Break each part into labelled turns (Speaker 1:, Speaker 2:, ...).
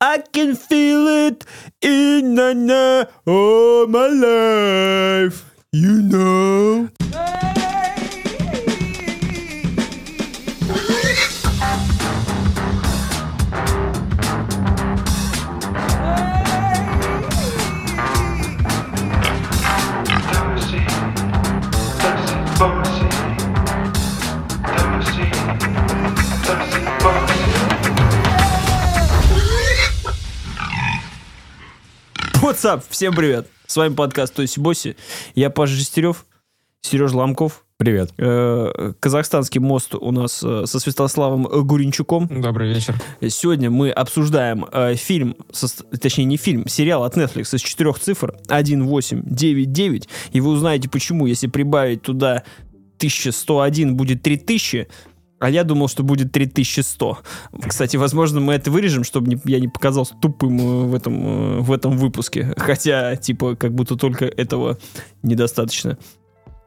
Speaker 1: I can feel it in the night of oh, my life. You know. What's up? Всем привет. С вами подкаст Тоси Боси. Я Паша Жестерев, Сережа Ломков.
Speaker 2: Привет.
Speaker 1: Э, Казахстанский мост у нас э, со Святославом Гуринчуком.
Speaker 3: Добрый вечер.
Speaker 1: Сегодня мы обсуждаем э, фильм, точнее не фильм, сериал от Netflix из четырех цифр 1899. И вы узнаете почему, если прибавить туда 1101 будет 3000, а я думал, что будет 3100. Кстати, возможно, мы это вырежем, чтобы не- я не показался тупым э, в этом, э, в этом выпуске. Хотя, типа, как будто только этого недостаточно.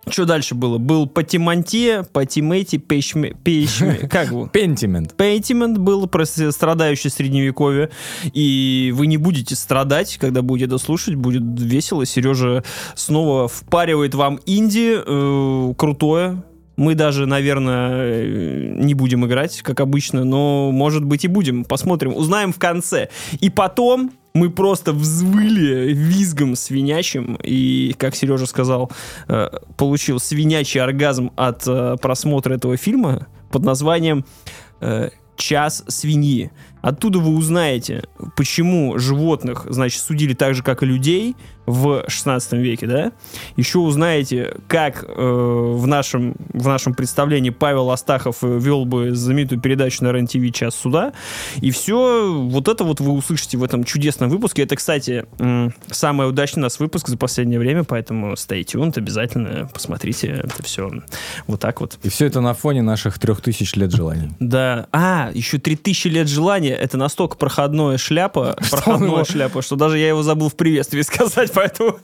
Speaker 1: Что дальше было? Был Патимонте, Патимети, Пейшме... Пейшме... Как его?
Speaker 2: Пентимент.
Speaker 1: Пейтимент был про с- страдающее средневековье, и вы не будете страдать, когда будете это слушать, будет весело. Сережа снова впаривает вам инди, э, крутое. Мы даже, наверное, э, не будем играть, как обычно, но, может быть, и будем. Посмотрим, узнаем в конце. И потом мы просто взвыли визгом свинячим, и, как Сережа сказал, э, получил свинячий оргазм от э, просмотра этого фильма под названием «Час свиньи». Оттуда вы узнаете, почему животных, значит, судили так же, как и людей в 16 веке, да? Еще узнаете, как э, в, нашем, в нашем представлении Павел Астахов э, вел бы знаменитую передачу на РЕН-ТВ «Час суда». И все вот это вот вы услышите в этом чудесном выпуске. Это, кстати, м, самый удачный у нас выпуск за последнее время, поэтому stay tuned, обязательно посмотрите это все вот так вот.
Speaker 2: И все это на фоне наших трех тысяч лет желаний.
Speaker 1: Да. А, еще 3000 лет желания. Это настолько проходное шляпа, проходное
Speaker 2: его-
Speaker 1: шляпа, что даже я его забыл в приветствии сказать, поэтому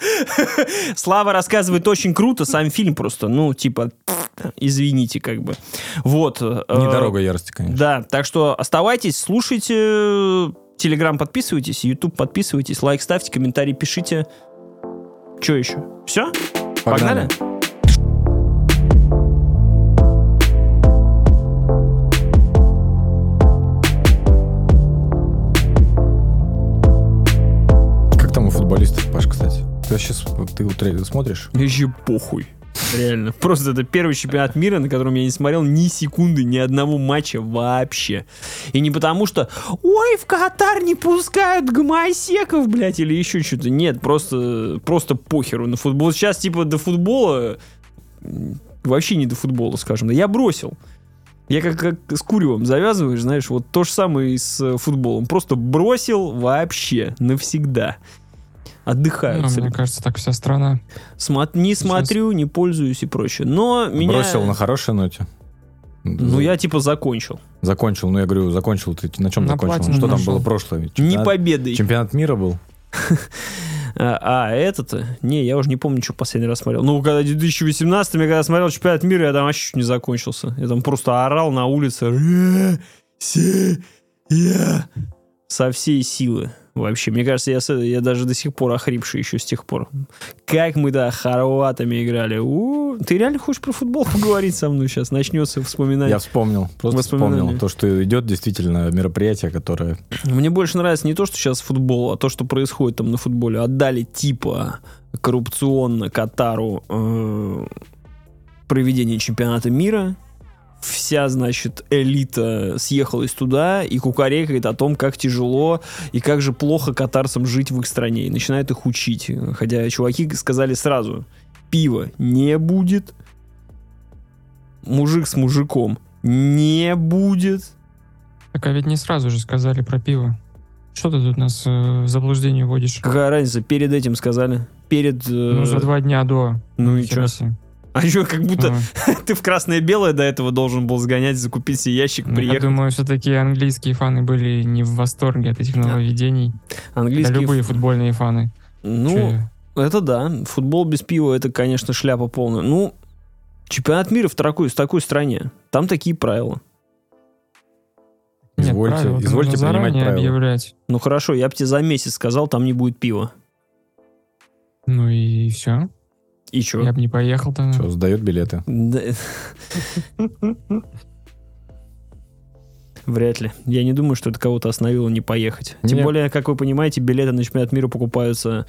Speaker 1: Слава рассказывает очень круто, сам фильм просто, ну, типа, извините, как бы. Вот. э,
Speaker 2: Не дорога ярости, конечно.
Speaker 1: Да, так что оставайтесь, слушайте, Телеграм подписывайтесь, Ютуб подписывайтесь, лайк ставьте, комментарий пишите. Че еще? Все? Погнали?
Speaker 2: Как там у футболистов, Паш, кстати? Ты сейчас ты утре- смотришь?
Speaker 1: Вообще похуй. Реально. Просто это первый чемпионат мира, на котором я не смотрел ни секунды, ни одного матча вообще. И не потому что «Ой, в Катар не пускают гомосеков, блядь», или еще что-то. Нет, просто, просто похеру на футбол. Сейчас типа до футбола вообще не до футбола, скажем. Я бросил. Я как, как с куревом завязываешь, знаешь, вот то же самое и с э, футболом. Просто бросил вообще навсегда. Отдыхаю.
Speaker 3: Ну, мне кажется, так вся страна.
Speaker 1: Смо- не смотрю, не пользуюсь и прочее. Но меня...
Speaker 2: Бросил на хорошей ноте.
Speaker 1: Ну, я типа закончил.
Speaker 2: Закончил, ну я говорю, закончил ты на чем
Speaker 3: На
Speaker 2: закончил? Что там
Speaker 3: нашел.
Speaker 2: было прошлое?
Speaker 1: Не
Speaker 2: Чемпионат-
Speaker 1: победой.
Speaker 2: Чемпионат мира был?
Speaker 1: А, а, это-то? Не, я уже не помню, что последний раз смотрел. Ну, когда в 2018 я когда смотрел чемпионат мира, я там вообще чуть не закончился. Я там просто орал на улице. «Россия!» Со всей силы. Вообще, мне кажется, я, я даже до сих пор охрипший еще с тех пор. Как мы, да, хорватами играли. У, ты реально хочешь про футбол поговорить со мной сейчас? Начнется вспоминать.
Speaker 2: Я вспомнил. Просто вспомнил то, что идет действительно мероприятие, которое...
Speaker 1: Мне больше нравится не то, что сейчас футбол, а то, что происходит там на футболе. Отдали типа коррупционно Катару э, проведение чемпионата мира. Вся, значит, элита съехалась туда и кукарекает о том, как тяжело и как же плохо катарцам жить в их стране. И начинает их учить. Хотя чуваки сказали сразу, пива не будет, мужик с мужиком не будет.
Speaker 3: Так а ведь не сразу же сказали про пиво. Что ты тут нас э, в заблуждение вводишь?
Speaker 1: Какая разница? Перед этим сказали. Перед... э,
Speaker 3: Ну, за два дня до.
Speaker 1: ну и
Speaker 3: себе.
Speaker 1: А еще как будто ты в красное-белое до этого должен был сгонять, закупить себе ящик,
Speaker 3: ну, Я
Speaker 1: приехать.
Speaker 3: думаю, все-таки английские фаны были не в восторге от этих нововведений. Да
Speaker 1: Английский...
Speaker 3: любые футбольные фаны.
Speaker 1: Ну, это да. Футбол без пива, это, конечно, шляпа полная. Ну, чемпионат мира в такой, в такой стране. Там такие правила.
Speaker 3: Нет,
Speaker 2: Извольте,
Speaker 3: правила-то
Speaker 2: извольте
Speaker 3: заранее
Speaker 2: правила.
Speaker 3: объявлять.
Speaker 1: Ну хорошо, я бы тебе за месяц сказал, там не будет пива.
Speaker 3: Ну и все.
Speaker 1: И чё?
Speaker 3: Я бы не поехал там.
Speaker 2: Что, сдает билеты.
Speaker 1: Вряд ли. Я не думаю, что это кого-то остановило не поехать. Тем более, как вы понимаете, билеты на чемпионат мира покупаются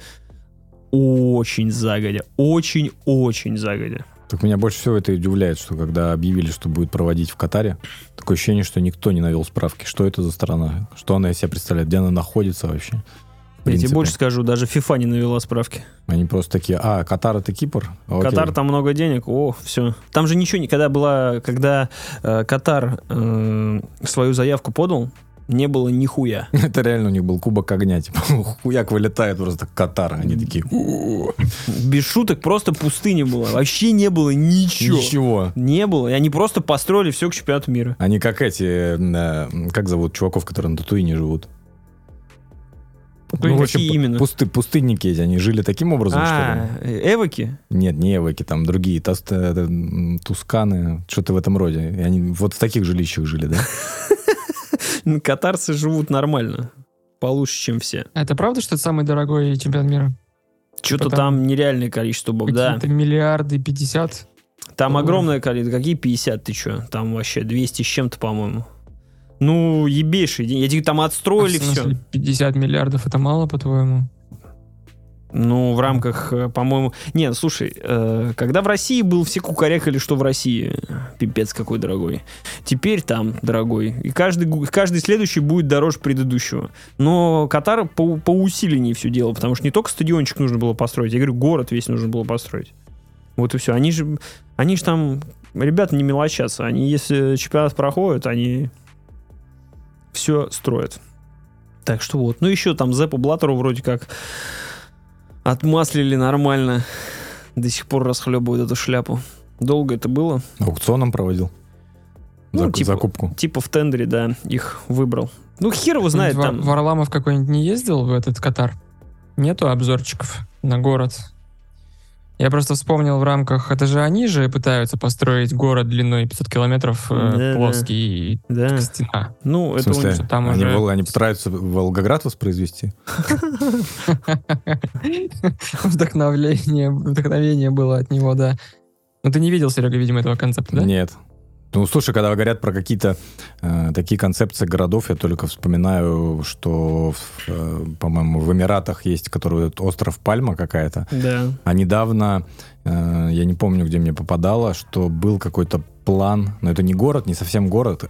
Speaker 1: очень загодя. Очень-очень загодя.
Speaker 2: Так меня больше всего это удивляет, что когда объявили, что будет проводить в Катаре, такое ощущение, что никто не навел справки. Что это за страна? Что она из себя представляет? Где она находится вообще? В
Speaker 1: Я тебе
Speaker 2: принципе.
Speaker 1: больше скажу, даже FIFA не навела справки.
Speaker 2: Они просто такие, а, Катар это Кипр? Окей.
Speaker 1: Катар там много денег, о, все. Там же ничего не, когда была, когда э, Катар э, свою заявку подал, не было нихуя.
Speaker 2: Это реально у них был кубок огня. Типа, хуяк вылетает просто Катар. Они такие.
Speaker 1: Без шуток просто пустыня была. Вообще не было ничего.
Speaker 2: ничего.
Speaker 1: Не было. И они просто построили все к чемпионату мира.
Speaker 2: Они как эти, э, как зовут чуваков, которые на Татуине живут?
Speaker 1: Ну,
Speaker 2: в общем,
Speaker 1: именно?
Speaker 2: пусты, пустынники эти, они жили таким образом, что
Speaker 1: А, эвоки?
Speaker 2: ли? Нет, не эвоки, там другие, тас- э, м, тусканы, что-то в этом роде. И они вот в таких жилищах жили, да?
Speaker 1: Катарцы живут нормально. Получше, чем все.
Speaker 3: А это правда, что это самый дорогой чемпионат мира?
Speaker 1: Что-то
Speaker 3: там
Speaker 1: там нереальное количество баб, да.
Speaker 3: Какие-то миллиарды, 50?
Speaker 1: Там огромное количество. Какие 50, ты что? Там вообще 200 с чем-то, по-моему. Ну, ебейшие деньги. Я тебе там отстроили
Speaker 3: А
Speaker 1: все.
Speaker 3: 50 миллиардов это мало, по-твоему?
Speaker 1: Ну, в рамках, э, по-моему... Нет, слушай, э, когда в России был, все кукарекали, что в России пипец какой дорогой. Теперь там дорогой. И каждый, каждый следующий будет дороже предыдущего. Но Катар по, по усиленнее все делал, потому что не только стадиончик нужно было построить, я говорю, город весь нужно было построить. Вот и все. Они же, они же там, ребята не мелочатся. Они, если чемпионат проходит, они все строят. Так что вот. Ну, еще там Зепу Блаттеру вроде как отмаслили нормально. До сих пор расхлебывают эту шляпу. Долго это было.
Speaker 2: Аукционом проводил.
Speaker 1: Ну,
Speaker 2: Зак-
Speaker 1: типа-
Speaker 2: Закупку.
Speaker 1: Типа в тендере, да, их выбрал. Ну, хер его знает
Speaker 3: Вар-
Speaker 1: там.
Speaker 3: Варламов какой-нибудь не ездил в этот Катар? Нету обзорчиков на город? Я просто вспомнил в рамках... Это же они же пытаются построить город длиной 500 километров, э,
Speaker 1: Да-да.
Speaker 3: плоский, и
Speaker 1: Да.
Speaker 3: стена.
Speaker 1: Ну,
Speaker 2: В
Speaker 1: это у
Speaker 2: смысле,
Speaker 1: них-
Speaker 3: что там
Speaker 2: они,
Speaker 3: уже-
Speaker 2: Вол- они пытаются Волгоград воспроизвести?
Speaker 3: Вдохновление, вдохновение было от него, да. Но ты не видел, Серега, видимо, этого концепта, да?
Speaker 2: Нет. Ну, слушай, когда говорят про какие-то э, такие концепции городов, я только вспоминаю, что, э, по-моему, в Эмиратах есть, который вот остров Пальма какая-то.
Speaker 1: Да.
Speaker 2: А недавно, э, я не помню, где мне попадало, что был какой-то план, но это не город, не совсем город,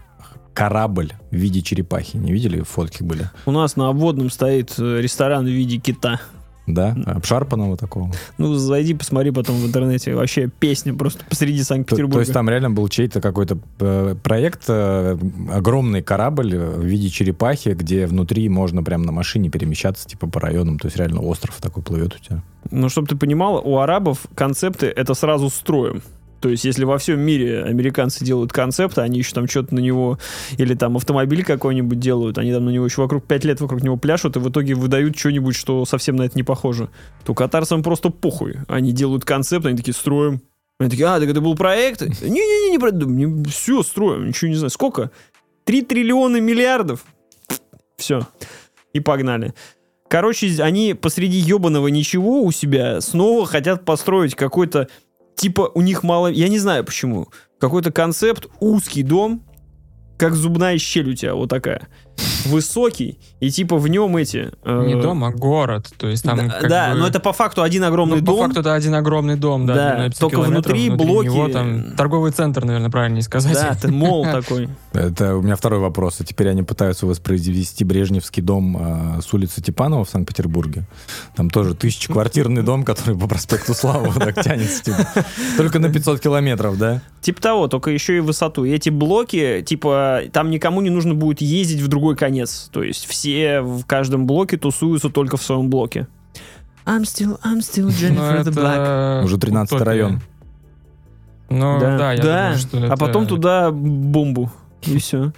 Speaker 2: корабль в виде черепахи. Не видели? Фотки были.
Speaker 1: У нас на обводном стоит э, ресторан в виде кита.
Speaker 2: Да? Обшарпанного такого.
Speaker 1: Ну, зайди, посмотри потом в интернете. Вообще песня просто посреди
Speaker 2: То,
Speaker 1: Санкт-Петербурга.
Speaker 2: то есть там реально был чей-то какой-то э, проект, э, огромный корабль в виде черепахи, где внутри можно прям на машине перемещаться, типа по районам. То есть реально остров такой плывет у тебя.
Speaker 1: Ну, чтобы ты понимал, у арабов концепты это сразу строим. То есть, если во всем мире американцы делают концепты, они еще там что-то на него, или там автомобиль какой-нибудь делают, они там на него еще вокруг, пять лет вокруг него пляшут, и в итоге выдают что-нибудь, что совсем на это не похоже. То катарцам просто похуй. Они делают концепт, они такие, строим. Они такие, а, так это был проект? Не-не-не, не, не все строим, ничего не знаю. Сколько? Три триллиона миллиардов? Все. И погнали. Короче, они посреди ебаного ничего у себя снова хотят построить какой-то, типа, у них мало... Я не знаю почему. Какой-то концепт, узкий дом, как зубная щель у тебя, вот такая. Высокий, и типа в нем эти... э,
Speaker 3: Не дом, а город. То есть там
Speaker 1: да,
Speaker 3: как
Speaker 1: да,
Speaker 3: бы-
Speaker 1: но это по факту один огромный
Speaker 3: Ну, по
Speaker 1: дом.
Speaker 3: факту это один огромный дом, да.
Speaker 1: Да,
Speaker 3: длиной 50
Speaker 1: только
Speaker 3: километров,
Speaker 1: внутри блоки-
Speaker 3: него там торговый центр, наверное, правильнее сказать.
Speaker 1: Да, ты мол такой.
Speaker 2: Это у меня второй вопрос. А теперь они пытаются воспроизвести Брежневский дом э, с улицы Типанова в Санкт-Петербурге. Там тоже тысячеквартирный дом, который по проспекту Славы вот так тянется. типа. Только на 500 километров, да?
Speaker 1: Типа того, только еще и высоту. И эти блоки, типа, там никому не нужно будет ездить в другой конец. То есть все в каждом блоке тусуются только в своем блоке. I'm still, I'm still
Speaker 3: Но
Speaker 1: Jennifer the Black.
Speaker 2: Уже 13
Speaker 3: утопия.
Speaker 2: район.
Speaker 3: Ну, да, я
Speaker 1: да.
Speaker 3: думаю, что
Speaker 1: а
Speaker 3: это-
Speaker 1: потом туда бомбу. И все.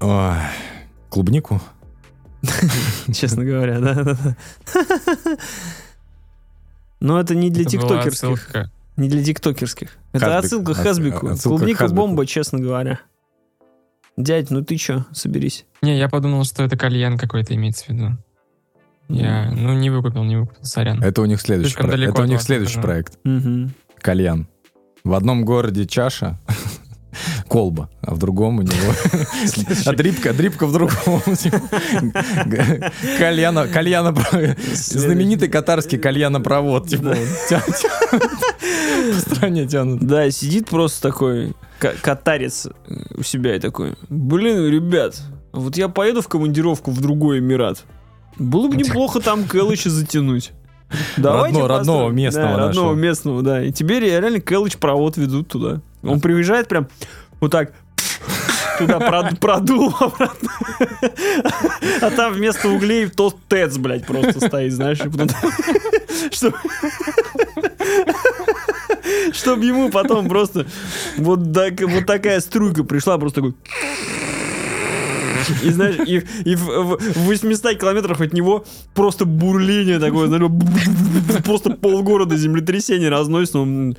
Speaker 2: Ой, клубнику?
Speaker 1: Честно говоря, да. да, да. Но это не для тиктокерских. Не для тиктокерских. Это отсылка к
Speaker 2: к
Speaker 1: Клубника бомба, честно говоря. Дядь, ну ты чё, соберись.
Speaker 3: Не, я подумал, что это кальян какой-то имеется в виду. Я, ну, не выкупил, не выкупил, сорян.
Speaker 2: Это у них следующий, про- это у них следующий проект.
Speaker 1: Мгм.
Speaker 2: Кальян. В одном городе чаша, колба, а в другом у него... А дрипка, дрипка в другом. Кальяна, кальяна, знаменитый катарский кальянопровод. Типа, по стране тянут.
Speaker 1: Да, сидит просто такой катарец у себя и такой, блин, ребят, вот я поеду в командировку в другой Эмират. Было бы неплохо там Кэлыча затянуть. Давайте
Speaker 2: Родно- родного
Speaker 1: построим».
Speaker 2: местного
Speaker 1: Да, родного
Speaker 2: нашего.
Speaker 1: местного, да. И теперь реально Кэлыч провод ведут туда. Он приезжает прям вот так туда прод- продул обратно. А там вместо углей тот ТЭЦ, блядь, просто стоит, знаешь. и потом- Чтоб- Чтоб ему потом просто вот, так- вот такая струйка пришла, просто такой... И знаешь, и, и в, в- в 800 километрах от него просто бурление такое, знаешь, просто полгорода землетрясение разносится. он-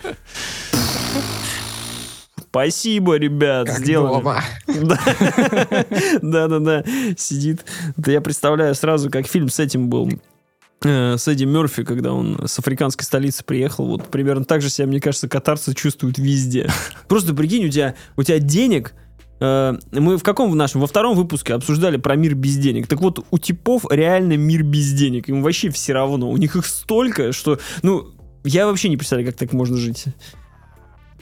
Speaker 1: Спасибо, ребят,
Speaker 3: Как
Speaker 1: сделали.
Speaker 3: дома.
Speaker 1: Да. Да-да-да, сидит. Да я представляю сразу, как фильм с этим был. Э, С Эдди Мерфи, когда он с африканской столицы приехал, вот примерно так же себя, мне кажется, катарцы чувствуют везде. Просто прикинь, у тебя, у тебя денег, э, мы в каком в нашем? Во втором выпуске обсуждали про мир без денег. Так вот, у типов реально мир без денег. Им вообще все равно. У них их столько, что, ну, я вообще не представляю, как так можно жить.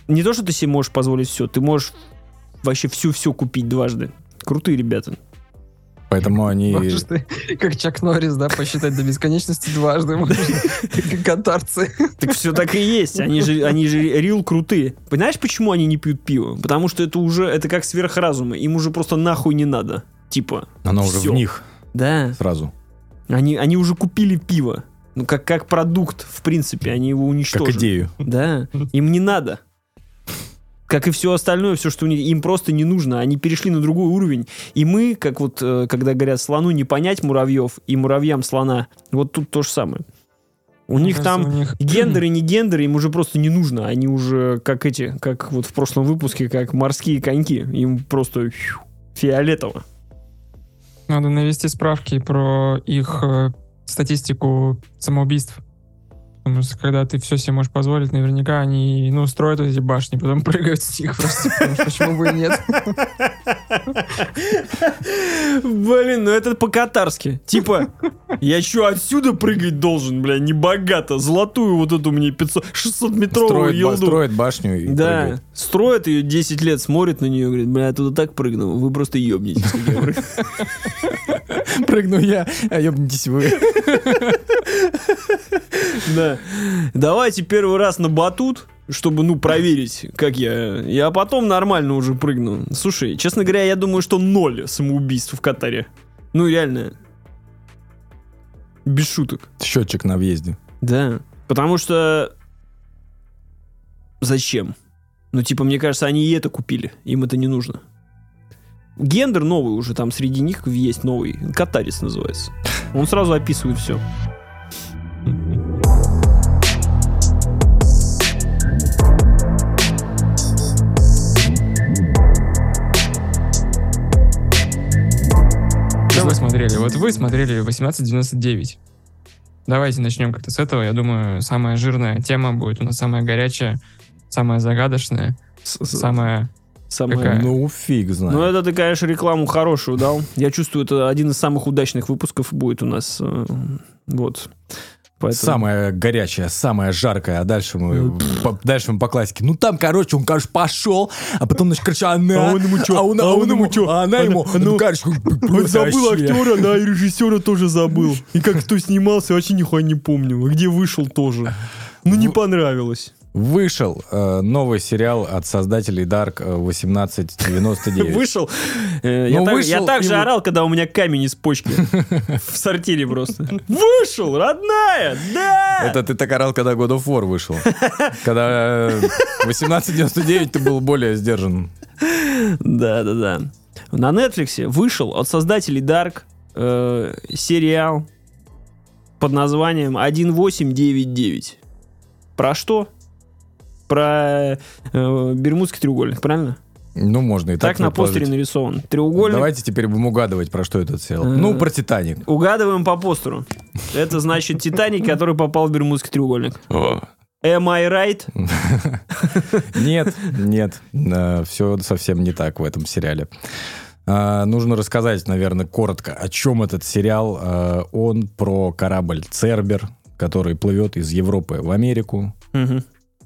Speaker 1: Не то, что ты себе можешь позволить все, ты можешь вообще всю-все купить дважды. Крутые ребята.
Speaker 2: Поэтому они...
Speaker 3: Можешь ты, как Чак Норрис, да, посчитать до бесконечности дважды. Как катарцы.
Speaker 1: Так все так и есть. Они же, они же рил крутые. Понимаешь, почему они не пьют пиво? Потому что это уже, это как сверхразумы. Им уже просто нахуй не надо. Типа.
Speaker 2: Оно уже в них
Speaker 1: Да.
Speaker 2: сразу.
Speaker 1: Они, они уже купили пиво. Ну, как, как продукт, в принципе, они его
Speaker 2: Как
Speaker 1: уничтожили.
Speaker 2: идею.
Speaker 1: Да, им не надо. Как и все остальное, все, что им просто не нужно. Они перешли на другой уровень. И мы, как вот, э, когда говорят, слону не понять муравьев, и муравьям слона, вот тут то же самое. У
Speaker 3: Мне
Speaker 1: них
Speaker 3: кажется,
Speaker 1: там
Speaker 3: у них-
Speaker 1: гендеры, не гендеры, им уже просто не нужно. Они уже как эти, как вот в прошлом выпуске, как морские коньки. Им просто фью, фиолетово.
Speaker 3: Надо навести справки про их э, статистику самоубийств. Потому что когда ты все себе можешь позволить, наверняка они, ну, строят эти башни, потом прыгают с них просто. потому что Почему бы и нет?
Speaker 1: Блин, ну это по-катарски. Типа, я что, отсюда прыгать должен, бля, не богато. Золотую вот эту мне 500, 600 метровую елду.
Speaker 2: строит башню и
Speaker 1: Да,
Speaker 2: прыгает.
Speaker 1: строит ее 10 лет, смотрит на нее, говорит, бля, я туда так прыгнул, вы просто ебнетесь. прыгну».
Speaker 2: Я, а ебнитесь вы.
Speaker 1: Да. Давайте первый раз на батут, чтобы, ну, проверить, как я. Я потом нормально уже прыгну. Слушай, честно говоря, я думаю, что ноль самоубийств в Катаре. Ну, реально. Без шуток.
Speaker 2: Счетчик на въезде.
Speaker 1: Да. Потому что... Зачем? Ну, типа, мне кажется, они и это купили. Им это не нужно. Гендер новый уже, там среди них есть новый. Катарец называется. Он сразу описывает все.
Speaker 3: Что вы смотрели? Вот вы смотрели 1899. Давайте начнем как-то с этого. Я думаю, самая жирная тема будет у нас самая горячая, самая загадочная, самая...
Speaker 1: Самое-
Speaker 3: Какая?
Speaker 2: Ну, фиг знает.
Speaker 1: Ну, это ты, конечно, рекламу хорошую дал. Я чувствую, это один из самых удачных выпусков будет у нас. э, Вот. Поэтому-
Speaker 2: Самая горячая, самая жаркая, а дальше мы, по, дальше мы по классике. Ну там, короче, он, короче, пошел, а потом, значит, короче, она,
Speaker 1: А он ему чё?
Speaker 2: а он, а
Speaker 1: А
Speaker 2: он ему,
Speaker 1: ему чё?
Speaker 2: а она
Speaker 1: Она-
Speaker 2: ему,
Speaker 1: ну,
Speaker 2: ну, короче,
Speaker 1: Он забыл актера, да, и режиссера тоже забыл. И как кто снимался, вообще нихуя не помню. Где вышел тоже. Ну, не понравилось.
Speaker 2: Вышел э, новый сериал от создателей Dark э, 1899.
Speaker 1: Вышел. э, Я
Speaker 2: Ну,
Speaker 1: так-
Speaker 2: вышел
Speaker 1: я так же орал, когда у меня камень из почки. В сортире просто. Вышел, родная! Да!
Speaker 2: Это ты так орал, когда God of War вышел. Когда э, 1899 ты был более сдержан.
Speaker 1: Да, да, да. На Netflix вышел от создателей Dark э, сериал под названием 1899. Про что? Про э, Бермудский треугольник, правильно?
Speaker 2: Ну, можно и так
Speaker 1: Так на постере нарисован. Треугольник.
Speaker 2: Давайте теперь будем угадывать, про что этот сериал.
Speaker 1: Э.
Speaker 2: Ну, про Титаник.
Speaker 1: Угадываем по постеру. Это значит Титаник, который попал в Бермудский треугольник. Am I right?
Speaker 2: Нет, нет, все совсем не так в этом сериале. А, Нужно рассказать, наверное, коротко, о чем этот сериал. Он про корабль Цербер, который плывет из Европы в Америку.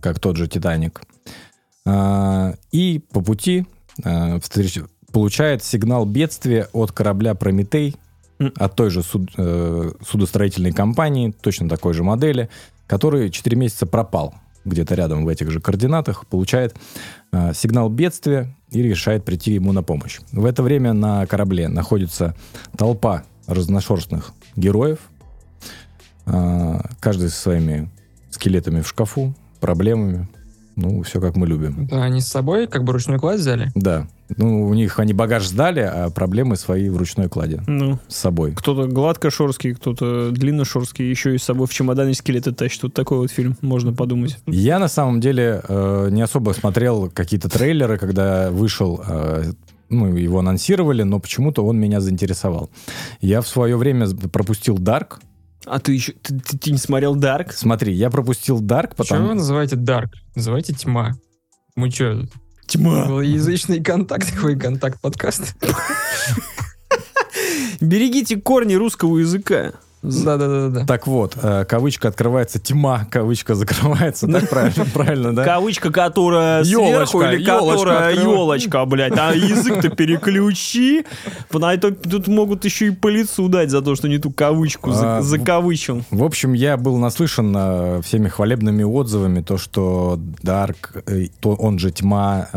Speaker 2: Как тот же Титаник. А, И по пути а, встреч- получает сигнал бедствия от корабля Прометей, от той же суд- э, судостроительной компании, точно такой же модели, который 4 месяца пропал где-то рядом в этих же координатах, получает а, сигнал бедствия и решает прийти ему на помощь. В это время на корабле находится толпа разношерстных героев, каждый со своими скелетами в шкафу, проблемами. Ну, все как мы любим.
Speaker 3: Да, они с собой как бы ручной кладь взяли.
Speaker 2: Да. Ну, у них они багаж сдали, а проблемы свои в ручной кладе
Speaker 1: Ну,
Speaker 2: с собой.
Speaker 1: кто-то гладкошорский, кто-то длинношорский, еще и с собой в чемодане скелеты тащит. Вот такой вот фильм, можно подумать.
Speaker 2: Я на самом деле э, не особо смотрел какие-то трейлеры, когда вышел, э, ну, его анонсировали, но почему-то он меня заинтересовал. Я в свое время пропустил Dark.
Speaker 1: А ты еще, ты, ты- ты не смотрел Дарк?
Speaker 2: Смотри, я пропустил Dark,
Speaker 3: Почему
Speaker 2: потому...
Speaker 3: вы называете Dark? Называйте Тьма. Мы что,
Speaker 1: Тьма.
Speaker 3: язычный контакт, какой контакт подкаст?
Speaker 1: Берегите корни русского языка.
Speaker 3: Да-да-да.
Speaker 2: Так вот, э, кавычка открывается, тьма, кавычка закрывается. Так правильно, правильно, да?
Speaker 1: Кавычка, которая сверху или которая елочка, блядь. А язык-то переключи. Тут могут еще и по лицу дать за то, что не ту кавычку
Speaker 2: А,
Speaker 1: закавычил.
Speaker 2: В общем, я был наслышан э, всеми хвалебными отзывами, то, что Dark, э, то он же Тьма,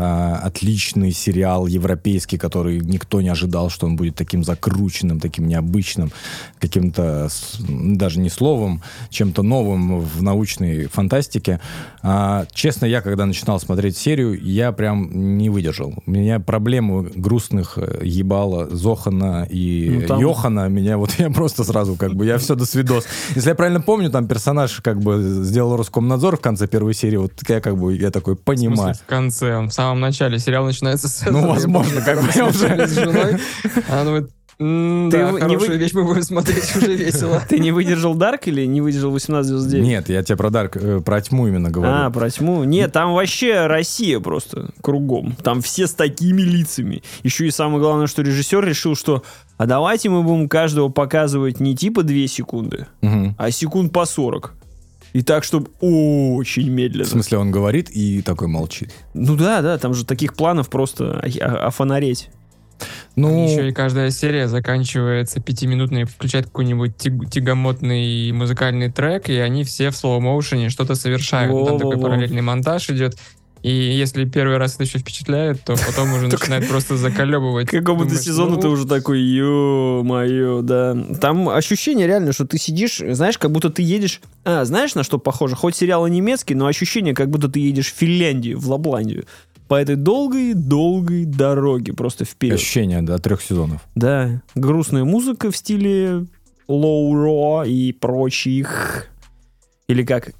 Speaker 2: отличный сериал европейский, который никто не ожидал, что он будет таким закрученным, таким необычным, каким-то с- даже не словом, чем-то новым в научной фантастике. А, честно, я когда начинал смотреть серию, я прям не выдержал. У меня проблемы грустных э, ебало Зохана и
Speaker 1: Ну, там-
Speaker 2: Йохана. Меня вот я просто сразу как бы, я все до свидос. Если я правильно помню, там персонаж как бы сделал Роскомнадзор в конце первой серии, вот я как бы, я такой
Speaker 3: В
Speaker 2: понимаю.
Speaker 3: смысле, в конце, он в самом начале. Сериал начинается с
Speaker 2: Ну, возможно, как бы я уже-
Speaker 3: она говорит, «М,
Speaker 1: Ты
Speaker 3: да,
Speaker 1: не
Speaker 3: хорошую
Speaker 1: вы-
Speaker 3: вещь мы будем смотреть, уже весело.
Speaker 1: Ты не выдержал Дарк или не выдержал 1899?
Speaker 2: Нет, я тебе про Дарк, э, про тьму именно говорю.
Speaker 1: А, про тьму. Нет, там вообще Россия просто кругом. Там все с такими лицами. Еще и самое главное, что режиссер решил, что а давайте мы будем каждого показывать не типа 2 секунды, а секунд по 40. И так, чтобы очень
Speaker 2: В
Speaker 1: медленно.
Speaker 2: смысле, он говорит и такой молчит.
Speaker 1: Ну да, да, там же таких планов просто офонареть.
Speaker 2: Ну,
Speaker 3: Еще и каждая серия заканчивается пятиминутной, включает какой-нибудь тяг- тягомотный музыкальный трек, и они все в слоу-моушене что-то совершают. Там такой
Speaker 1: Во-во-во.
Speaker 3: параллельный монтаж идет. И если первый раз это еще впечатляет, то потом уже начинает просто заколебывать.
Speaker 1: К какому-то сезону
Speaker 3: ну,
Speaker 1: ты уже такой, ё-моё, да. Там ощущение реально, что ты сидишь, знаешь, как будто ты едешь... А, знаешь, на что похоже? Хоть сериал и немецкий, но ощущение, как будто ты едешь в Финляндию, в Лапландию. По этой долгой-долгой дороге просто вперед.
Speaker 2: ощущение до трех сезонов.
Speaker 1: Да, грустная музыка в стиле лоу-ро и прочих. Или как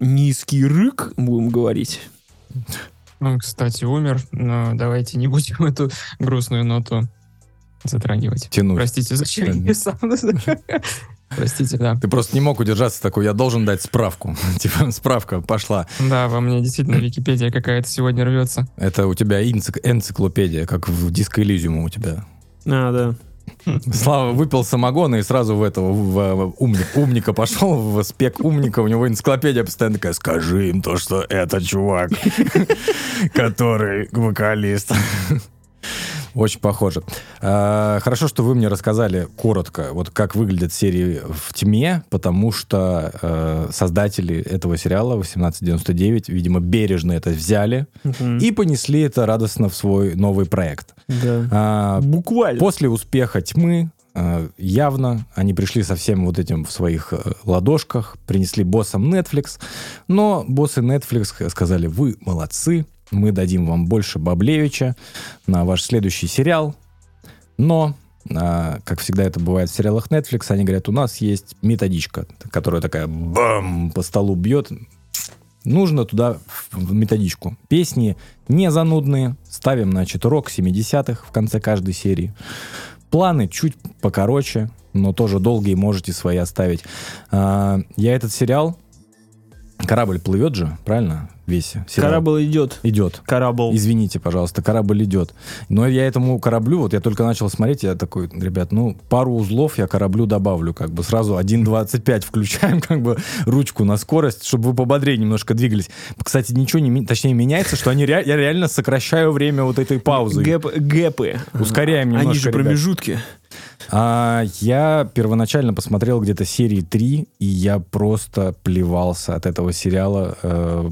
Speaker 1: низкий рык, будем говорить.
Speaker 3: Он, кстати, умер, но давайте не будем эту грустную ноту затрагивать.
Speaker 2: Тянуть.
Speaker 3: Простите, зачем я сам... Простите, да.
Speaker 2: Ты просто не мог удержаться такой, я должен дать справку. типа, справка пошла.
Speaker 3: Да, во мне действительно Википедия какая-то сегодня рвется.
Speaker 2: Это у тебя энцик- энциклопедия, как в диско у тебя.
Speaker 1: А, да.
Speaker 2: Слава выпил самогона и сразу в этого в, в умник, умника пошел, в спек умника, у него энциклопедия постоянно такая, скажи им то, что это чувак, который вокалист. Очень похоже. А, Хорошо, что вы мне рассказали коротко, вот как выглядят серии в тьме, потому что э, создатели этого сериала 1899, видимо, бережно это взяли и понесли это радостно в свой новый проект.
Speaker 1: Да.
Speaker 2: А,
Speaker 1: Буквально.
Speaker 2: После успеха тьмы э, явно они пришли со всем вот этим в своих э, ладошках, принесли боссам Netflix, но боссы Netflix сказали, вы молодцы, мы дадим вам больше Баблевича на ваш следующий сериал, но, а, как всегда это бывает в сериалах Netflix, они говорят, у нас есть методичка, которая такая бам, по столу бьет, нужно туда в методичку. Песни не занудные, ставим, значит, рок 70-х в конце каждой серии. Планы чуть покороче, но тоже долгие можете свои оставить. А, Я этот сериал... Корабль плывет же, правильно? Весь сериал.
Speaker 1: Корабль идет.
Speaker 2: Идет.
Speaker 1: Корабль.
Speaker 2: Извините, пожалуйста, корабль идет. Но я этому кораблю, вот я только начал смотреть, я такой, ребят, ну, пару узлов я кораблю добавлю, как бы сразу 1.25 включаем, как бы ручку на скорость, чтобы вы пободрее немножко двигались. Кстати, ничего не, точнее, меняется, что они ре- я реально сокращаю время вот этой паузы.
Speaker 1: Гэп- гэпы.
Speaker 2: Ускоряем немножко,
Speaker 1: Они же
Speaker 2: ребят.
Speaker 1: промежутки.
Speaker 2: А, я первоначально посмотрел где-то серии 3, и я просто плевался от этого сериала. э,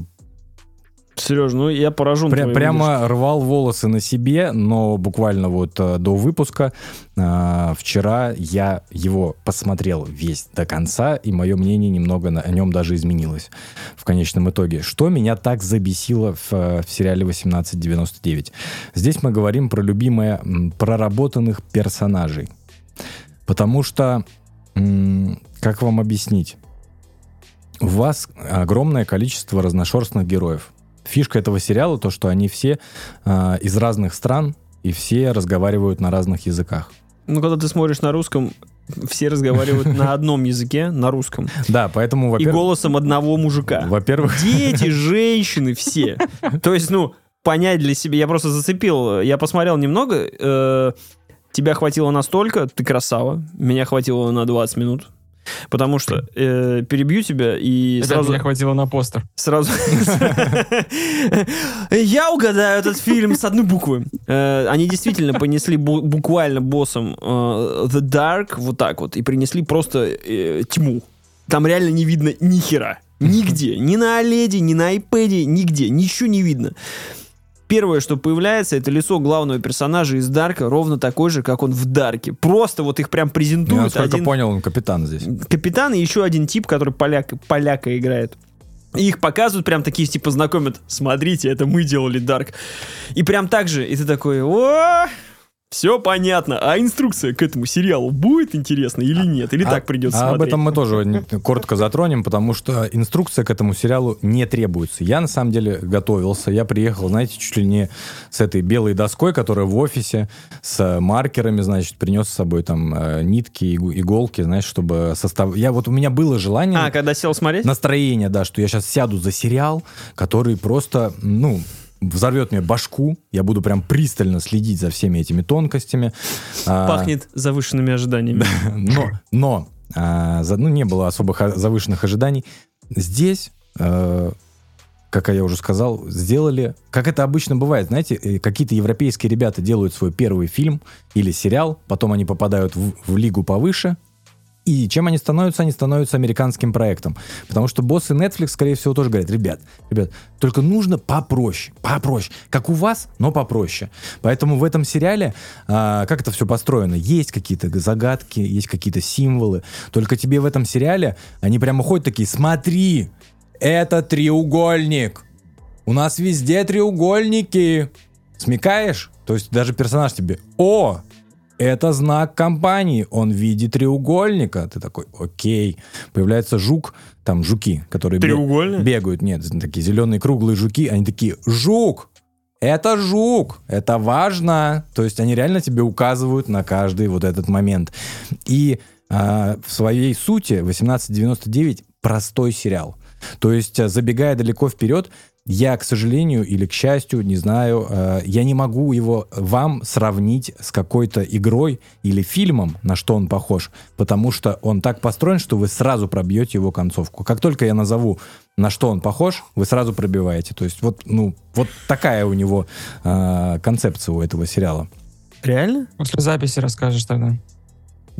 Speaker 1: Сереж, ну я поражен.
Speaker 2: Пря- прямо рвал волосы на себе, но буквально вот э, до выпуска э, вчера я его посмотрел весь до конца, и мое мнение немного на- о нем даже изменилось в конечном итоге. Что меня так забесило в, э, в сериале 1899? Здесь мы говорим про любимые проработанных персонажей. Потому что, как вам объяснить? У вас огромное количество разношерстных героев. Фишка этого сериала то, что они все а, из разных стран и все разговаривают на разных языках.
Speaker 1: Ну, когда ты смотришь на русском, все разговаривают на одном языке, на русском.
Speaker 2: Да, поэтому,
Speaker 1: И голосом одного мужика.
Speaker 2: во-первых,
Speaker 1: Дети, женщины, все. То есть, ну, понять для себя. Я просто зацепил. Я посмотрел немного. э, тебя хватило настолько, ты красава. Меня хватило на 20 минут. Потому что э, перебью тебя и
Speaker 3: Опять
Speaker 1: сразу...
Speaker 3: меня хватило на постер.
Speaker 1: Сразу. Я угадаю этот фильм с одной буквы. Э, Они действительно понесли бу- буквально боссом э, The Dark вот так вот и принесли просто э, тьму. Там реально не видно ни хера. Нигде. Ни на OLED, ни на iPad, нигде. Ничего не видно. Первое, что появляется, это лицо главного персонажа из Дарка, ровно такой же, как он в Дарке. Просто вот их прям
Speaker 2: я
Speaker 1: презентуют.
Speaker 2: насколько
Speaker 1: один-
Speaker 2: понял, он капитан здесь.
Speaker 1: капитан и еще один тип, который поляк, поляка играет. И их показывают, прям такие, типа, знакомят. Смотрите, это мы делали Дарк. И прям так же. И ты такой, о, все понятно. А инструкция к этому сериалу будет интересна или нет? Или
Speaker 2: А-
Speaker 1: так придется
Speaker 2: а об
Speaker 1: смотреть?
Speaker 2: этом мы тоже коротко затронем, потому что инструкция к этому сериалу не требуется. Я на самом деле готовился. Я приехал, знаете, чуть ли не с этой белой доской, которая в офисе, с маркерами, значит, принес с собой там э, нитки, иголки, знаешь, чтобы состав... Я вот у меня было желание...
Speaker 1: А, когда сел смотреть?
Speaker 2: настроение, да, что я сейчас сяду за сериал, который просто, ну, взорвет мне башку, я буду прям пристально следить за всеми этими тонкостями. А,
Speaker 1: Пахнет завышенными ожиданиями.
Speaker 2: но, но а, за- ну, не было особо ха- завышенных ожиданий. Здесь, э, как я уже сказал, сделали, как это обычно бывает, знаете, э, какие-то европейские ребята делают свой первый фильм или сериал, потом они попадают в, в лигу повыше, и чем они становятся? Они становятся американским проектом. Потому что боссы Netflix, скорее всего, тоже говорят, ребят, ребят, только нужно попроще, попроще. Как у вас, но попроще. Поэтому в этом сериале, а, как это все построено, есть какие-то загадки, есть какие-то символы. Только тебе в этом сериале они прямо ходят такие, смотри, это треугольник. У нас везде треугольники. Смекаешь? То есть даже персонаж тебе, о, это знак компании, он в виде треугольника. Ты такой, окей. Появляется жук, там жуки, которые бегают. Нет, такие зеленые круглые жуки, они такие, жук, это жук, это важно. То есть они реально тебе указывают на каждый вот этот момент. И а, в своей сути 1899 простой сериал. То есть, а, забегая далеко вперед, я, к сожалению или к счастью, не знаю, э, я не могу его вам сравнить с какой-то игрой или фильмом, на что он похож, потому что он так построен, что вы сразу пробьете его концовку. Как только я назову, на что он похож, вы сразу пробиваете. То есть вот, ну, вот такая у него э, концепция у этого сериала.
Speaker 1: Реально?
Speaker 3: После записи расскажешь тогда.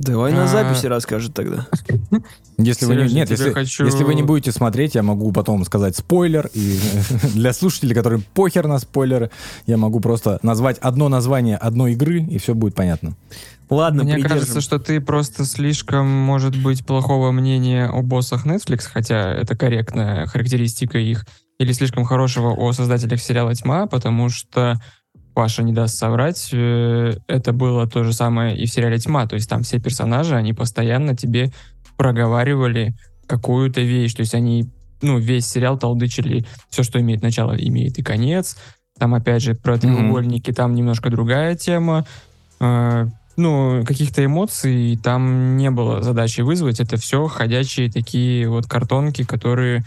Speaker 1: Давай на
Speaker 3: А.
Speaker 1: записи расскажет тогда.
Speaker 2: Если вы не, нет, если,
Speaker 3: хочу-
Speaker 2: если вы не будете смотреть, я могу потом сказать спойлер. И для слушателей, которым похер на спойлеры, я могу просто назвать одно название одной игры, и все будет понятно.
Speaker 1: Ладно,
Speaker 3: Мне
Speaker 1: придержим.
Speaker 3: кажется, что ты просто слишком, может быть, плохого мнения о боссах Netflix, хотя это корректная характеристика их, или слишком хорошего о создателях сериала «Тьма», потому что Паша не даст соврать, э, это было то же самое и в сериале «Тьма», то есть там все персонажи, они постоянно тебе проговаривали какую-то вещь, то есть они ну, весь сериал толдычили, все, что имеет начало, имеет и конец. Там, опять же, про треугольники, там немножко другая тема. Э, ну, каких-то эмоций там не было задачи вызвать. Это все ходячие такие вот картонки, которые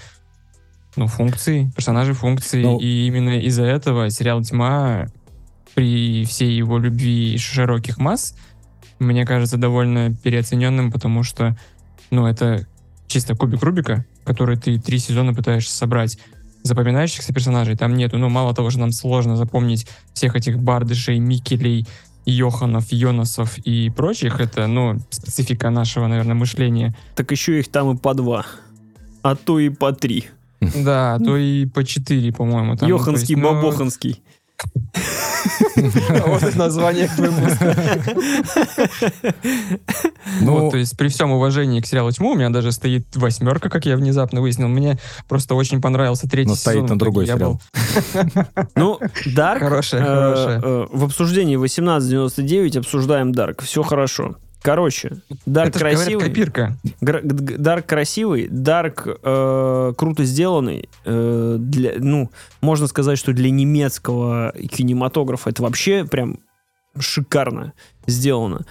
Speaker 3: ну, функции, персонажи функции.
Speaker 2: Ну-
Speaker 3: и именно из-за этого сериал «Тьма» при всей его любви широких масс, мне кажется, довольно переоцененным, потому что, ну, это чисто кубик Рубика, который ты три сезона пытаешься собрать. Запоминающихся персонажей там нету. Ну, мало того, что нам сложно запомнить всех этих Бардышей, Микелей, Йоханов, Йонасов и прочих, это, ну, специфика нашего, наверное, мышления.
Speaker 1: Так еще их там и по два. А то и по три.
Speaker 3: Да, а то и по четыре, по-моему.
Speaker 1: Йоханский,
Speaker 3: есть,
Speaker 1: Бабоханский.
Speaker 3: Вот и название выпуска.
Speaker 2: Ну,
Speaker 3: Вот, то есть при всем уважении к сериалу «Тьму» у меня даже стоит восьмерка, как я внезапно выяснил. Мне просто очень понравился третий
Speaker 2: Но стоит на другой сериал.
Speaker 1: Ну, Дарк.
Speaker 3: Хорошая,
Speaker 1: э,
Speaker 3: хорошая.
Speaker 1: э, В обсуждении 1899 обсуждаем Дарк. Все хорошо. Короче, Дарк
Speaker 3: ж, говорят,
Speaker 1: красивый.
Speaker 3: копирка.
Speaker 1: Дарк красивый, Дарк э, круто сделанный. э, для, ну, можно сказать, что для немецкого кинематографа это вообще прям шикарно сделано.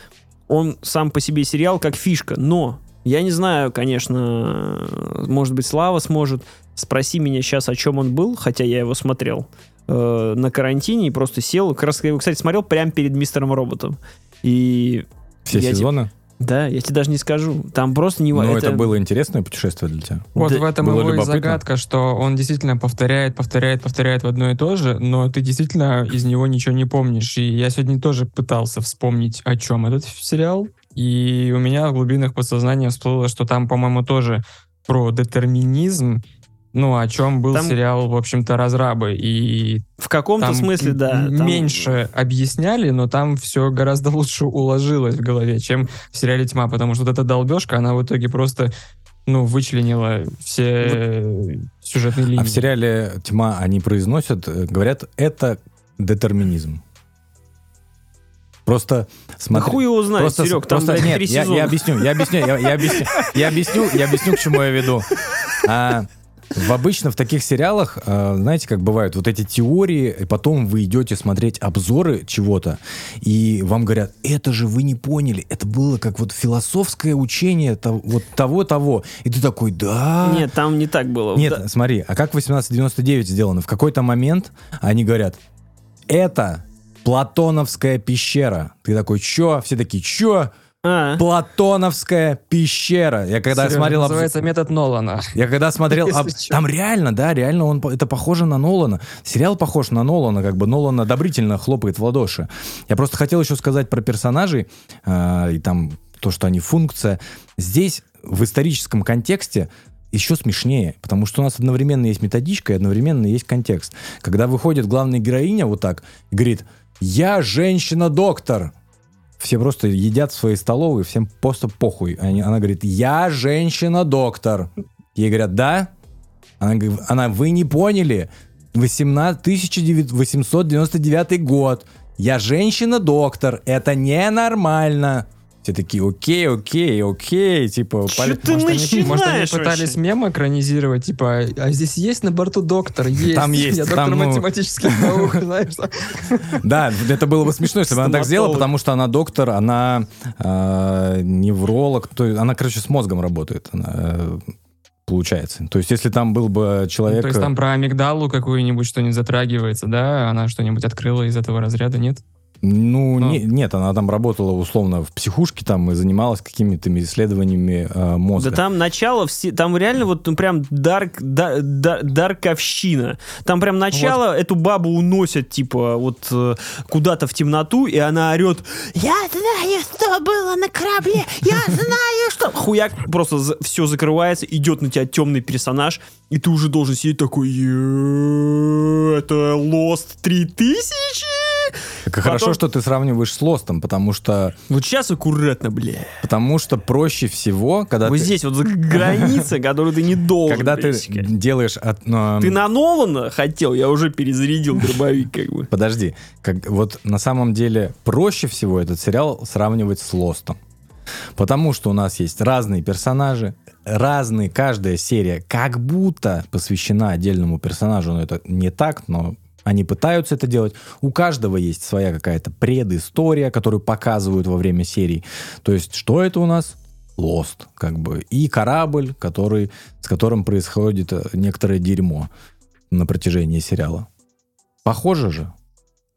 Speaker 1: Он сам по себе сериал как фишка, но я не знаю, конечно, может быть, Слава сможет. Спроси меня сейчас, о чем он был, хотя я его смотрел э, на карантине и просто сел. Как раз я его, кстати, смотрел прямо перед мистером роботом. И
Speaker 2: все
Speaker 1: я
Speaker 2: сезоны?
Speaker 1: да, я тебе даже не скажу. Там просто не...
Speaker 2: Ну,
Speaker 1: ва-
Speaker 2: это было интересное путешествие для тебя.
Speaker 3: Вот
Speaker 1: Да,
Speaker 3: в этом
Speaker 2: было
Speaker 3: его и
Speaker 2: любопытно.
Speaker 3: загадка, что он действительно повторяет, повторяет, повторяет в одно и то же, но ты действительно из него ничего не помнишь. И я сегодня тоже пытался вспомнить, о чем этот сериал. И у меня в глубинах подсознания всплыло, что там, по-моему, тоже про детерминизм, ну, о чем был
Speaker 1: Там-
Speaker 3: сериал, в общем-то, «Разрабы». И
Speaker 1: В каком-то
Speaker 3: там
Speaker 1: смысле, да. там-
Speaker 3: меньше объясняли, но там все гораздо лучше уложилось в голове, чем в сериале «Тьма», потому что вот эта долбежка, она в итоге просто ну, вычленила все э, сюжетные линии.
Speaker 2: А в сериале «Тьма» они произносят, э, говорят, это детерминизм. Просто
Speaker 1: Да
Speaker 2: смотри.
Speaker 1: хуй его знает,
Speaker 2: Просто,
Speaker 1: Серег, там,
Speaker 2: просто
Speaker 1: блядь,
Speaker 2: нет,
Speaker 1: три
Speaker 2: я,
Speaker 1: сезона.
Speaker 2: я объясню, я объясню, я, я объясню, я объясню, я объясню, к чему я веду. А, в обычно в таких сериалах, а, знаете, как бывают вот эти теории, и потом вы идете смотреть обзоры чего-то, и вам говорят, это же вы не поняли, это было как вот философское учение вот того-того. И ты такой, да.
Speaker 1: Нет, там не так было.
Speaker 2: Нет,
Speaker 1: Да.
Speaker 2: смотри, а как 1899 сделано? В какой-то момент они говорят, это Платоновская пещера. Ты такой, чё? Все такие, чё?
Speaker 1: А,
Speaker 2: Платоновская пещера. Я когда
Speaker 3: Сережа,
Speaker 2: смотрел...
Speaker 3: называется метод Нолана.
Speaker 2: Я когда смотрел... Об-. Там реально, да, реально он, это похоже на Нолана. Сериал похож на Нолана, как бы Нолан одобрительно хлопает в ладоши. Я просто хотел еще сказать про персонажей, а, и там то, что они функция. Здесь в историческом контексте еще смешнее, потому что у нас одновременно есть методичка и одновременно есть контекст. Когда выходит главная героиня вот так говорит, я женщина-доктор, все просто едят в своей столовой, всем просто похуй. Они- она говорит, я женщина-доктор. Ей говорят, да? Она, говорит, она, вы не поняли. 18, 1899 год. Я женщина-доктор. Это ненормально. Все такие, окей, окей, окей. Типа,
Speaker 1: Чё
Speaker 2: пали-
Speaker 1: ты
Speaker 3: Может, они,
Speaker 1: начинаешь
Speaker 3: может, они пытались
Speaker 1: вообще?
Speaker 3: мем экранизировать, типа, а здесь есть на борту доктор? Есть.
Speaker 2: Там есть,
Speaker 3: Я
Speaker 2: там,
Speaker 3: доктор
Speaker 2: ну-
Speaker 3: математических наук, знаешь.
Speaker 2: Да, это было бы смешно, если бы она так сделала, потому что она доктор, она э, невролог, то есть она, короче, с мозгом работает, э, получается. То есть, если там был бы человек...
Speaker 3: То есть там про амигдалу какую-нибудь что-нибудь затрагивается, да? Она что-нибудь открыла из этого разряда, нет?
Speaker 2: Ну,
Speaker 3: Ну.
Speaker 2: не- нет, она там работала условно в психушке там и занималась какими-то исследованиями э, мозга.
Speaker 1: Да там начало, там реально вот ну, прям дарк, да- да- дарковщина. Там прям начало эту бабу уносят, типа, вот э, куда-то в темноту, и она орет, я знаю, что было на корабле, я знаю, что... Хуяк, просто все закрывается, идет на тебя темный персонаж, и ты уже должен сидеть такой, «Е, это Lost 3000?
Speaker 2: И хорошо,
Speaker 1: Потом-
Speaker 2: что ты сравниваешь с Лостом, потому что,
Speaker 1: Вот сейчас аккуратно, бля.
Speaker 2: потому что проще всего, когда
Speaker 1: Вот
Speaker 2: ты,
Speaker 1: здесь вот граница, которую ты не должен
Speaker 2: когда ты делаешь... От,
Speaker 1: Ты на Нолана хотел, я уже перезарядил дробовик, как бы.
Speaker 2: Подожди, как, вот на самом деле проще всего этот сериал сравнивать с Лостом. Потому что у нас есть разные персонажи, разные, каждая серия как будто посвящена отдельному персонажу, но это не так, но они пытаются это делать. У каждого есть своя какая-то предыстория, которую показывают во время серий. То есть, что это у нас? Lost, как бы. И корабль, который, с которым происходит э, некоторое дерьмо на протяжении сериала. Похоже же.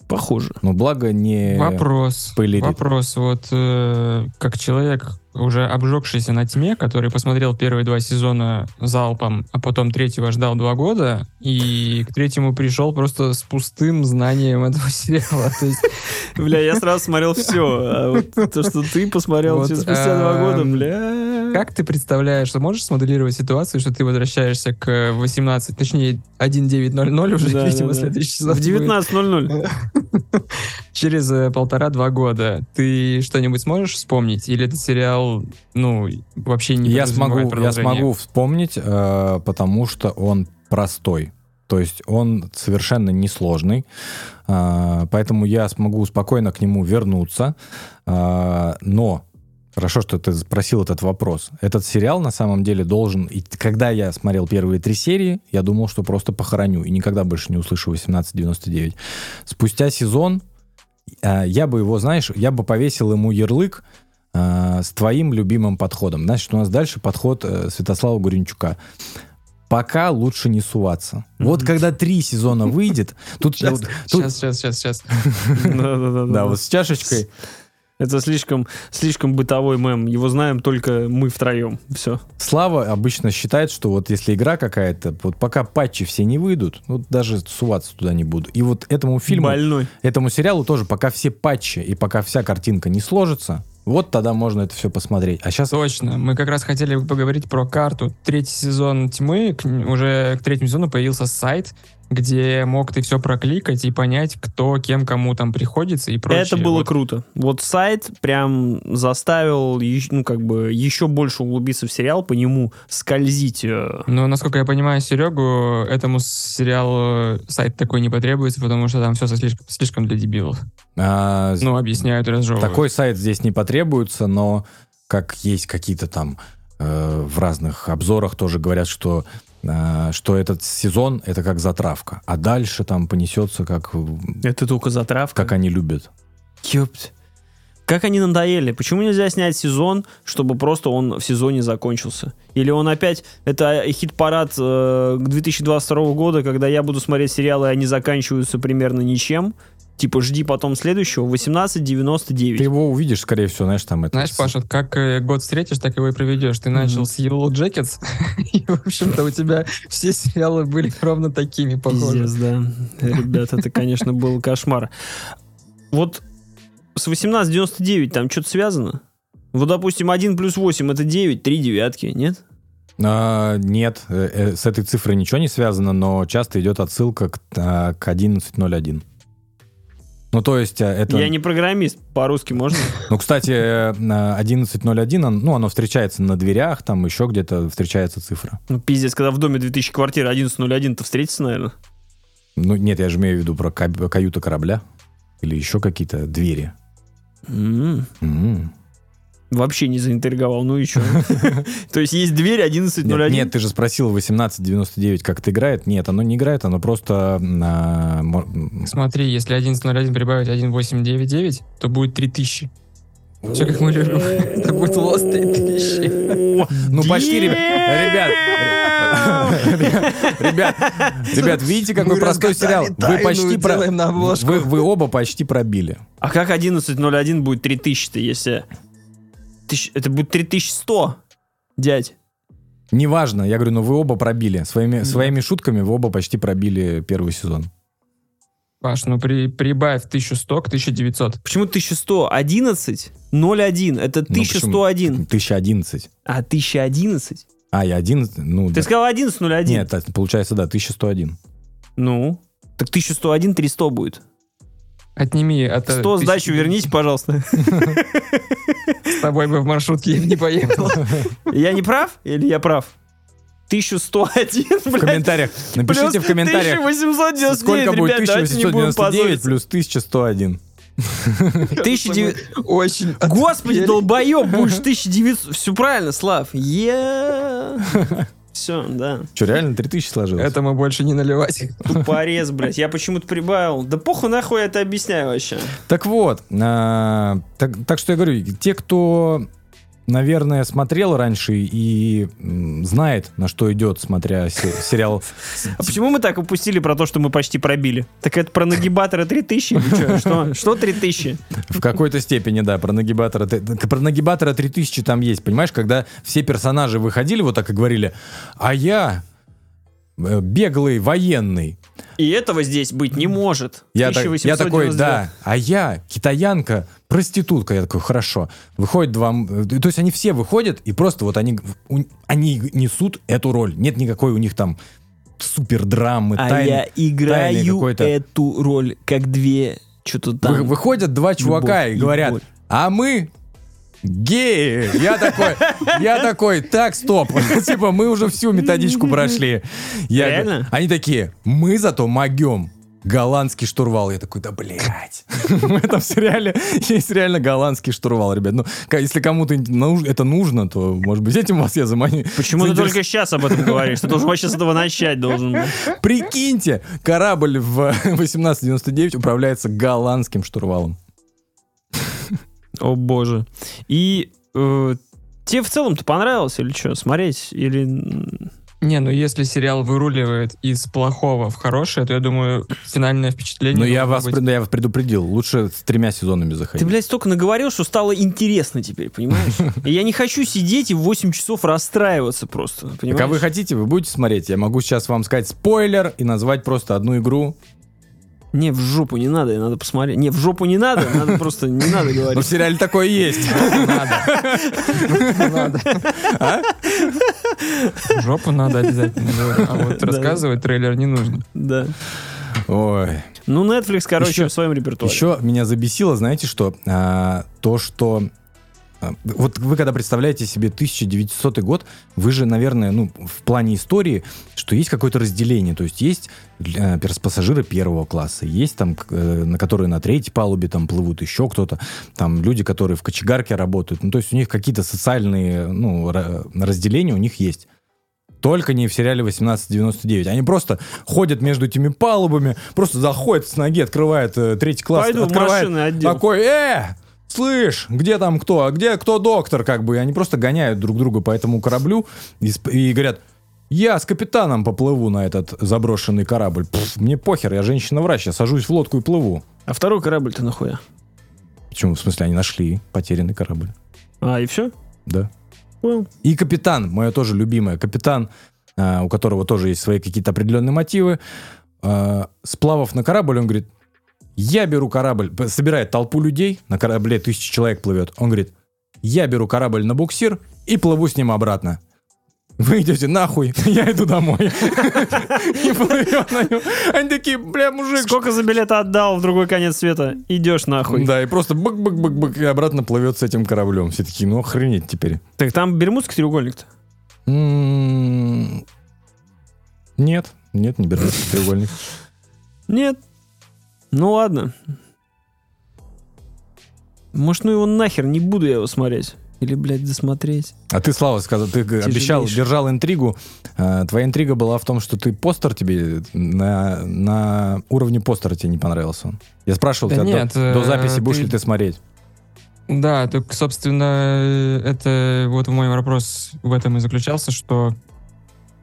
Speaker 1: Похоже.
Speaker 2: Но благо не...
Speaker 3: Вопрос.
Speaker 2: спойлерит.
Speaker 3: Вопрос. Вот э, как человек, уже обжегшийся на тьме, который посмотрел первые два сезона залпом, а потом третьего ждал два года, и к третьему пришел просто с пустым знанием этого сериала. То есть,
Speaker 1: Бля, я сразу смотрел все. А то, что ты посмотрел спустя два года,
Speaker 3: эм,
Speaker 1: бля.
Speaker 3: как ты представляешь, что можешь смоделировать ситуацию, что ты возвращаешься к 18, точнее 1900 уже,
Speaker 1: Да,
Speaker 3: видимо,
Speaker 1: да, да.
Speaker 3: следующий сезон
Speaker 1: В
Speaker 3: будет.
Speaker 1: 19.00.
Speaker 3: через э, полтора-два года ты что-нибудь сможешь вспомнить? Или этот сериал, ну, вообще не
Speaker 2: Я смогу, я смогу вспомнить, э, потому что он простой. То есть он совершенно несложный, э, поэтому я смогу спокойно к нему вернуться. Э, но хорошо, что ты спросил этот вопрос. Этот сериал на самом деле должен... И когда я смотрел первые три серии, я думал, что просто похороню и никогда больше не услышу 1899. Спустя сезон э, я бы его, знаешь, я бы повесил ему ярлык э, с твоим любимым подходом. Значит, у нас дальше подход э, Святослава Гуренчука. Пока лучше не суваться. Вот когда три сезона выйдет, тут,
Speaker 3: Сейчас,
Speaker 2: вот- тут-
Speaker 3: сейчас, сейчас, сейчас,
Speaker 2: да, вот с чашечкой.
Speaker 1: Это слишком, слишком бытовой мем. Его знаем только мы втроем. Все.
Speaker 2: Слава обычно считает, что вот если игра какая-то, вот пока патчи все не выйдут, вот даже суваться туда не буду. И вот этому фильму,
Speaker 1: Больной.
Speaker 2: этому сериалу тоже, пока все патчи и пока вся картинка не сложится, вот тогда можно это все посмотреть. А сейчас
Speaker 3: Точно. Мы как раз хотели поговорить про карту. Третий сезон «Тьмы», уже к третьему сезону появился сайт, где мог ты все прокликать и понять, кто кем кому там приходится и прочее.
Speaker 1: Это было
Speaker 3: Вот.
Speaker 1: круто. Вот сайт прям заставил, ну, как бы, еще больше углубиться в сериал, по нему скользить. э,
Speaker 3: Но, насколько я понимаю Серегу, этому сериалу сайт такой не потребуется, потому что там все слишком, слишком для дебилов.
Speaker 2: а,
Speaker 3: Ну, объясняют, разжевывают.
Speaker 2: Такой сайт здесь не потребуется, но как есть какие-то там э, в разных обзорах тоже говорят, что э, что этот сезон это как затравка, а дальше там понесется как
Speaker 1: Это только затравка.
Speaker 2: как они любят.
Speaker 1: Ёпть. Как они надоели. Почему нельзя снять сезон, чтобы просто он в сезоне закончился? Или он опять... Это хит-парад э, к 2022 года, когда я буду смотреть сериалы, и они заканчиваются примерно ничем. Типа, жди потом следующего. 18.99.
Speaker 2: Ты его увидишь, скорее всего, знаешь, там это.
Speaker 3: Знаешь, Паша, как э, год встретишь, так его и проведешь. Ты начал с Yellow Jackets, и, в общем-то, у тебя все сериалы были ровно такими, похожи.
Speaker 1: Пиздец, да. Ребят, это, конечно, был кошмар. Вот с 18.99 там что-то связано? Вот, допустим, 1 плюс 8 это 9, 3 девятки, нет?
Speaker 2: А, нет, э, э, с этой цифрой ничего не связано, но часто идет отсылка к, а, к 11.01. Ну, то есть, э, это...
Speaker 1: Я не программист, по-русски можно?
Speaker 2: Ну, кстати, э, на 11.01, он- ну, оно встречается на дверях, там еще где-то встречается цифра.
Speaker 1: Ну, пиздец, когда в доме 2000 квартир 11.01, то встретится, наверное.
Speaker 2: Ну, нет, я же имею в виду про каюты корабля. Или еще какие-то двери.
Speaker 1: М,
Speaker 2: М.
Speaker 1: Вообще не заинтриговал, ну и что? То есть есть дверь
Speaker 2: Нет,
Speaker 1: 11.01?
Speaker 2: нет, ты же спросил 1899 как это играет. Нет, оно не играет, оно просто... а,
Speaker 3: Смотри, если 11.01 прибавить 1.899, то будет 3000. Все как мы любим. Это будет лост 3000.
Speaker 2: Ну, почти, ребят. Ребят, ребят, видите, какой простой сериал. Вы почти про-. Вы вы оба почти пробили.
Speaker 1: А как 11.01 будет 3000-то, если... Тысяч- Это будет 3100, дядь.
Speaker 2: Неважно, я говорю, ну вы оба пробили. Своими, своими шутками вы оба почти пробили первый сезон.
Speaker 3: Паш, ну при, прибавь 1100 к 1900.
Speaker 1: Почему 1100? 11? 01. Это
Speaker 2: Ну, почему?
Speaker 1: 1101.
Speaker 2: 1011.
Speaker 1: А 1011?
Speaker 2: А, я 11, ну...
Speaker 1: Ты
Speaker 2: да.
Speaker 1: сказал 11.01.
Speaker 2: Нет, получается, да, 1101.
Speaker 1: Ну, так 1101 300 будет.
Speaker 3: Отними от...
Speaker 1: 100 сдачу верните, пожалуйста.
Speaker 3: С тобой бы в маршрутке не поехал.
Speaker 1: Я не прав? Или я прав? 1101,
Speaker 2: В
Speaker 1: блядь.
Speaker 2: комментариях, напишите в комментариях,
Speaker 1: 1899,
Speaker 2: сколько будет
Speaker 1: ребят, давайте не будем
Speaker 2: 1899
Speaker 1: позориться.
Speaker 2: плюс 1101.
Speaker 1: 1900...
Speaker 3: Очень
Speaker 1: Господи, долбоеб, будешь 1900... Все правильно, Слав. Е. Все, да.
Speaker 2: Что, реально 3000 сложилось?
Speaker 3: Это мы больше не наливать.
Speaker 1: Тупорез, блядь. Я почему-то прибавил. Да похуй нахуй я это объясняю вообще.
Speaker 2: Так вот, а, так, так что я говорю, те, кто, наверное, смотрел раньше и знает, на что идет, смотря се- сериал.
Speaker 1: А почему мы так упустили про то, что мы почти пробили? Так это про нагибаторы 3000 или что? Что? Что 3000?
Speaker 2: В какой-то степени, да, про нагибатора. Про нагибатора 3000 там есть, понимаешь, когда все персонажи выходили вот так и говорили, а я э, беглый военный.
Speaker 1: И этого здесь быть не может.
Speaker 2: Я, так- я такой,
Speaker 1: 1899.
Speaker 2: да, а я китаянка, проститутка. Я такой, хорошо. Выходит два... э, То есть они все выходят, и просто вот они, они несут эту роль. Нет никакой у них там супер драмы,
Speaker 1: А
Speaker 2: тайны.
Speaker 1: я играю эту роль как две что-то там.
Speaker 2: Вы- выходят два чувака
Speaker 1: любовь
Speaker 2: и говорят,
Speaker 1: боль.
Speaker 2: а мы геи. Я такой, я такой, так, стоп. Типа, мы уже всю методичку прошли. Я
Speaker 1: Реально?
Speaker 2: Они такие, мы зато могем. Голландский штурвал. Я такой, да, блядь. В этом сериале есть реально голландский штурвал, ребят. Ну, если кому-то это нужно, то, может быть, этим вас я заманю.
Speaker 1: Почему ты только сейчас об этом говоришь? Ты должен вообще с этого начать должен.
Speaker 2: Прикиньте, корабль в 1899 управляется голландским штурвалом.
Speaker 1: О боже. И э, тебе в целом-то понравилось или что? Смотреть? Или...
Speaker 3: Не, ну если сериал выруливает из плохого в хорошее, то я думаю, финальное впечатление...
Speaker 2: Но Ну, я
Speaker 3: должно
Speaker 2: вас,
Speaker 3: быть-
Speaker 2: пред- я вас предупредил, лучше с тремя сезонами
Speaker 1: Ты,
Speaker 2: заходить.
Speaker 1: блядь, столько наговорил, что стало интересно теперь, понимаешь? И я не хочу сидеть и в 8 часов расстраиваться просто,
Speaker 2: Так,
Speaker 1: понимаешь?
Speaker 2: а вы хотите, вы будете смотреть? Я могу сейчас вам сказать спойлер и назвать просто одну игру.
Speaker 1: Не, в жопу не надо, надо посмотреть. Не, в жопу не надо, надо просто не надо
Speaker 2: Но в
Speaker 1: говорить.
Speaker 2: сериале такое есть.
Speaker 3: Надо. Жопу надо обязательно. А вот рассказывать трейлер не нужно.
Speaker 1: Да.
Speaker 2: Ой.
Speaker 1: Ну, Netflix, короче, в своем репертуаре.
Speaker 2: Еще меня забесило, знаете что? А, то, что... Вот вы когда представляете себе 1900 год, вы же, наверное, ну, в плане истории, что есть какое-то разделение. То есть есть э, пассажиры первого класса, есть там, э, на которые на третьей палубе там плывут еще кто-то, там люди, которые в кочегарке работают. Ну, то есть у них какие-то социальные ну, ра- разделения у них есть. Только не в сериале 1899. Они просто ходят между этими палубами, просто заходят с ноги, открывает э, третий класс,
Speaker 1: Пойду
Speaker 2: открывает такой, э, слышь, где там кто, а где кто доктор, как бы. И они просто гоняют друг друга по этому кораблю и, и говорят, я с капитаном поплыву на этот заброшенный корабль. Пф, мне похер, я женщина-врач, я сажусь в лодку и плыву.
Speaker 1: А второй корабль-то нахуя?
Speaker 2: Почему? В смысле, они нашли потерянный корабль.
Speaker 1: А, и все?
Speaker 2: Да.
Speaker 1: Понял.
Speaker 2: И капитан, мое тоже любимое, капитан, а, у которого тоже есть свои какие-то определенные мотивы, а, сплавав на корабль, он говорит, я беру корабль, собирает толпу людей, на корабле тысяча человек плывет, он говорит, я беру корабль на буксир и плыву с ним обратно. Вы идете нахуй, я иду домой. И плывет на нем. Они такие, бля, мужик.
Speaker 1: Сколько за билет отдал в другой конец света? Идешь нахуй.
Speaker 2: Да, и просто бык-бык-бык-бык, и обратно плывет с этим кораблем. Все такие, ну охренеть теперь.
Speaker 1: Так там Бермудский треугольник-то.
Speaker 2: М, Нет, нет, не берется треугольник.
Speaker 1: Нет. Ну ладно. Может, ну его нахер, не буду я его смотреть. Или, блядь, досмотреть.
Speaker 2: А ты, Слава, сказал, ты г- обещал,
Speaker 1: Тяжелейший.
Speaker 2: держал интригу. А, Твоя интрига была в том, что ты постер тебе на, на уровне постера тебе не понравился он. Я спрашивал
Speaker 3: Да
Speaker 2: тебя до-
Speaker 3: нет,
Speaker 2: до,
Speaker 3: э,
Speaker 2: записи, будешь
Speaker 3: ты-
Speaker 2: ли ты смотреть.
Speaker 3: Да, так, собственно, это вот мой вопрос в этом и заключался, что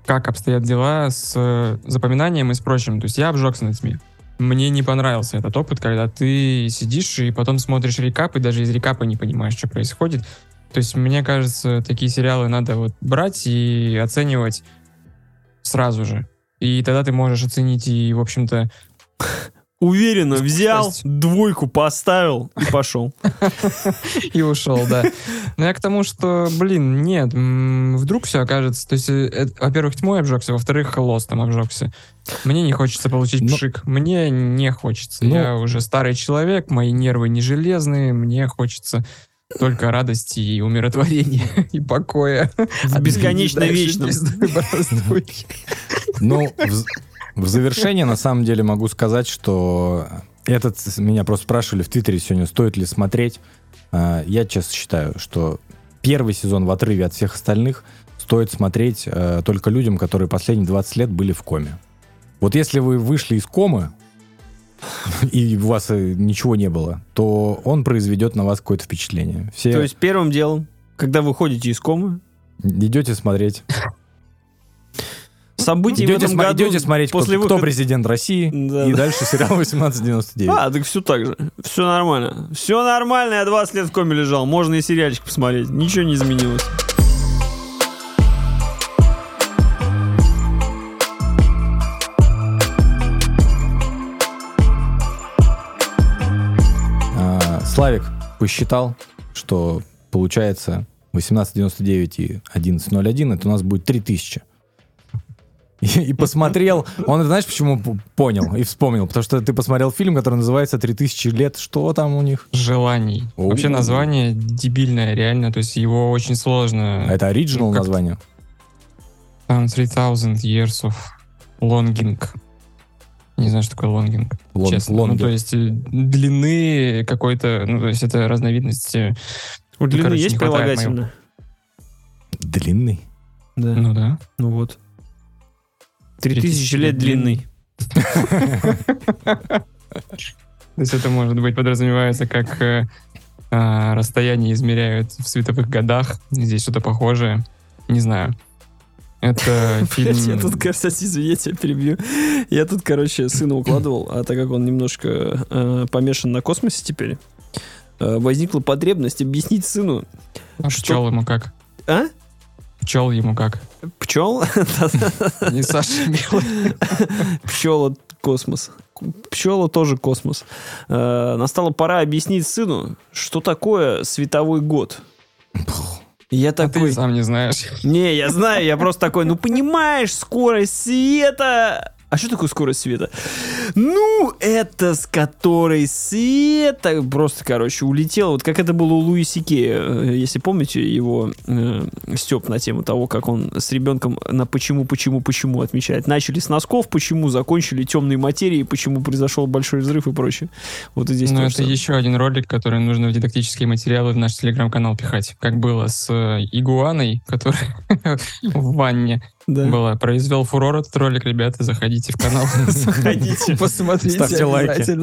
Speaker 3: как обстоят дела с э, запоминанием и с прочим. То есть я обжегся на тьме. Мне не понравился этот опыт, когда ты сидишь и потом смотришь рекап, и даже из рекапа не понимаешь, что происходит. То есть, мне кажется, такие сериалы надо вот брать и оценивать сразу же. И тогда ты можешь оценить и, в общем-то,
Speaker 1: Уверенно взял, двойку поставил и пошел.
Speaker 3: И ушел, да. Но я к тому, что, блин, нет, вдруг все окажется. То есть, э, это, во-первых, тьмой обжегся, во-вторых, лостом обжегся. Мне не хочется получить
Speaker 2: Ну-
Speaker 3: пшик. Мне не хочется.
Speaker 2: Ну-
Speaker 3: Я уже старый человек, мои нервы не железные, мне хочется только радости и умиротворения и покоя.
Speaker 1: Бесконечно
Speaker 3: бороздуй.
Speaker 2: Ну, в, завершение, на самом деле, могу сказать, что Этот меня просто спрашивали в Твиттере сегодня, стоит ли смотреть. А, Я честно считаю, что первый сезон в отрыве от всех остальных стоит смотреть э, только людям, которые последние 20 лет были в коме. Вот если вы вышли из комы, и у вас э, ничего не было, то он произведет на вас какое-то впечатление. Все
Speaker 1: То есть первым делом, когда вы ходите из комы,
Speaker 2: идете смотреть.
Speaker 1: Событий в
Speaker 2: Идете,
Speaker 1: этом
Speaker 2: сма-
Speaker 1: году
Speaker 2: идете смотреть,
Speaker 1: после
Speaker 2: кто, кто
Speaker 1: выхода-
Speaker 2: президент России,
Speaker 1: Да,
Speaker 2: и
Speaker 1: да.
Speaker 2: дальше сериал 1899.
Speaker 1: А, так все так же. Все нормально. Все нормально, я 20 лет в коме лежал. Можно и сериальчик посмотреть. Ничего не изменилось.
Speaker 2: А, Славик посчитал, что получается 1899 и 1101, это у нас будет 3000. И, и посмотрел, он, знаешь, почему понял и вспомнил? Потому что ты посмотрел фильм, который называется «3000 лет». Что там у них?
Speaker 3: Желаний.
Speaker 2: Оу.
Speaker 3: Вообще название дебильное, реально. То есть его очень сложно.
Speaker 2: А это оригинал
Speaker 3: Ну,
Speaker 2: название?
Speaker 3: Там 3000 years of longing. Не знаю, что такое longing.
Speaker 2: Lon-
Speaker 3: честно. Ну,
Speaker 2: longer.
Speaker 3: то есть э, длины какой-то, ну, то есть это разновидность. э,
Speaker 1: У длины
Speaker 3: короче,
Speaker 1: есть прилагательное?
Speaker 2: Длинный.
Speaker 1: Да.
Speaker 3: Ну да.
Speaker 1: Ну вот. 3000
Speaker 3: 3000
Speaker 1: лет длинный.
Speaker 3: То есть это, может быть, подразумевается как э, а, расстояние измеряют в световых годах. Здесь что-то похожее. Не знаю. Это фильм...
Speaker 1: Я тут, кстати, извини, я перебью. Я тут, короче, сына укладывал, а так как он немножко э, помешан на космосе теперь, э, возникла потребность объяснить сыну,
Speaker 3: А
Speaker 1: что-
Speaker 3: ему как?
Speaker 1: а?
Speaker 3: Пчел ему как?
Speaker 1: Пчел?
Speaker 3: Не Саша Милый.
Speaker 1: Пчела космос. Пчела тоже космос. Э, Настала пора объяснить сыну, что такое световой год. Я
Speaker 3: А ты
Speaker 1: такой,
Speaker 3: сам не знаешь.
Speaker 1: не, я знаю, я просто такой, ну понимаешь, скорость света. А что такое скорость света? Ну, это с которой свет просто, короче, улетел. Вот как это было у Луи Сике, э, если помните его э, степ на тему того, как он с ребенком на почему, почему, почему отмечает. Начали с носков, почему, закончили темной материей, почему произошел большой взрыв и прочее. Вот и здесь
Speaker 3: Ну, это
Speaker 1: самое.
Speaker 3: еще один ролик, который нужно в дидактические материалы в наш телеграм-канал пихать. Как было с э, игуаной, которая в ванне
Speaker 1: Да.
Speaker 3: была. Произвел фурор этот ролик, ребята, заходите в канал.
Speaker 1: Заходите.
Speaker 3: Посмотрите
Speaker 2: Ставьте лайки.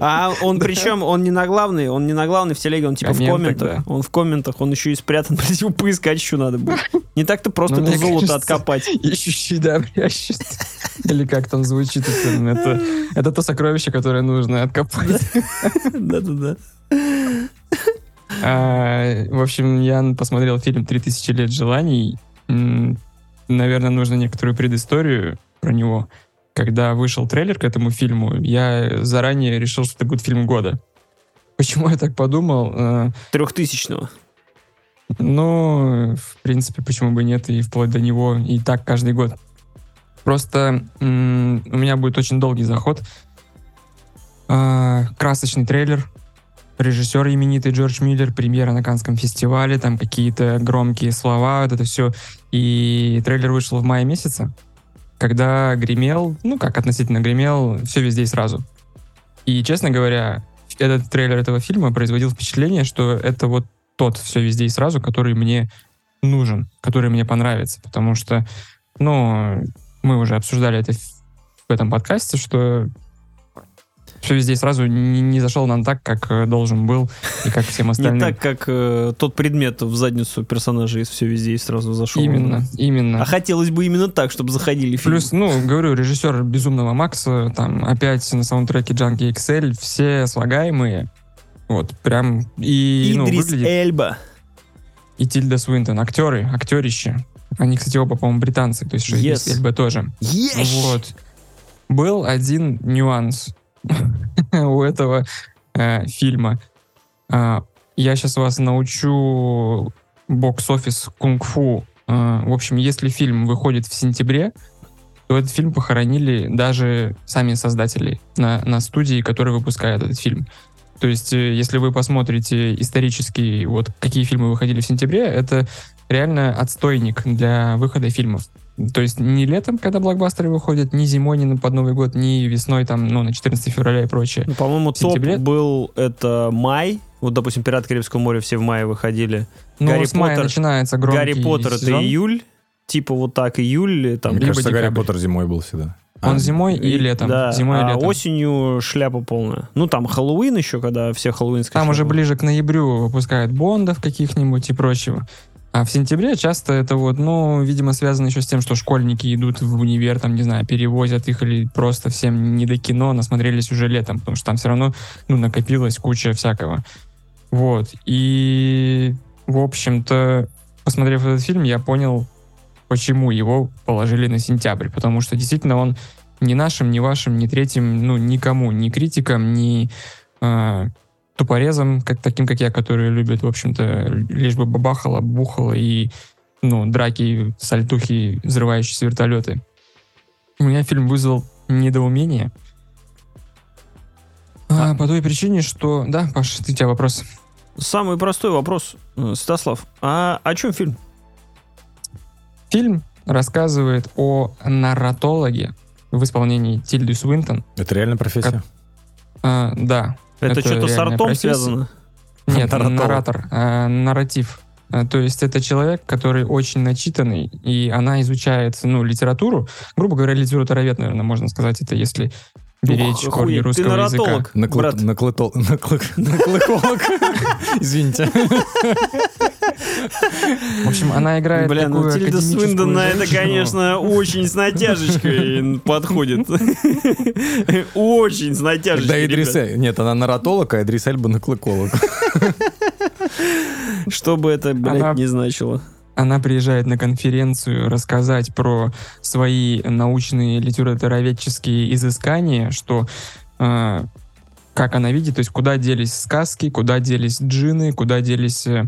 Speaker 1: А он причем, он не на главный, он не на главный в телеге, он типа в
Speaker 3: Комментах.
Speaker 1: Он в комментах, он еще и спрятан, блядь, его поискать еще надо будет. Не так-то просто
Speaker 3: Ну,
Speaker 1: это
Speaker 3: мне
Speaker 1: золото откопать.
Speaker 3: Ищущий, да, прячущий. Или как там звучит это. Это, то сокровище, которое нужно откопать.
Speaker 1: Да-да-да.
Speaker 3: А, в общем, я посмотрел фильм «3000 лет желаний». Наверное, нужно некоторую предысторию про него. Когда вышел трейлер к этому фильму, я заранее решил, что это будет фильм года. Почему я так подумал? Э,
Speaker 1: Трехтысячного.
Speaker 3: Ну, в принципе, почему бы нет, и вплоть до него, и так каждый год. Просто м, у меня будет очень долгий заход. А, красочный трейлер. Режиссер именитый Джордж Миллер, премьера на Канском фестивале, там какие-то громкие слова, вот это все. И трейлер вышел в мае месяце, когда гремел, ну как относительно гремел, все везде и сразу. И, честно говоря, этот трейлер этого фильма производил впечатление, что это вот тот все везде и сразу, который мне нужен, который мне понравится. Потому что, ну, мы уже обсуждали это в этом подкасте, что все везде сразу не, не зашел нам так, как э, должен был, и как всем
Speaker 1: Не
Speaker 3: остальным.
Speaker 1: так, как э, тот предмет в задницу персонажа из все везде и сразу зашел.
Speaker 3: Именно, именно.
Speaker 1: А хотелось бы именно так, чтобы заходили фильмы.
Speaker 3: Плюс, ну, говорю, режиссер «Безумного Макса», там, опять на саундтреке Junkie XL, все слагаемые, вот, прям, и, ну,
Speaker 1: Идрис
Speaker 3: выглядит...
Speaker 1: Эльба.
Speaker 3: и Тильда Свинтон. Актеры, актерище. Они, кстати, оба, по-моему, британцы, то есть
Speaker 1: Yes.
Speaker 3: Эльба тоже.
Speaker 1: Ешь!
Speaker 3: Вот. Был один нюанс у этого э, фильма. А, я сейчас вас научу бокс-офис кунг-фу. А, в общем, если фильм выходит в сентябре, то этот фильм похоронили даже сами создатели на, на студии, которые выпускают этот фильм. То есть, э, если вы посмотрите исторически, вот какие фильмы выходили в сентябре, это реально отстойник для выхода фильмов. То есть не летом, когда блокбастеры выходят, ни зимой, ни под Новый год, ни весной, там, ну, на 14 февраля и прочее.
Speaker 1: Ну, по-моему,
Speaker 3: сентябре?
Speaker 1: топ был это май. Вот, допустим, «Пираты Карибского моря» все в мае выходили.
Speaker 3: Ну,
Speaker 1: Гарри
Speaker 3: с мая
Speaker 1: Поттер-
Speaker 3: начинается громкий
Speaker 1: Гарри Поттер это июль. Типа вот так, июль. или Там,
Speaker 2: Мне
Speaker 3: Либо
Speaker 2: кажется, Гарри
Speaker 3: декабрь.
Speaker 2: Поттер зимой был всегда.
Speaker 3: Он
Speaker 2: А,
Speaker 3: зимой и, летом.
Speaker 1: Да,
Speaker 3: Зимой
Speaker 1: а
Speaker 3: и летом.
Speaker 1: осенью шляпа полная. Ну, там Хэллоуин еще, когда все хэллоуинские
Speaker 3: Там уже
Speaker 1: шляпы.
Speaker 3: ближе к ноябрю выпускают бондов каких-нибудь и прочего. А в сентябре часто это вот, ну, видимо, связано еще с тем, что школьники идут в универ, там, не знаю, перевозят их или просто всем не до кино, насмотрелись уже летом, потому что там все равно, ну, накопилась куча всякого. Вот. И, в общем-то, посмотрев этот фильм, я понял, почему его положили на сентябрь. Потому что действительно он ни нашим, ни вашим, ни третьим, ну, никому, ни критикам, ни э, тупорезам, как, таким, как я, которые любят, в общем-то, лишь бы бабахало, бухало и, ну, драки, сальтухи, взрывающиеся вертолеты. У меня фильм вызвал недоумение. А, по той причине, что... Да, Паш, у тебя вопрос.
Speaker 1: Самый простой вопрос, э, Стаслав. А о чем фильм?
Speaker 3: Фильм рассказывает о нарратологе в исполнении Тильды Свинтон.
Speaker 2: Это реально профессия?
Speaker 3: А, да,
Speaker 1: Это,
Speaker 3: Это
Speaker 1: что-то с артом
Speaker 3: профессия.
Speaker 1: связано?
Speaker 3: Нет, наратор, а, нарратив. А, То есть это человек, который очень начитанный, и она изучает, ну, литературу. Грубо говоря, литературовед, наверное, можно сказать это, если беречь
Speaker 1: Ух,
Speaker 3: корни
Speaker 1: охуеть,
Speaker 3: русского
Speaker 1: ты
Speaker 3: языка.
Speaker 2: Наклы- наклытол- наклык- Наклыковок. Извините.
Speaker 3: В общем, она играет
Speaker 1: Бля, ну
Speaker 3: такую
Speaker 1: Тильда
Speaker 3: академическую
Speaker 1: Свиндон на это, конечно, очень с натяжечкой подходит. Очень с натяжечкой,
Speaker 2: Да, Идрис
Speaker 1: ребят.
Speaker 2: Эль- Нет, она нарратолог, а Идрис Эльба наклыколог.
Speaker 1: Что бы это, блядь,
Speaker 3: Она-
Speaker 1: не значило.
Speaker 3: Она приезжает на конференцию рассказать про свои научные литературоведческие изыскания, что э, как она видит, то есть куда делись сказки, куда делись джины, куда делись э,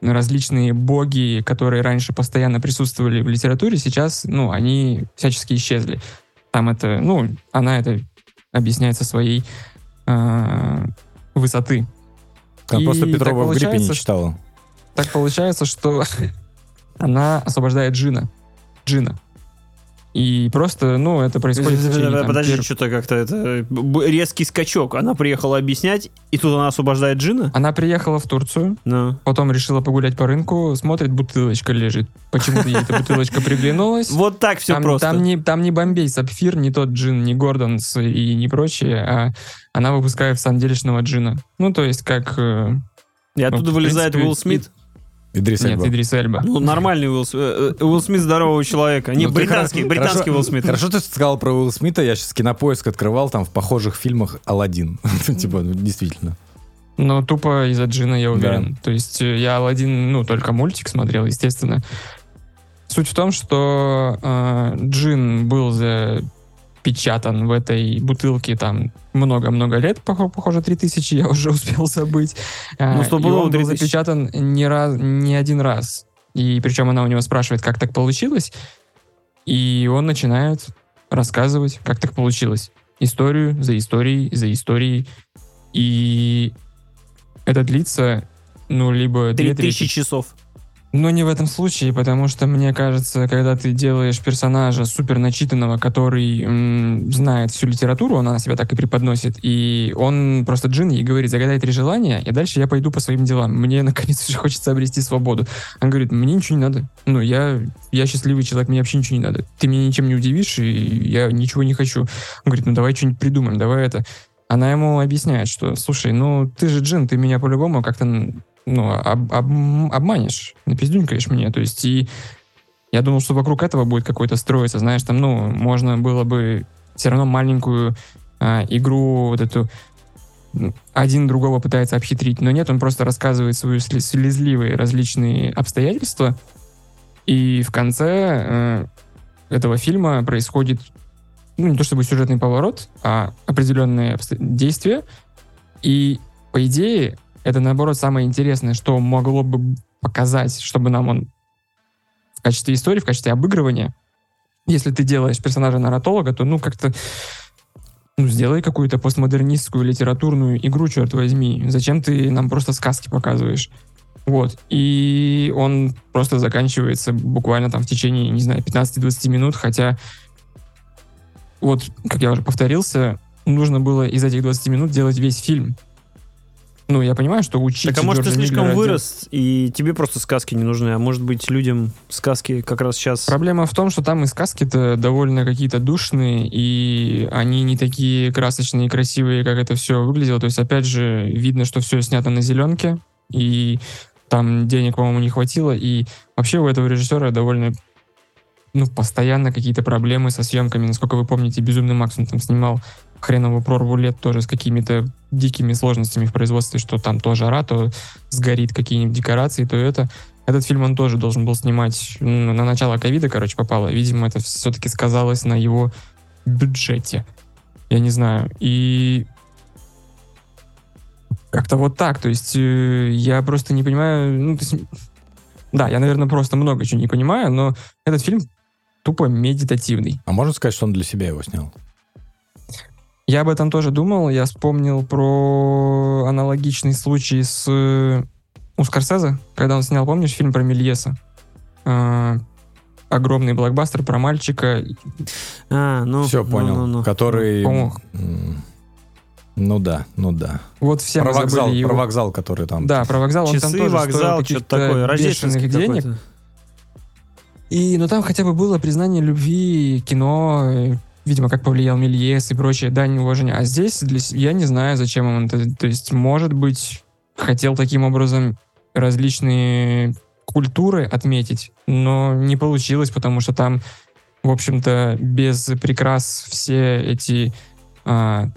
Speaker 3: различные боги, которые раньше постоянно присутствовали в литературе, сейчас, ну, они всячески исчезли. Там это, ну, она это объясняет со своей э, высоты.
Speaker 2: Там
Speaker 3: И
Speaker 2: просто Петрова в гриппе не читала.
Speaker 3: Так получается, что она освобождает джина. Джина. И просто, ну, это происходит... течение, там,
Speaker 1: Подожди,
Speaker 3: пер-
Speaker 1: что-то как-то это резкий скачок. Она приехала объяснять, и тут она освобождает Джина?
Speaker 3: Она приехала в Турцию,
Speaker 1: Ну.
Speaker 3: потом решила погулять по рынку, смотрит, бутылочка лежит. Почему-то ей эта бутылочка приглянулась.
Speaker 1: Вот так все
Speaker 3: там,
Speaker 1: просто.
Speaker 3: Там не, там не Bombay Sapphire, не тот джин, не Gordon's и не прочее, а она выпускает самделишного джина. Ну, то есть как... э,
Speaker 1: И оттуда
Speaker 3: в
Speaker 1: вылезает Уилл Смит.
Speaker 2: Идрис
Speaker 3: Нет,
Speaker 2: Эльба.
Speaker 3: Идрис Эльба.
Speaker 1: Ну, нормальный Уилл, С- э, Уилл Смит здорового человека. Не,
Speaker 2: Ну,
Speaker 1: британский,
Speaker 2: хоро-
Speaker 1: британский
Speaker 2: хорошо-
Speaker 1: Уилл Смит.
Speaker 2: Хорошо ты сказал про Уилла Смита, я сейчас кинопоиск открывал, там в похожих фильмах Алладин. Типа, ну, действительно.
Speaker 3: Ну, тупо из-за Джина, я уверен. То есть э, я Алладин, ну, только мультик смотрел, естественно. Суть в том, что э, Джин был запечатан в этой бутылке там много-много лет, пох- похоже, 3000, я уже успел забыть. Э,
Speaker 1: Ну,
Speaker 3: и
Speaker 1: стопудово
Speaker 3: он был
Speaker 1: 3000.
Speaker 3: запечатан не, раз, не один раз. И причем она у него спрашивает, как так получилось. И он начинает рассказывать, как так получилось. Историю за историей, за историей. И это длится, ну, либо две
Speaker 1: 3000
Speaker 3: трети.
Speaker 1: часов.
Speaker 3: Но не в этом случае, потому что, мне кажется, когда ты делаешь персонажа супер начитанного, который м, знает всю литературу, он она себя так и преподносит, и он просто джин и говорит, загадай три желания, и дальше я пойду по своим делам. Мне, наконец, уже хочется обрести свободу. Он говорит, мне ничего не надо. Ну, я, я счастливый человек, мне вообще ничего не надо. Ты меня ничем не удивишь, и я ничего не хочу. Он говорит, ну, давай что-нибудь придумаем, давай это. Она ему объясняет, что, слушай, ну, ты же джин, ты меня по-любому как-то ну, об- об- обманешь, напиздюнькаешь мне. То есть, и я думал, что вокруг этого будет какой-то строиться, знаешь, там, ну, можно было бы все равно маленькую а, игру вот эту один другого пытается обхитрить, но нет, он просто рассказывает свои слезливые различные обстоятельства, и в конце э, этого фильма происходит, ну, не то чтобы сюжетный поворот, а определенные действия, и, по идее, это, наоборот, самое интересное, что могло бы показать, чтобы нам он в качестве истории, в качестве обыгрывания, если ты делаешь персонажа нарратолога, то, ну, как-то ну, сделай какую-то постмодернистскую литературную игру, черт возьми. Зачем ты нам просто сказки показываешь? Вот. И он просто заканчивается буквально там в течение, не знаю, 15-20 минут, хотя вот, как я уже повторился, нужно было из этих 20 минут делать весь фильм. Ну, я понимаю, что учить
Speaker 1: Так а может ты
Speaker 3: Джорджа
Speaker 1: слишком
Speaker 3: Миллера
Speaker 1: вырос, и тебе просто сказки не нужны, а может быть людям сказки как раз сейчас...
Speaker 3: Проблема в том, что там и сказки-то довольно какие-то душные, и они не такие красочные и красивые, как это все выглядело. То есть, опять же, видно, что все снято на зеленке, и там денег, по-моему, не хватило. И вообще у этого режиссера довольно ну, постоянно какие-то проблемы со съемками. Насколько вы помните, «Безумный Макс» он там снимал хреновую прорву лет тоже с какими-то дикими сложностями в производстве, что там то жара, то сгорит какие-нибудь декорации, то это. Этот фильм он тоже должен был снимать ну, на начало ковида, короче, попало. Видимо, это все-таки сказалось на его бюджете. Я не знаю. И как-то вот так. То есть э, я просто не понимаю... Ну, то есть, да, я, наверное, просто много чего не понимаю, но этот фильм тупо медитативный.
Speaker 2: А можно сказать, что он для себя его снял?
Speaker 3: Я об этом тоже думал. Я вспомнил про аналогичный случай с э, у Скорсезе, когда он снял, помнишь, фильм про Мельеса? Э, огромный блокбастер про мальчика.
Speaker 1: А, ну...
Speaker 2: Все,
Speaker 1: ну,
Speaker 2: понял.
Speaker 1: ну, ну.
Speaker 2: Который...
Speaker 3: По-моему,
Speaker 2: м, Ну да, ну да.
Speaker 3: Вот все
Speaker 2: Про вокзал,
Speaker 3: забыли его.
Speaker 2: про вокзал, который там...
Speaker 3: Да, про вокзал. он там
Speaker 1: Часы,
Speaker 3: тоже
Speaker 1: вокзал, что-то такое, рождественский
Speaker 3: бешеных денег. И, ну, там хотя бы было признание любви, кино, видимо, как повлиял Мельес и прочее, дань уважения. А здесь для, я не знаю, зачем он это. То есть, может быть, хотел таким образом различные культуры отметить, но не получилось, потому что там, в общем-то, без прикрас все эти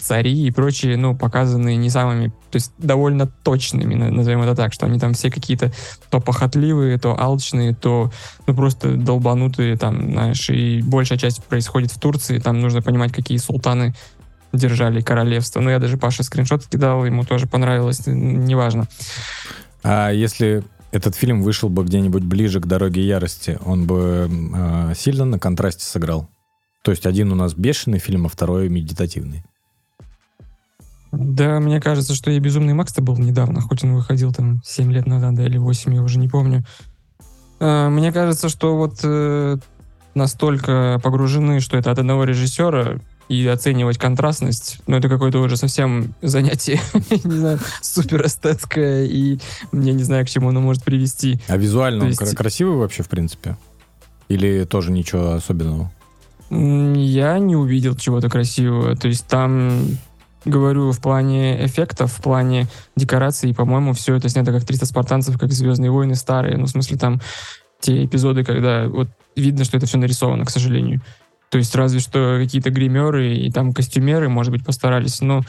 Speaker 3: цари и прочие, ну, показаны не самыми, то есть довольно точными, на- назовем это так, что они там все какие-то то похотливые, то алчные, то ну, просто долбанутые, там, знаешь, и большая часть происходит в Турции, там нужно понимать, какие султаны держали королевство. Ну, я даже Паше скриншот кидал, ему тоже понравилось, неважно.
Speaker 2: А если этот фильм вышел бы где-нибудь ближе к «Дороге ярости», он бы а, сильно на контрасте сыграл? То есть один у нас бешеный фильм, а второй медитативный.
Speaker 3: Да, мне кажется, что и «Безумный Макс»-то был недавно, хоть он выходил там 7 лет назад, да, или 8, я уже не помню. Э, Мне кажется, что вот э, настолько погружены, что это от одного режиссера, и оценивать контрастность, ну, это какое-то уже совсем занятие, не знаю, супер эстетское, и я не знаю, к чему оно может привести.
Speaker 2: А визуально он
Speaker 3: есть-
Speaker 2: красивый вообще, в принципе? Или тоже ничего особенного?
Speaker 3: Я не увидел чего-то красивого. То есть там, говорю, в плане эффектов, в плане декораций, по-моему, все это снято как 300 спартанцев, как «Звездные войны» старые. Ну, в смысле, там те эпизоды, когда вот видно, что это все нарисовано, к сожалению. То есть разве что какие-то гримеры и там костюмеры, может быть, постарались. Но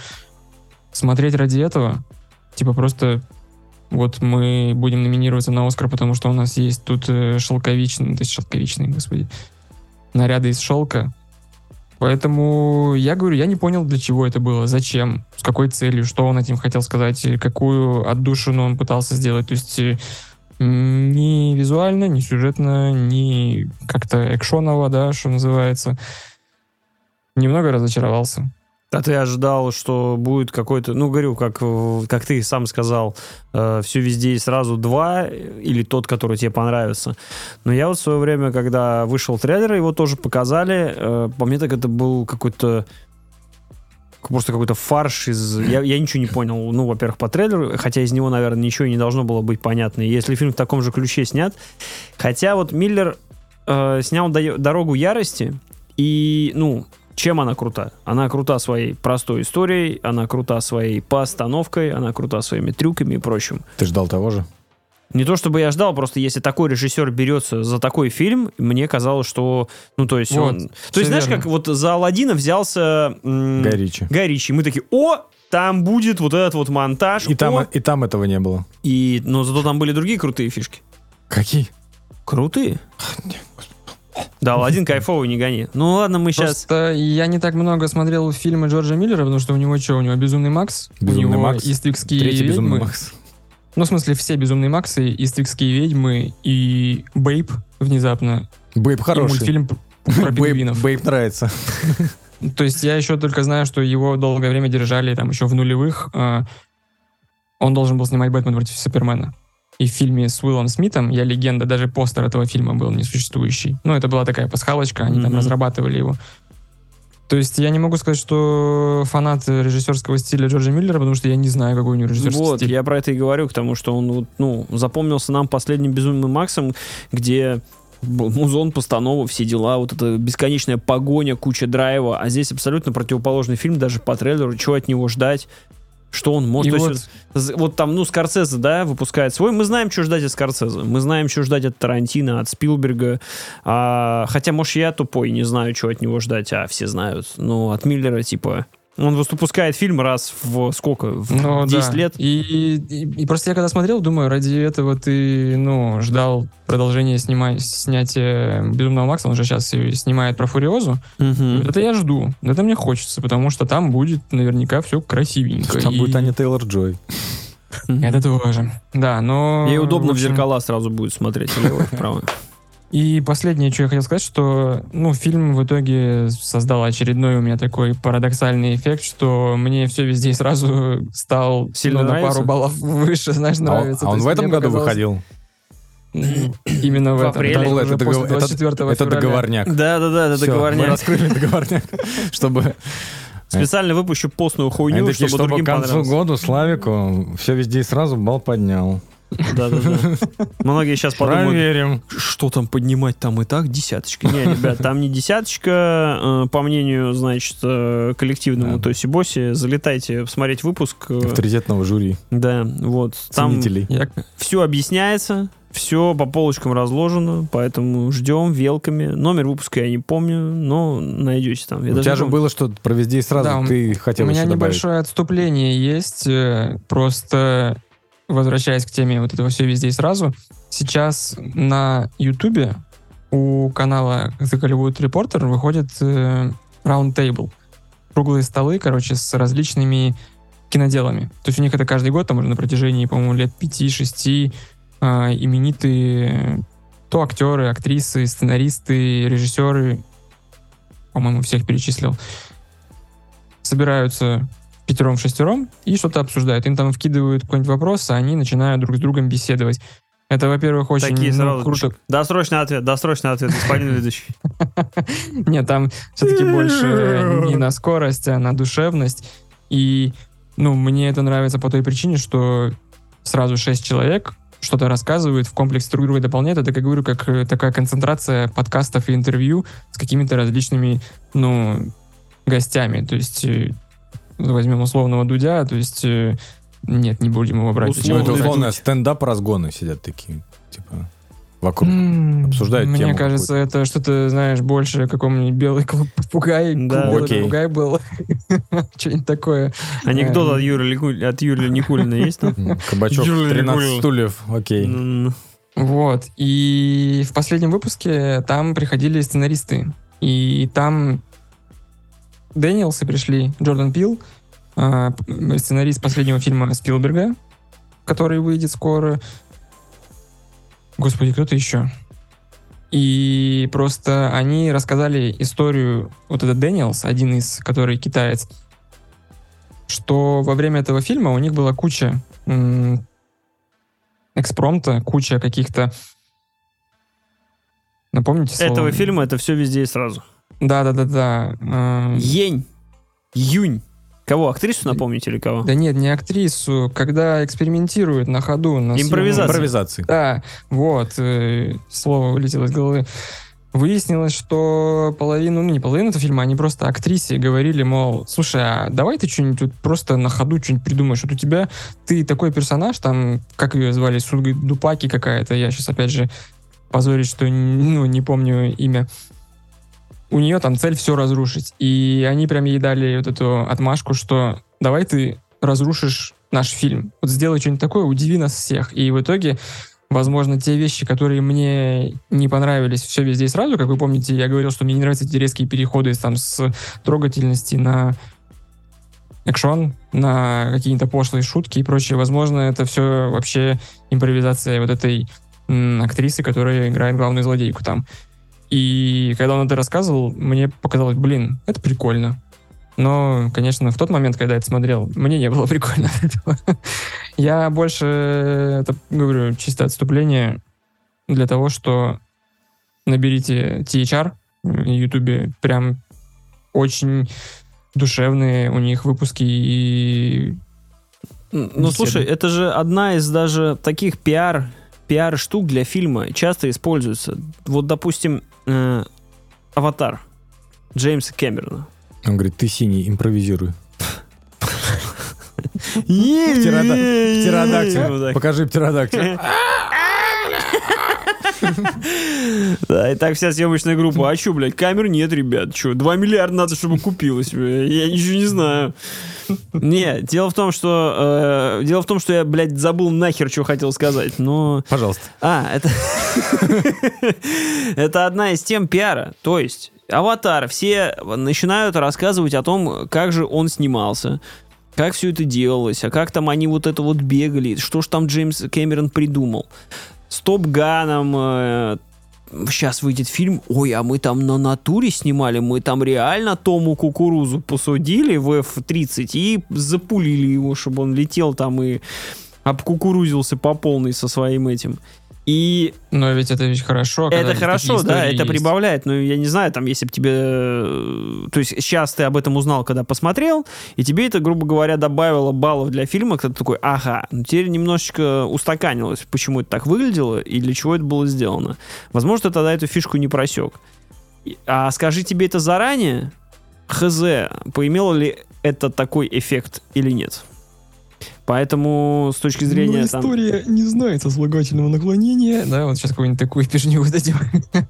Speaker 3: смотреть ради этого, типа просто вот мы будем номинироваться на Оскар, потому что у нас есть тут э, шелковичный, то есть шелковичный, господи, наряды из шелка. Поэтому я говорю, я не понял, для чего это было, зачем, с какой целью, что он этим хотел сказать, какую отдушину он пытался сделать. То есть э, ни визуально, ни сюжетно, ни как-то экшоново, да, что называется. Немного разочаровался.
Speaker 1: А ты ожидал, что будет какой-то, ну, говорю, как, э, как ты сам сказал, все везде и сразу два, э, или тот, который тебе понравится. Но я вот в свое время, когда вышел трейлер, его тоже показали, э, по мне так это был какой-то просто какой-то фарш из... Я, я ничего не понял, ну, во-первых, по трейлеру, хотя из него, наверное, ничего не должно было быть понятно. Если фильм в таком же ключе снят. Хотя вот Миллер э, снял «Даё- «Дорогу ярости», и, ну, чем она крута? Она крута своей простой историей, она крута своей постановкой, она крута своими трюками и прочим.
Speaker 2: Ты ждал того же?
Speaker 1: Не то чтобы я ждал, просто если такой режиссер берется за такой фильм, мне казалось, что, ну то есть
Speaker 3: Вот,
Speaker 1: он, то есть знаешь,
Speaker 3: верно.
Speaker 1: как вот за Алладина взялся м,
Speaker 2: Гай Ричи.
Speaker 1: Гай Ричи. Мы такие, о, там будет вот этот вот монтаж,
Speaker 2: И там,
Speaker 1: о».
Speaker 2: и там этого не было.
Speaker 1: и, но зато там были другие крутые фишки.
Speaker 2: Какие?
Speaker 1: Крутые? Да, Алладин кайфовый, не гони. Ну ладно, мы сейчас...
Speaker 3: Просто я не так много смотрел фильмы Джорджа Миллера, потому что у него что, у него «Безумный Макс»,
Speaker 2: «Безумный
Speaker 3: у него
Speaker 2: Макс»,
Speaker 3: «Иствикские
Speaker 2: Третий безумный
Speaker 3: ведьмы».
Speaker 2: Макс.
Speaker 3: Ну, в смысле, все «Безумные Максы», «Иствикские ведьмы» и «Бейб» внезапно.
Speaker 2: Бейб
Speaker 3: И
Speaker 2: хороший.
Speaker 3: мультфильм п- про
Speaker 2: Бейб,
Speaker 3: пингвинов.
Speaker 2: Бейб нравится.
Speaker 3: То есть я еще только знаю, что его долгое время держали там еще в нулевых. а, Он должен был снимать «Бэтмен против Супермена». И в фильме с Уиллом Смитом «Я легенда» даже постер этого фильма был несуществующий. Ну, это была такая пасхалочка, они там
Speaker 1: Мгм.
Speaker 3: разрабатывали его. То есть я не могу сказать, что фанат режиссерского стиля Джорджа Миллера, потому что я не знаю, какой у него режиссерский
Speaker 1: Вот,
Speaker 3: стиль.
Speaker 1: я про это и говорю, потому что он, вот, ну, запомнился нам последним безумным Максом, где музон, постанова, все дела, вот эта бесконечная погоня, куча драйва, а здесь абсолютно противоположный фильм, даже по трейлеру, чего от него ждать, что он может.
Speaker 3: И вот-
Speaker 1: есть вот там, ну, Скорсезе, да, выпускает свой, мы знаем, что ждать от Скорсезе, мы знаем, что ждать от Тарантино, от Спилберга, а, хотя, может, я тупой, не знаю, что от него ждать, а все знают, ну, от Миллера, типа, он выпускает фильм раз в сколько? В
Speaker 3: Ну,
Speaker 1: 10
Speaker 3: да.
Speaker 1: лет?
Speaker 3: И, и- и просто я когда смотрел, думаю, ради этого ты, ну, ждал продолжения снима- снятия «Безумного Макса», он же сейчас снимает про Фуриозу.
Speaker 1: Мгм.
Speaker 3: Это я жду, это мне хочется, потому что там будет наверняка все красивенько.
Speaker 2: Там
Speaker 3: И
Speaker 2: будет Аня Тейлор-Джой.
Speaker 3: Это тоже. Да, но...
Speaker 1: Ей удобно в,
Speaker 3: общем,
Speaker 1: зеркала сразу будет смотреть, влево и вправо.
Speaker 3: И последнее, что я хотел сказать, что, ну, фильм в итоге создал очередной у меня такой парадоксальный эффект, что мне все везде и сразу стал
Speaker 1: Сильно
Speaker 3: ну, на
Speaker 1: нравится?
Speaker 3: пару баллов выше, знаешь,
Speaker 2: А он-
Speaker 3: нравится.
Speaker 2: а он
Speaker 3: То
Speaker 2: в
Speaker 3: есть
Speaker 2: этом году
Speaker 3: показалось-
Speaker 2: выходил?
Speaker 3: Именно в,
Speaker 1: В
Speaker 3: этом.
Speaker 1: апреле.
Speaker 2: Это это-
Speaker 3: 24
Speaker 2: Это
Speaker 3: февраля.
Speaker 2: договорняк.
Speaker 1: Да-да-да, это
Speaker 2: Всё,
Speaker 1: договорняк.
Speaker 2: Мы раскрыли договорняк, чтобы...
Speaker 1: Специально выпущу постную
Speaker 2: Они
Speaker 1: хуйню,
Speaker 2: такие,
Speaker 1: чтобы
Speaker 2: чтобы
Speaker 1: другим
Speaker 2: к концу года Славику все везде и сразу бал поднял.
Speaker 1: Да-да-да. Многие сейчас подумают,
Speaker 2: Проверим.
Speaker 1: что там поднимать, там и так десяточка. Не, ребят, там не десяточка, э, по мнению, значит, э, коллективному
Speaker 2: Да.
Speaker 1: Тоси Боси, залетайте посмотреть выпуск. э,
Speaker 2: Авторитетного жюри,
Speaker 1: Да, вот. Там
Speaker 2: ценителей.
Speaker 1: Все объясняется, все по полочкам разложено, поэтому ждем велками. Номер выпуска я не помню, но найдете там. Я
Speaker 2: У тебя же было что про везде и сразу,
Speaker 3: Да,
Speaker 2: ты хотел
Speaker 3: У меня
Speaker 2: еще добавить.
Speaker 3: небольшое отступление есть, просто возвращаясь к теме вот этого все везде и сразу. Сейчас на Ютубе у канала The Hollywood Reporter выходит э, Roundtable. Круглые столы, короче, с различными киноделами. То есть у них это каждый год, там уже на протяжении, по-моему, лет 5-6 именитые то актеры, актрисы, сценаристы, режиссеры, по-моему, всех перечислил, собираются пятером-шестером и что-то обсуждают. Им там вкидывают какой-нибудь вопрос, а они начинают друг с другом беседовать. Это, во-первых, очень
Speaker 1: Такие
Speaker 3: ну,
Speaker 1: сразу.
Speaker 3: круто.
Speaker 1: Досрочный ответ, досрочный ответ, господин ведущий.
Speaker 3: Нет, там все-таки больше не на скорость, а на душевность. И, ну, мне это нравится по той причине, что сразу шесть человек что-то рассказывают, в комплексе друг друга дополняют. Это, как говорю, как э, такая концентрация подкастов и интервью с какими-то различными, ну, гостями. То есть э, возьмем условного Дудя, то есть э, нет, не будем его брать.
Speaker 1: Условно,
Speaker 2: условно стендап-разгоны сидят такие, типа, вокруг.
Speaker 3: М,
Speaker 2: обсуждают
Speaker 3: Мне
Speaker 2: тему
Speaker 3: кажется, это что-то, знаешь, больше каком-нибудь белый клуб попугай.
Speaker 1: Да.
Speaker 3: белый
Speaker 2: Окей.
Speaker 3: попугай был. Что-нибудь такое.
Speaker 1: Анекдот
Speaker 3: Эм.
Speaker 1: от Юрия Лику- от Юрия Никулина есть там?
Speaker 2: Кабачок,
Speaker 1: Юрий
Speaker 2: 13
Speaker 1: Никулин.
Speaker 2: стульев, окей.
Speaker 3: Вот. И в последнем выпуске там приходили сценаристы. И там Дэниелсы пришли, Джордан Пил, а, сценарист последнего фильма Спилберга, который выйдет скоро. Господи, кто-то еще. И просто они рассказали историю, вот этот Дэниелс, один из, который китаец, что во время этого фильма у них была куча м, экспромта, куча каких-то... Напомните слово?
Speaker 1: Этого фильма это все везде и сразу.
Speaker 3: Да-да-да-да. э,
Speaker 1: Ень. Юнь. Кого? Актрису напомните или кого?
Speaker 3: Да нет, не актрису, когда экспериментируют на ходу. На.
Speaker 2: Импровизации.
Speaker 3: Да, вот, э, слово вылетело из головы. Выяснилось, что половину, ну не половину этого фильма, они просто актрисе говорили, мол, слушай, а давай ты что-нибудь вот просто на ходу что-нибудь придумаешь. Вот у тебя, ты такой персонаж, там, как ее звали, Судга Дупаки какая-то, я сейчас опять же позорюсь, что ну, не помню имя. У нее там цель все разрушить. И они прям ей дали вот эту отмашку, что давай ты разрушишь наш фильм. Вот сделай что-нибудь такое, удиви нас всех. И в итоге Возможно, те вещи, которые мне не понравились все везде и сразу, как вы помните, я говорил, что мне не нравятся эти резкие переходы там, с трогательности на экшон, на какие-то пошлые шутки и прочее. Возможно, это все вообще импровизация вот этой актрисы, которая играет главную злодейку там. И когда он это рассказывал, мне показалось, блин, это прикольно. Но, конечно, в тот момент, когда я это смотрел, мне не было прикольно этого. Я больше, это, говорю, чисто отступление для того, что наберите THR в Ютубе, прям очень душевные у них выпуски и
Speaker 1: Ну, слушай, это же одна из даже таких пиар, пиар-штук для фильма. Часто используется. Вот, допустим, э, «Аватар» Джеймса Кэмерона.
Speaker 2: Он говорит, ты синий, импровизируй.
Speaker 1: Птерода-
Speaker 2: Птеродактиль. Покажи птеродактиль.
Speaker 1: Да, и так вся съемочная группа. А что, блядь, камер нет, ребят. Что, 2 миллиарда надо, чтобы купилось. Я ничего не знаю. Не, дело в том, что... э, дело в том, что я, блядь, забыл нахер, что хотел сказать. Но...
Speaker 2: Пожалуйста.
Speaker 1: А, это... это одна из тем пиара. То есть, аватар, все начинают рассказывать о том, как же он снимался, как все это делалось, а как там они вот это вот бегали, что ж там Джеймс Кэмерон придумал. С Топ Ганом сейчас выйдет фильм, ой, а мы там на натуре снимали, мы там реально Тому кукурузу посудили в F-30 и запулили его, чтобы он летел там и обкукурузился по полной со своим этим. И
Speaker 3: Но ведь это ведь хорошо. когда
Speaker 1: это хорошо, да, это
Speaker 3: есть.
Speaker 1: прибавляет. Но я не знаю, там, если бы тебе... э, То есть сейчас ты об этом узнал, когда посмотрел, и тебе это, грубо говоря, добавило баллов для фильма, ты такой, ага, ну теперь немножечко устаканилось, почему это так выглядело и для чего это было сделано. Возможно, ты тогда эту фишку не просек. А скажи тебе это заранее, хз, поимело ли это такой эффект или нет. Поэтому с точки зрения...
Speaker 3: Ну,
Speaker 1: там-
Speaker 3: история не знает сослагательного наклонения. Да, вот сейчас какую-нибудь такую пижню выдадим.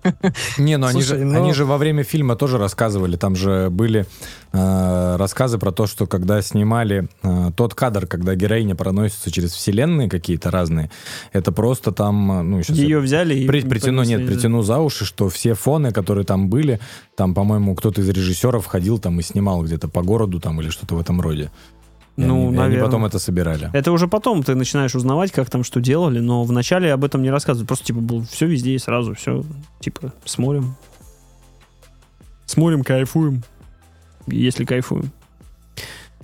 Speaker 2: Не, ну они, же,
Speaker 3: ну-
Speaker 2: они же во время фильма тоже рассказывали. Там же были э, рассказы про то, что когда снимали э, тот кадр, когда героиня проносится через вселенные какие-то разные, это просто там, э, ну, сейчас
Speaker 1: Ее взяли и...
Speaker 2: При- притяну, нет, притяну за уши, что все фоны, которые там были, там, по-моему, кто-то из режиссеров ходил там и снимал где-то по городу там или что-то в этом роде. И
Speaker 1: Ну,
Speaker 2: они, и они потом это собирали.
Speaker 1: Это уже потом ты начинаешь узнавать, как там что делали, но вначале об этом не рассказывают. Просто, типа, было все везде и сразу, все, типа, смотрим. Смотрим, кайфуем. Если кайфуем.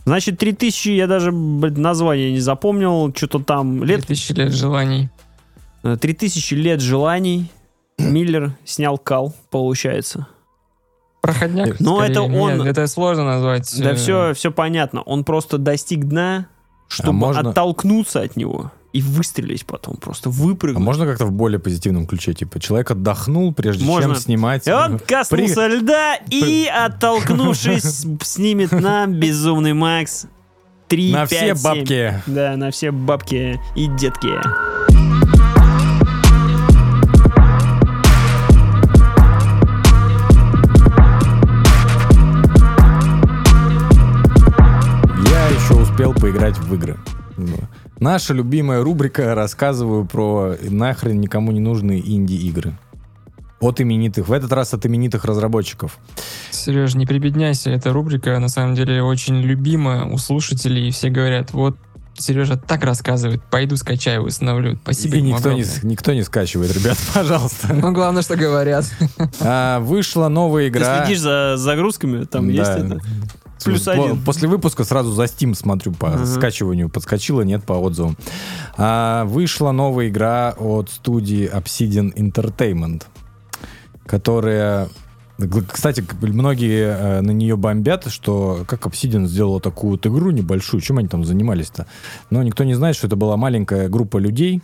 Speaker 1: Значит, 3000, я даже блядь, название не запомнил, что-то там, лет,
Speaker 3: Тысячи лет желаний.
Speaker 1: э, 3000 лет желаний. Миллер снял кал, получается.
Speaker 3: Проходняк.
Speaker 1: Ну, это он-
Speaker 3: Нет, это сложно назвать.
Speaker 1: Да
Speaker 3: э,
Speaker 1: все, все понятно. Он просто достиг дна, чтобы
Speaker 2: можно-
Speaker 1: оттолкнуться от него и выстрелить потом, просто
Speaker 2: А
Speaker 1: выпрыгнуть.
Speaker 2: можно как-то в более позитивном ключе? Типа, человек отдохнул, прежде
Speaker 1: Можно.
Speaker 2: чем снимать.
Speaker 1: И он коснулся льда и, оттолкнувшись, снимет нам безумный Макс. 3,
Speaker 2: На все бабки.
Speaker 1: Да, на все бабки и детки.
Speaker 2: Успел поиграть в игры. Наша любимая рубрика «Рассказываю про нахрен никому не нужные инди-игры». От именитых, в этот раз от именитых разработчиков.
Speaker 3: Сереж, не прибедняйся, эта рубрика на самом деле очень любима у слушателей, и все говорят, вот Сережа так рассказывает, пойду скачаю, установлю. Спасибо
Speaker 2: И никто не,
Speaker 3: огромное.
Speaker 2: никто не скачивает, ребят, пожалуйста.
Speaker 3: Ну, главное, что говорят.
Speaker 2: А, Вышла новая
Speaker 1: Ты
Speaker 2: игра.
Speaker 1: следишь за загрузками? Там
Speaker 2: Да.
Speaker 1: есть это? Плюс один.
Speaker 2: После выпуска сразу за Steam смотрю по
Speaker 1: Ага.
Speaker 2: скачиванию, подскочила, нет, по отзывам. А, вышла новая игра от студии Obsidian Entertainment, которая... Кстати, многие э, на нее бомбят, что как Obsidian сделала такую вот игру небольшую, чем они там занимались-то. Но никто не знает, что это была маленькая группа людей,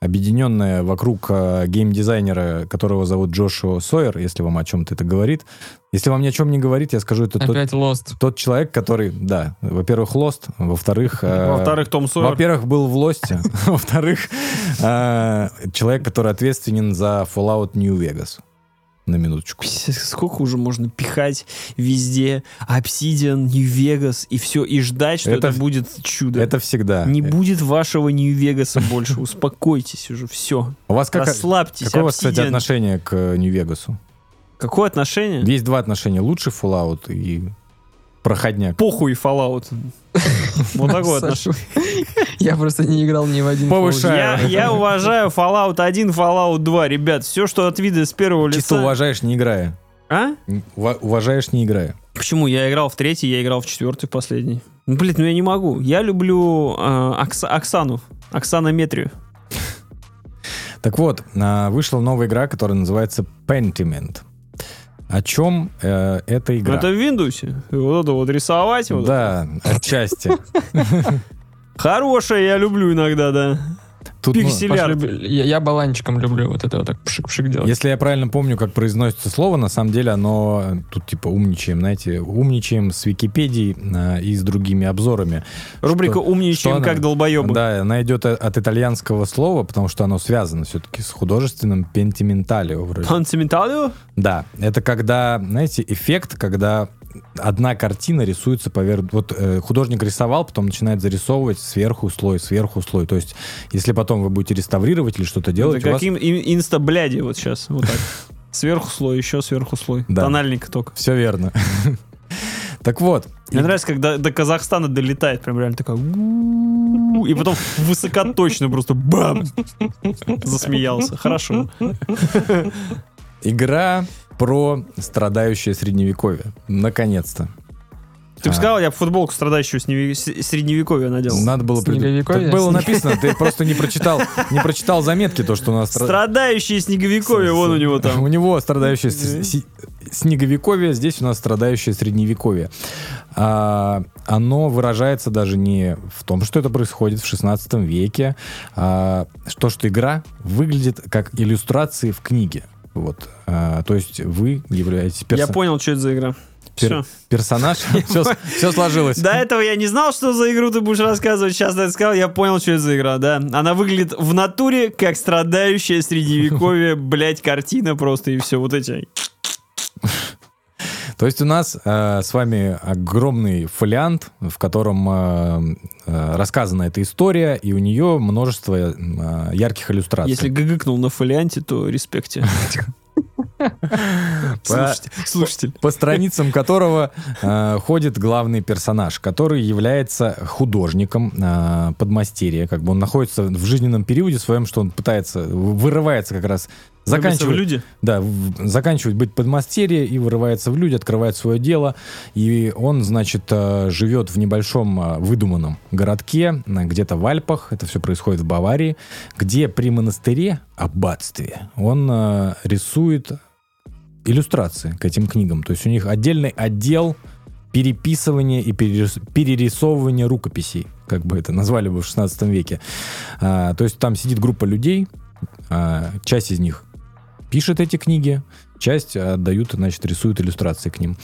Speaker 2: объединенная вокруг э, геймдизайнера, которого зовут Джошуа Сойер, если вам о чем-то это говорит. Если вам ни о чем не говорит, я скажу, это тот,
Speaker 3: Опять Lost.
Speaker 2: тот человек, который, да, во-первых, Lost, во-вторых... э,
Speaker 1: Во-вторых, Том Сойер.
Speaker 2: во-первых, был в Лосте, во-вторых, э, человек, который ответственен за Fallout New Vegas. На минуточку.
Speaker 1: Сколько уже можно пихать везде Obsidian, Нью-Вегас и все, и ждать, что это,
Speaker 2: Это-
Speaker 1: будет чудо.
Speaker 2: Это всегда.
Speaker 1: Не будет вашего Нью-Вегаса больше. Успокойтесь уже, все.
Speaker 2: У вас как,
Speaker 1: Расслабьтесь.
Speaker 2: какое у вас, кстати, отношение к Vegas?
Speaker 1: Какое отношение?
Speaker 2: Есть два отношения. Лучший Fallout и проходняк.
Speaker 1: Похуй Fallout. Вот такое отношение.
Speaker 3: Я просто не играл ни в один
Speaker 2: Повышаю.
Speaker 1: Я, я уважаю Fallout 1, Fallout 2, ребят. Все, что от вида с первого
Speaker 2: Чисто
Speaker 1: лица.
Speaker 2: уважаешь, не играя.
Speaker 1: А?
Speaker 2: Ува- Уважаешь, не играя.
Speaker 1: Почему? Я играл в третий, я играл в четвертый, последний. Ну, блин, ну я не могу. Я люблю э, Окс- Оксану. Оксанометрию.
Speaker 2: Так вот, а, вышла новая игра, которая называется Pentiment. О чем э, эта игра?
Speaker 1: Это в Windows. Вот это вот рисовать. Вот
Speaker 2: Да, отчасти.
Speaker 1: это. Хорошее я люблю иногда, да.
Speaker 2: Тут, ну,
Speaker 1: Пиксель.
Speaker 3: Паша
Speaker 1: Миллиард.
Speaker 3: люб- Я, я баланчиком люблю вот это вот так пшик-пшик делать.
Speaker 2: Если я правильно помню, как произносится слово, на самом деле оно э, тут типа умничаем, знаете, умничаем с Википедией а, и с другими обзорами.
Speaker 1: Рубрика
Speaker 2: Что-
Speaker 1: «Умнее,
Speaker 2: что она-
Speaker 1: как долбоебы».
Speaker 2: Да, она идет о- от итальянского слова, потому что оно связано все-таки с художественным пентименталио вроде.
Speaker 1: Панцементалио?
Speaker 2: Да, это когда, знаете, эффект, когда одна картина рисуется поверх... Вот э, художник рисовал, потом начинает зарисовывать сверху слой, сверху слой. То есть, если потом вы будете реставрировать или что-то делать,
Speaker 1: Это
Speaker 2: у вас
Speaker 1: каким инста-бляди вот сейчас. Вот так. Сверху слой, еще сверху слой.
Speaker 2: Да.
Speaker 1: Тональник только.
Speaker 2: все верно. Так вот,
Speaker 1: Мне нравится, когда до Казахстана долетает, прям реально такая... И потом высокоточно просто бам! Засмеялся. Хорошо.
Speaker 2: игра про страдающее средневековье. Наконец-то.
Speaker 1: Ты бы
Speaker 2: А.
Speaker 1: сказал, я бы футболку страдающую средневековья надел.
Speaker 2: Надо было...
Speaker 3: Снеговиковье?
Speaker 2: Так было написано, ты просто не прочитал, не прочитал заметки, то, что у нас... стра-
Speaker 1: Страдающие снеговиковье, вон у него
Speaker 2: У
Speaker 1: там.
Speaker 2: него страдающее с- си- снеговиковье, здесь у нас страдающее средневековье. А, оно выражается даже не в том, что это происходит в 16 веке, а то, что игра выглядит как иллюстрации в книге. Вот. А, то есть вы являетесь
Speaker 1: Я
Speaker 2: персо-
Speaker 1: понял, что это за игра.
Speaker 2: пер-
Speaker 1: Все.
Speaker 2: персонаж. Все, сложилось.
Speaker 1: До этого я не знал, что за игру ты будешь рассказывать. Сейчас ты сказал, я понял, что это за игра, да. Она выглядит в натуре, как страдающая средневековье, блядь, картина просто, и все вот эти.
Speaker 2: То есть у нас э, с вами огромный фолиант, в котором э, э, рассказана эта история, и у нее множество э, ярких иллюстраций.
Speaker 1: Если гыгыкнул на фолианте, то респекте. Слушайте, слушатель.
Speaker 2: по страницам которого э, ходит главный персонаж, который является художником э, подмастерья. Как бы он находится в жизненном периоде своем, что он пытается, вырывается как раз,
Speaker 1: Заканчивают
Speaker 2: заканчивает,
Speaker 1: люди.
Speaker 2: да, в- заканчивает быть подмастерье и вырывается в люди, открывает свое дело. И он, значит, э, живет в небольшом э, выдуманном городке, где-то в Альпах, это все происходит в Баварии, где при монастыре, аббатстве, он э, рисует иллюстрации к этим книгам. То есть у них отдельный отдел переписывания и перерис- перерисовывания рукописей, как бы это назвали бы в 16 веке. А, то есть там сидит группа людей, а, часть из них пишет эти книги, часть отдают, значит, рисуют иллюстрации к ним.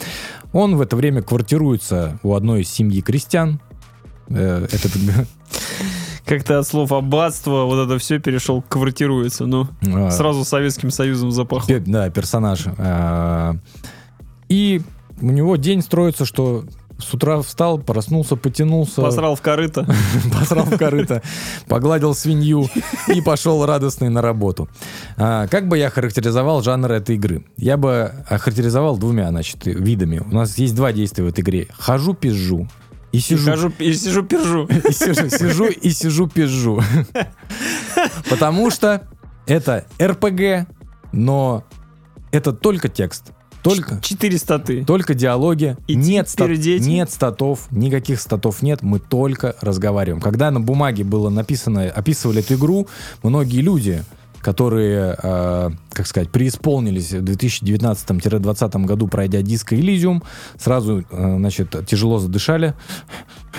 Speaker 2: Он в это время квартируется у одной из семьи крестьян. Э, Этот
Speaker 1: Как-то от слов аббатство вот это все перешел к квартируется. Ну,
Speaker 2: а,
Speaker 1: сразу Советским Союзом запахло.
Speaker 2: Пе- Да, персонаж. А, И у него день строится, что с утра встал, проснулся, потянулся,
Speaker 1: Посрал в корыто.
Speaker 2: посрал в корыто, погладил свинью и пошел радостный на работу. А, Как бы я характеризовал жанр этой игры? Я бы охарактеризовал двумя, значит, видами. У нас есть два действия в этой игре. Хожу, пизжу. И сижу,
Speaker 1: Хожу, и сижу, пержу.
Speaker 2: и сижу, сижу и сижу, пизжу. Потому что это РПГ, но это только текст. Только,
Speaker 1: Четыре статы.
Speaker 2: только диалоги.
Speaker 1: Идти,
Speaker 2: нет, стат- нет статов, никаких статов нет, мы только разговариваем. Когда на бумаге было написано, описывали эту игру, многие люди, которые, э, как сказать, преисполнились в 2019-2020 году, пройдя диско Elysium, сразу, э, значит, тяжело задышали,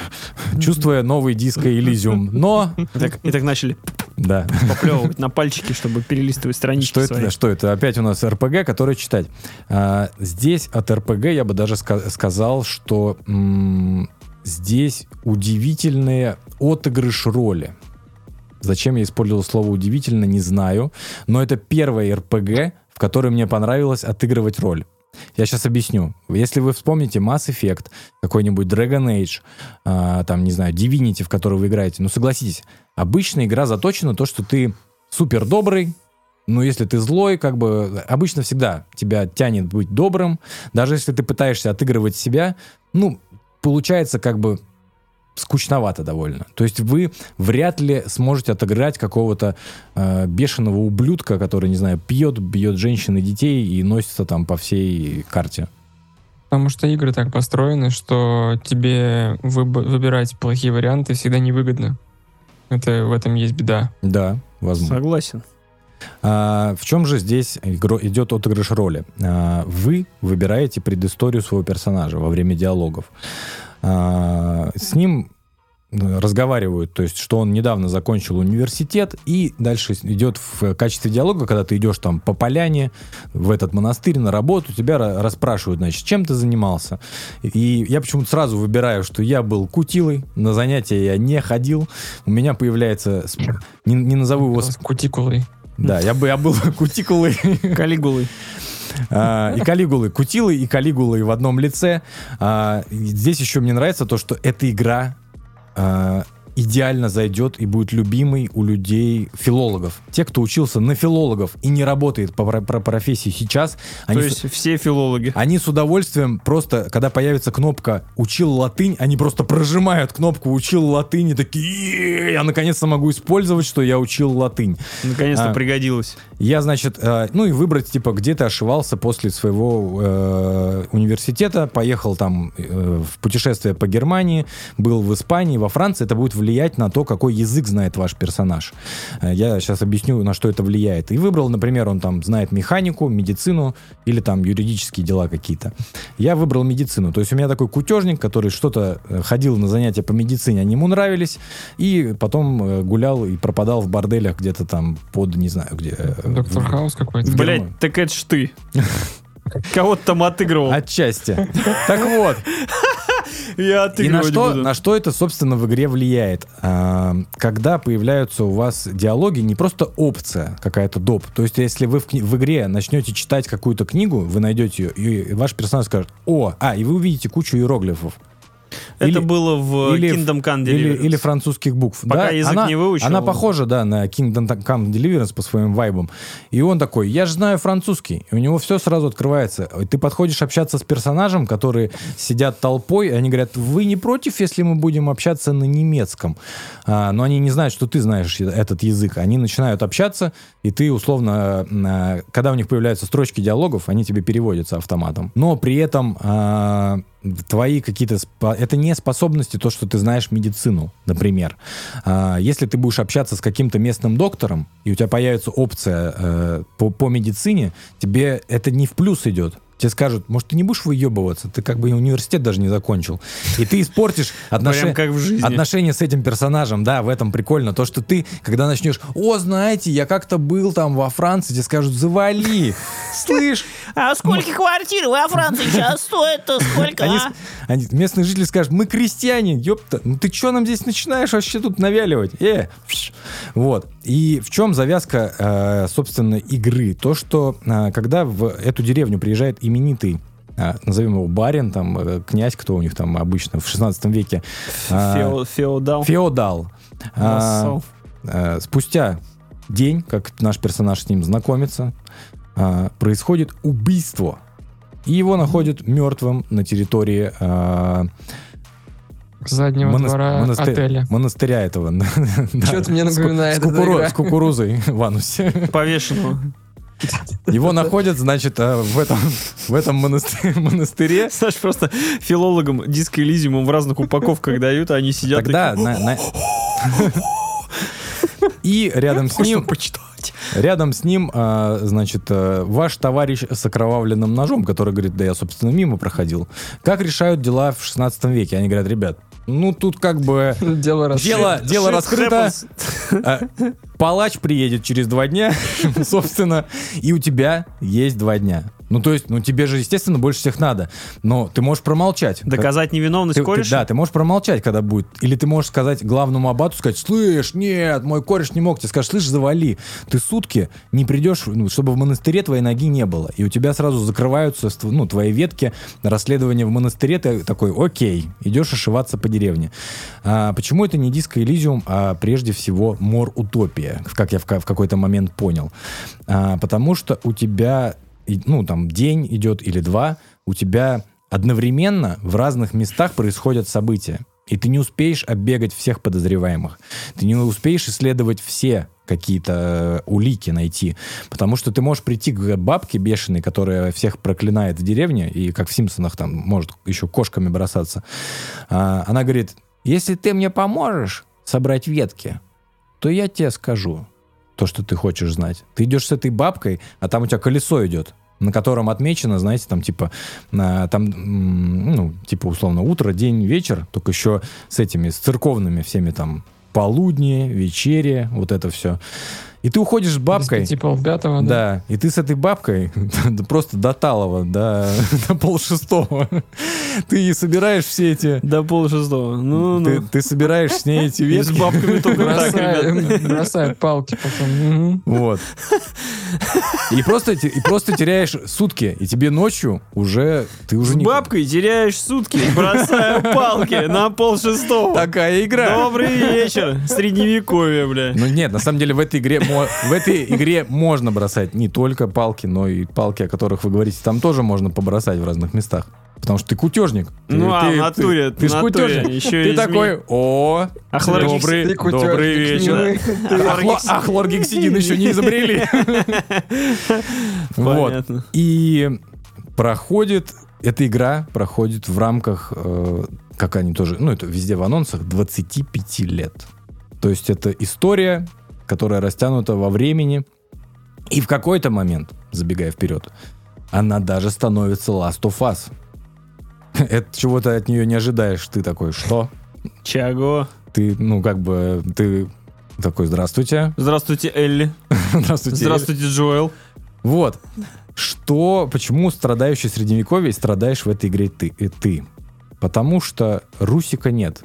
Speaker 2: чувствуя новый диско Elysium. Но,
Speaker 1: И так, и так начали
Speaker 2: да,
Speaker 1: поплевывать на пальчики, чтобы перелистывать странички
Speaker 2: Что это,
Speaker 1: свои.
Speaker 2: что это? Опять у нас РПГ, который читать. А, здесь от РПГ я бы даже ска- сказал, что м, здесь удивительные отыгрыш роли. Зачем я использовал слово удивительно, не знаю. Но это первое РПГ, в которой мне понравилось отыгрывать роль. Я сейчас объясню. Если вы вспомните Mass Effect, какой-нибудь Dragon Age, а, там, не знаю, Divinity, в который вы играете, ну, согласитесь, обычно игра заточена на то, что ты супер добрый, но если ты злой, как бы обычно всегда тебя тянет быть добрым. Даже если ты пытаешься отыгрывать себя, ну, получается как бы скучновато довольно. То есть вы вряд ли сможете отыграть какого-то э, бешеного ублюдка, который, не знаю, пьет, бьет женщин и детей и носится там по всей карте.
Speaker 3: Потому что игры так построены, что тебе выб- выбирать плохие варианты всегда невыгодно. Это в этом есть беда.
Speaker 2: Да, возможно.
Speaker 1: Согласен.
Speaker 2: А, в чем же здесь игро- идет отыгрыш роли? А, вы выбираете предысторию своего персонажа во время диалогов. А, с ним э, разговаривают, то есть, что он недавно закончил университет, и дальше идет в качестве диалога, когда ты идешь там по поляне в этот монастырь на работу, тебя ра- расспрашивают, значит, чем ты занимался. И я почему-то сразу выбираю, что я был кутилой, на занятия я не ходил, у меня появляется, не, не назову его,
Speaker 3: кутикулой.
Speaker 2: да, я бы я был кутикулой,
Speaker 1: Калигулы.
Speaker 2: А, и калигулы, кутилы и калигулы в одном лице. А, Здесь еще мне нравится то, что эта игра а, идеально зайдет и будет любимой у людей, филологов. Те, кто учился на филологов и не работает по, по профессии сейчас, они,
Speaker 1: То
Speaker 2: с,
Speaker 1: есть все филологи.
Speaker 2: они с удовольствием просто, когда появится кнопка «Учил латынь», они просто прожимают кнопку «Учил латынь» и такие «Е-е-е, «Я наконец-то могу использовать, что я учил латынь».
Speaker 1: Наконец-то
Speaker 2: А.
Speaker 1: пригодилось.
Speaker 2: Я, значит, э, ну и выбрать, типа, где ты ошивался после своего э, университета, поехал там э, в путешествие по Германии, был в Испании, во Франции. Это будет влиять на то, какой язык знает ваш персонаж. Э, я сейчас объясню, на что это влияет. И выбрал, например, он там знает механику, медицину или там юридические дела какие-то. Я выбрал медицину. То есть у меня такой кутежник, который что-то э, ходил на занятия по медицине, они ему нравились, и потом э, гулял и пропадал в борделях где-то там под, не знаю, где...
Speaker 3: Доктор Хаус какой-то.
Speaker 1: Блять, так это ж ты. Кого-то там отыгрывал.
Speaker 2: Отчасти. Так вот,
Speaker 1: Я
Speaker 2: и на что,
Speaker 1: буду.
Speaker 2: на что это, собственно, в игре влияет? А, Когда появляются у вас диалоги, не просто опция какая-то доп. То есть, если вы в, в игре начнете читать какую-то книгу, вы найдете ее, и ваш персонаж скажет, о, а, и вы увидите кучу иероглифов.
Speaker 1: Это
Speaker 2: или-
Speaker 1: было в
Speaker 2: или
Speaker 1: Kingdom Come
Speaker 2: Или,
Speaker 1: Deliverance.
Speaker 2: или французских букв.
Speaker 1: Пока
Speaker 2: да,
Speaker 1: язык
Speaker 2: она,
Speaker 1: не выучил.
Speaker 2: Она похожа, да, на Kingdom Come Deliverance по своим вайбам. И он такой, я же знаю французский. И у него все сразу открывается. И ты подходишь общаться с персонажем, которые сидят толпой, и они говорят, вы не против, если мы будем общаться на немецком? А, но они не знают, что ты знаешь этот язык. Они начинают общаться, и ты условно, а, когда у них появляются строчки диалогов, они тебе переводятся автоматом. Но при этом а, твои какие-то... Это не способности, то, что ты знаешь медицину, например. А, Если ты будешь общаться с каким-то местным доктором, и у тебя появится опция э, по, по медицине, тебе это не в плюс идет. Тебе скажут, может, ты не будешь выебываться, ты как бы университет даже не закончил. И ты испортишь отношения.
Speaker 1: Прям как в жизни.
Speaker 2: Отношения с этим персонажем, да, в этом прикольно. То, что ты, когда начнешь, о, знаете, я как-то был там во Франции, тебе скажут, завали. Слышь,
Speaker 4: А сколько квартир во Франции сейчас стоит-то? Сколько,
Speaker 2: они,
Speaker 4: а?
Speaker 2: они- местные жители скажут, мы крестьяне, ёпта, ну ты что нам здесь начинаешь вообще тут навяливать? Э. Вот. И в чем завязка, э, собственно, игры? То, что э, когда в эту деревню приезжает именитый э, назовем его барин, там, э, князь, кто у них там обычно в 16 веке. а,
Speaker 1: Фео- Феодал.
Speaker 2: Феодал. А, э, спустя день, как наш персонаж с ним знакомится, а, происходит убийство. И его находят мертвым на территории а,
Speaker 3: Заднего
Speaker 2: монас-
Speaker 3: двора
Speaker 2: монастыря-
Speaker 3: отеля.
Speaker 2: монастыря этого. Да.
Speaker 3: Что-то мне напоминает
Speaker 2: с, с кукурузой в анусе.
Speaker 1: Повешенного.
Speaker 2: Его находят, значит, а, в этом, в этом монастыре, монастыре.
Speaker 1: Знаешь, просто филологам диско в разных упаковках дают, а они сидят
Speaker 2: Тогда
Speaker 1: такие,
Speaker 2: на- на- и рядом с
Speaker 1: «Можно
Speaker 2: ним
Speaker 1: почитать.
Speaker 2: Рядом с ним, а, значит, э, ваш товарищ с окровавленным ножом, который говорит, да я, собственно, мимо проходил. Как решают дела в 16 веке? Они говорят, ребят, ну тут как бы
Speaker 3: Дело раз.
Speaker 2: дело, дело раскрыто, а, палач приедет через два дня, собственно, и у тебя есть два дня. Ну, то есть, ну, тебе же, естественно, больше всех надо. Но ты можешь промолчать.
Speaker 1: Доказать невиновность
Speaker 2: Ты- ты-
Speaker 1: кореша?
Speaker 2: да, ты можешь промолчать, когда будет. Или ты можешь сказать главному аббату, сказать, слышь, нет, мой кореш не мог. Тебе скажешь, слышь, завали. Ты сутки не придешь, ну, чтобы в монастыре твоей ноги не было. И у тебя сразу закрываются ну, твои ветки расследования в монастыре. Ты такой, окей, идешь ошиваться по деревне. А, почему это не диско Элизиум, а прежде всего Мор Утопия, как я в, в какой-то момент понял. А, потому что у тебя, ну, там, день идет или два, у тебя одновременно в разных местах происходят события. И ты не успеешь оббегать всех подозреваемых. Ты не успеешь исследовать все какие-то улики найти. Потому что ты можешь прийти к бабке бешеной, которая всех проклинает в деревне, и как в Симпсонах там может еще кошками бросаться. А, она говорит, если ты мне поможешь собрать ветки, то я тебе скажу то, что ты хочешь знать. Ты идешь с этой бабкой, а там у тебя колесо идет на котором отмечено, знаете, там типа, там, ну, типа условно утро, день, вечер, только еще с этими, с церковными всеми там полудни, вечере, вот это все. И ты уходишь с бабкой.
Speaker 3: Типа полпятого, да.
Speaker 2: Да, и ты с этой бабкой просто до Талова, до, до полшестого. Ты собираешь все эти...
Speaker 1: До полшестого. Ну,
Speaker 2: Ты,
Speaker 1: ну.
Speaker 2: ты собираешь с ней эти
Speaker 1: И с бабками только так, ребят.
Speaker 3: Палки потом.
Speaker 2: Вот. И просто, и просто теряешь сутки, и тебе ночью уже... Ты уже
Speaker 1: С
Speaker 2: не...
Speaker 1: бабкой теряешь сутки, бросая палки на полшестого.
Speaker 2: Такая игра.
Speaker 1: Добрый вечер, средневековье, бля.
Speaker 2: Ну нет, на самом деле в этой игре в этой игре можно бросать не только палки, но и палки, о которых вы говорите, там тоже можно побросать в разных местах. Потому что ты кутежник. Ты-
Speaker 1: Ну, а
Speaker 2: ты-
Speaker 1: в натуре,
Speaker 2: ты, ты
Speaker 1: в
Speaker 2: ж
Speaker 1: натуре,
Speaker 2: кутежник.
Speaker 1: еще
Speaker 2: ты такой, о,
Speaker 1: А хлоргексидин
Speaker 2: добрый,
Speaker 3: Ты кутежник,
Speaker 2: добрый вечер. А хло- А хлоргексидин еще не изобрели. Вот.
Speaker 1: Понятно.
Speaker 2: И проходит, эта игра проходит в рамках, э, как они тоже, ну это везде в анонсах, 25 лет. То есть это история, которая растянута во времени. И в какой-то момент, забегая вперед, она даже становится Last of Us. Это чего ты от нее не ожидаешь. Ты такой, что?
Speaker 1: Чаго.
Speaker 2: Ты, ну, как бы, ты такой, здравствуйте.
Speaker 1: Здравствуйте, Элли.
Speaker 2: Здравствуйте.
Speaker 1: Здравствуйте, Джоэл.
Speaker 2: Вот. Что, почему страдающий средневековье страдаешь в этой игре ты? И ты? Потому что Русика нет.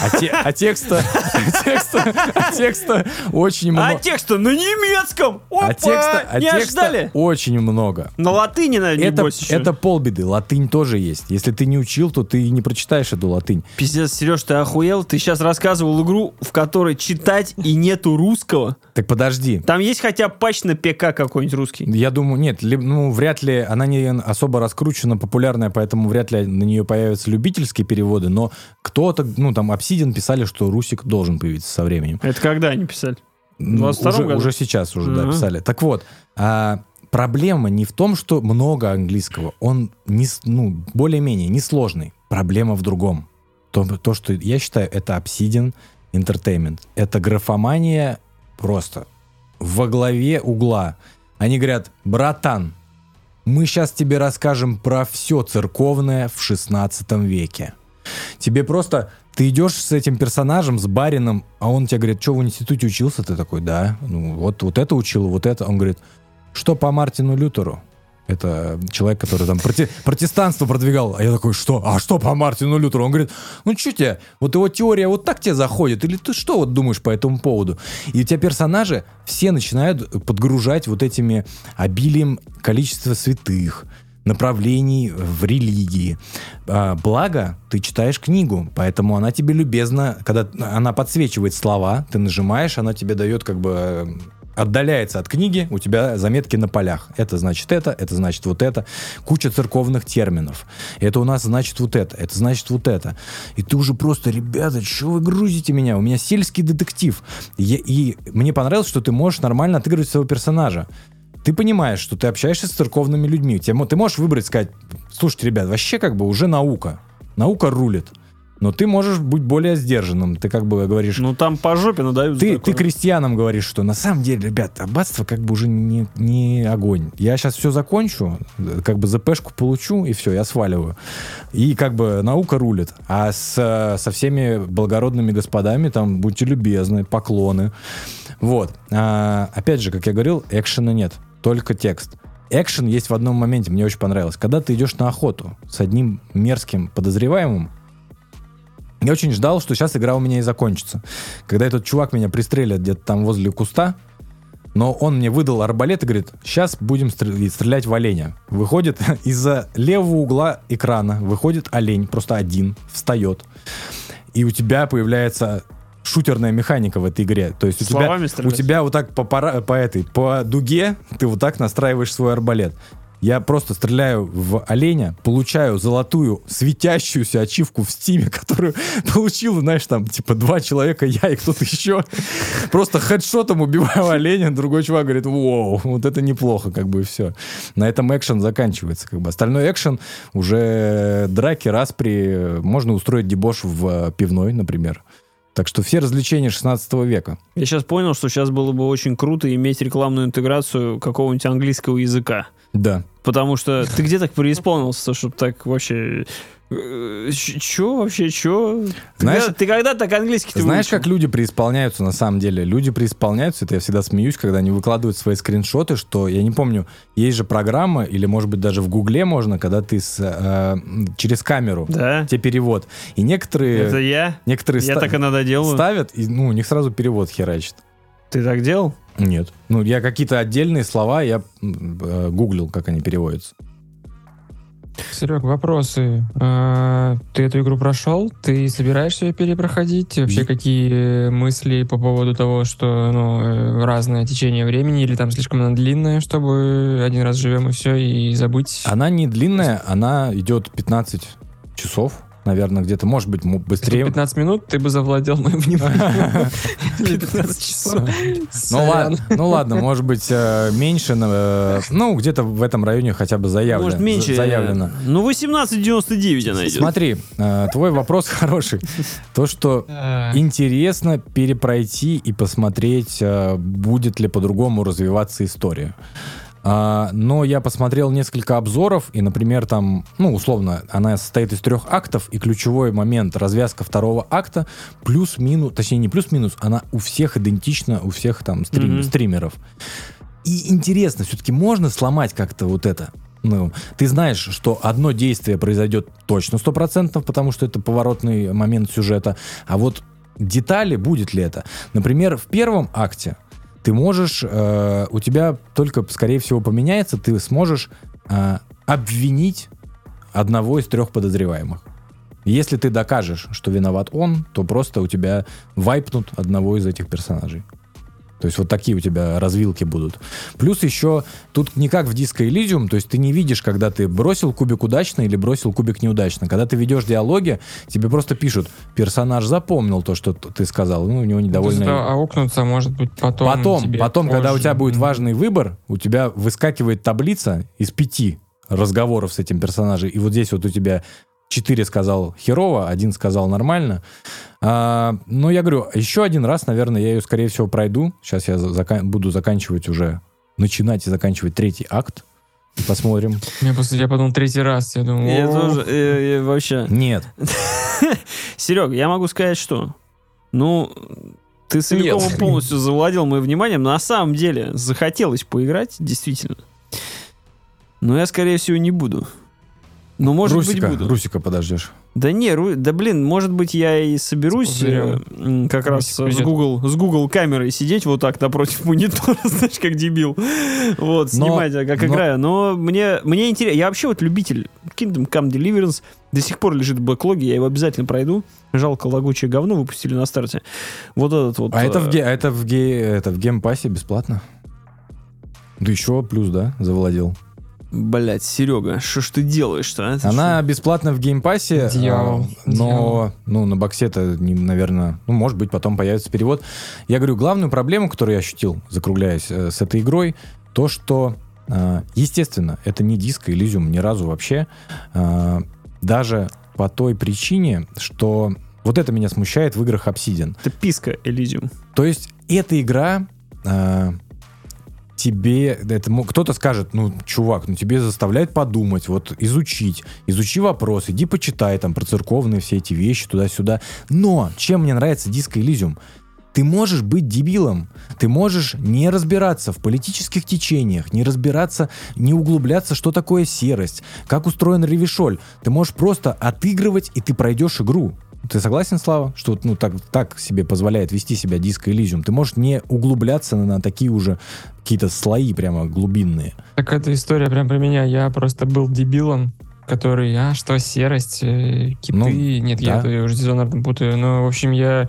Speaker 2: А, те- а текста, а текста, а текста очень
Speaker 1: А
Speaker 2: много.
Speaker 1: текста на немецком! Опа!
Speaker 2: А текста, а
Speaker 1: не
Speaker 2: текста
Speaker 1: ожидали?
Speaker 2: очень много.
Speaker 1: На латыни, наверное,
Speaker 2: Это,
Speaker 1: еще.
Speaker 2: это полбеды. Латынь тоже есть. Если ты не учил, то ты не прочитаешь эту латынь.
Speaker 1: Пиздец, Сереж, ты охуел? Ты сейчас рассказывал игру, в которой читать и нету русского.
Speaker 2: Так подожди.
Speaker 1: Там есть хотя бы патч на ПК какой-нибудь русский.
Speaker 2: Я думаю, нет, ну, вряд ли, она не особо раскручена, популярная, поэтому вряд ли на нее появятся любительские переводы, но кто-то, ну, там, Obsidian писали, что Русик должен появиться со временем.
Speaker 1: Это когда они писали?
Speaker 2: Ну,
Speaker 1: 22
Speaker 2: уже,
Speaker 1: году?
Speaker 2: уже сейчас уже, да,
Speaker 1: Ага.
Speaker 2: писали. Так вот, а, проблема не в том, что много английского, он не, ну, более-менее несложный. Проблема в другом. То, то, что я считаю, это Obsidian Entertainment. Это графомания просто во главе угла. Они говорят, братан, мы сейчас тебе расскажем про все церковное в 16 веке. Тебе просто... Ты идешь с этим персонажем, с барином, а он тебе говорит, что в институте учился? Ты такой, да. Ну, вот, вот это учил, вот это. Он говорит, что по Мартину Лютеру? Это человек, который там проте- протестанство продвигал. А я такой, что? А что по Мартину Лютеру? Он говорит, ну что тебе, вот его теория вот так тебе заходит? Или ты что вот думаешь по этому поводу? И у тебя персонажи все начинают подгружать вот этими обилием количества святых, направлений в религии. А, благо, ты читаешь книгу, поэтому она тебе любезна, когда она подсвечивает слова, ты нажимаешь, она тебе дает как бы отдаляется от книги, у тебя заметки на полях. Это значит это, это значит вот это. Куча церковных терминов. Это у нас значит вот это, это значит вот это. И ты уже просто, ребята, что вы грузите меня? У меня сельский детектив. Я- и мне понравилось, что ты можешь нормально отыгрывать своего персонажа. Ты понимаешь, что ты общаешься с церковными людьми. Тебе ты можешь выбрать, сказать, слушайте, ребят, вообще как бы уже наука. Наука рулит. Но ты можешь быть более сдержанным. Ты как бы говоришь,
Speaker 1: Ну там по жопе надают.
Speaker 2: ты, ты крестьянам говоришь, что на самом деле, ребят, аббатство как бы уже не, не огонь. Я сейчас все закончу, как бы ЗПшку получу, и все, я сваливаю. И как бы наука рулит. А с, со всеми благородными господами там будьте любезны, поклоны. Вот. А, опять же, как я говорил, экшена нет, только текст. Экшен есть в одном моменте, мне очень понравилось. Когда ты идешь на охоту с одним мерзким подозреваемым, я очень ждал, что сейчас игра у меня и закончится. Когда этот чувак меня пристрелит где-то там возле куста, но он мне выдал арбалет и говорит, сейчас будем стрел- стрелять в оленя. Выходит из-за левого угла экрана, выходит олень, просто один, встает. И у тебя появляется шутерная механика в этой игре. То есть у тебя, у тебя вот так по, пара- по этой, по дуге ты вот так настраиваешь свой арбалет. Я просто стреляю в оленя, получаю золотую светящуюся ачивку в стиме, которую получил, знаешь, там, типа, два человека, я и кто-то еще. Просто хедшотом убиваю оленя, другой чувак говорит, вау, вот это неплохо, как бы, и все. На этом экшен заканчивается, как бы. Остальной экшен уже драки, распри, можно устроить дебош в э, пивной, например. Так что все развлечения 16 века.
Speaker 1: Я сейчас понял, что сейчас было бы очень круто иметь рекламную интеграцию какого-нибудь английского языка.
Speaker 2: Да.
Speaker 1: Потому что ты где так преисполнился, чтобы так вообще... э, Чё вообще, чё?
Speaker 2: Знаешь-
Speaker 1: ты когда так английский ты
Speaker 2: Знаешь,
Speaker 1: выучил?
Speaker 2: как люди преисполняются на самом деле? Люди преисполняются, это я всегда смеюсь, когда они выкладывают свои скриншоты, что, я не помню, есть же программа, или, может быть, даже в Гугле можно, когда ты с, э, через камеру,
Speaker 1: Да?
Speaker 2: тебе перевод. И некоторые,
Speaker 1: Это я?
Speaker 2: некоторые
Speaker 1: Я
Speaker 2: ста-
Speaker 1: так иногда делаю.
Speaker 2: ставят, и ну, у них сразу перевод херачит.
Speaker 1: Ты так делал?
Speaker 2: Нет. Ну, я какие-то отдельные слова, я э, гуглил, как они переводятся.
Speaker 3: Серег, вопросы. А, Ты эту игру прошел? Ты собираешься ее перепроходить? Вообще, какие мысли по поводу того, что ну, э, разное течение времени или там слишком она длинная, чтобы один раз живем и все, и забыть?
Speaker 2: Она не длинная, она идет 15 часов, наверное, где-то, может быть, быстрее.
Speaker 3: 15 минут ты бы завладел моим вниманием. Или 15 часов.
Speaker 2: Ну
Speaker 3: Сорян.
Speaker 2: ладно, ну ладно, может быть э, меньше, э, ну где-то в этом районе хотя бы заявлено.
Speaker 1: Может, меньше?
Speaker 2: за- Заявлено.
Speaker 1: Ну, 18,99 она идет.
Speaker 2: Смотри, э, твой вопрос хороший. То, что интересно перепройти и посмотреть, э, будет ли по-другому развиваться история. А, но я посмотрел несколько обзоров, и, например, там, ну, условно, она состоит из трех актов, и ключевой момент развязка второго акта плюс-минус, точнее, не плюс-минус, она у всех идентична, у всех там стрим-
Speaker 1: Мгм.
Speaker 2: стримеров. И интересно, все-таки можно сломать как-то вот это? Ну, ты знаешь, что одно действие произойдет точно 100%, потому что это поворотный момент сюжета, а вот детали, будет ли это? Например, в первом акте ты можешь, э, у тебя только, скорее всего, поменяется, ты сможешь э, обвинить одного из трех подозреваемых. Если ты докажешь, что виноват он, то просто у тебя вайпнут одного из этих персонажей. То есть вот такие у тебя развилки будут. Плюс еще тут не как в Disco Elysium, то есть ты не видишь, когда ты бросил кубик удачно или бросил кубик неудачно. Когда ты ведешь диалоги, тебе просто пишут, персонаж запомнил то, что ты сказал, ну, у него недовольный...
Speaker 3: просто аукнуться, может быть, потом
Speaker 2: Потом, потом, когда у
Speaker 3: позже.
Speaker 2: тебя будет важный выбор, у тебя выскакивает таблица из пяти разговоров с этим персонажем, и вот здесь вот у тебя четыре сказал херово, один сказал нормально. А, но я говорю, еще один раз, наверное, я ее, скорее всего, пройду. Сейчас я за- зака- буду заканчивать уже, начинать и заканчивать третий акт. Посмотрим.
Speaker 3: Я после тебя подумал третий раз. Я думаю,
Speaker 1: Я
Speaker 3: «О,
Speaker 1: тоже, э, э, вообще.
Speaker 2: Нет.
Speaker 1: Серег, я могу сказать, что, ну, ты целиком
Speaker 3: Нет.
Speaker 1: полностью завладел моим вниманием. На самом деле, захотелось поиграть, действительно. Но я, скорее всего, не буду. Но, может
Speaker 2: Русика,
Speaker 1: быть, буду.
Speaker 2: Русика подождешь.
Speaker 1: Да не, Ру- да блин, может быть, я и соберусь э, как раз
Speaker 3: Русик
Speaker 1: с
Speaker 3: придет.
Speaker 1: Google, с Google камерой сидеть вот так напротив монитора, знаешь, как дебил. Вот,
Speaker 2: Но-
Speaker 1: снимать, а как
Speaker 2: но-
Speaker 1: играю. Но мне, мне интересно. Я вообще вот любитель Kingdom Come Deliverance. До сих пор лежит в бэклоге, я его обязательно пройду. Жалко, лагучее говно выпустили на старте. Вот этот вот.
Speaker 2: А это в,
Speaker 1: э,
Speaker 2: а это в, ге- это в Game Pass е бесплатно? Да еще плюс, да, завладел.
Speaker 1: Блять, Серега, что ж ты делаешь-то, а? Ты
Speaker 2: Она бесплатна в Game Pass е,
Speaker 3: Дьявол,
Speaker 2: а, но
Speaker 3: дьявол.
Speaker 2: ну, на боксе-то, наверное, ну, может быть, потом появится перевод. Я говорю, главную проблему, которую я ощутил, закругляясь э, с этой игрой, то, что, э, естественно, это не диско Elysium ни разу вообще, э, даже по той причине, что вот это меня смущает в играх Obsidian.
Speaker 1: что- Это писка Elysium.
Speaker 2: То есть эта игра э, тебе, это, кто-то скажет, ну, чувак, ну тебе заставляет подумать, вот изучить, изучи вопрос, иди почитай там про церковные все эти вещи туда-сюда. Но чем мне нравится Disco Elysium? Ты можешь быть дебилом, ты можешь не разбираться в политических течениях, не разбираться, не углубляться, что такое серость, как устроен ревишоль. Ты можешь просто отыгрывать, и ты пройдешь игру. Ты согласен, Слава, что ну, так, так себе позволяет вести себя Disco Elysium? Ты можешь не углубляться на, на такие уже какие-то слои прямо глубинные.
Speaker 3: Так эта история прям про меня. Я просто был дебилом, который, а, что, серость, э, киты.
Speaker 2: Ну,
Speaker 3: Нет, я
Speaker 2: да.
Speaker 3: это уже с Dishonored путаю. Но, в общем, я...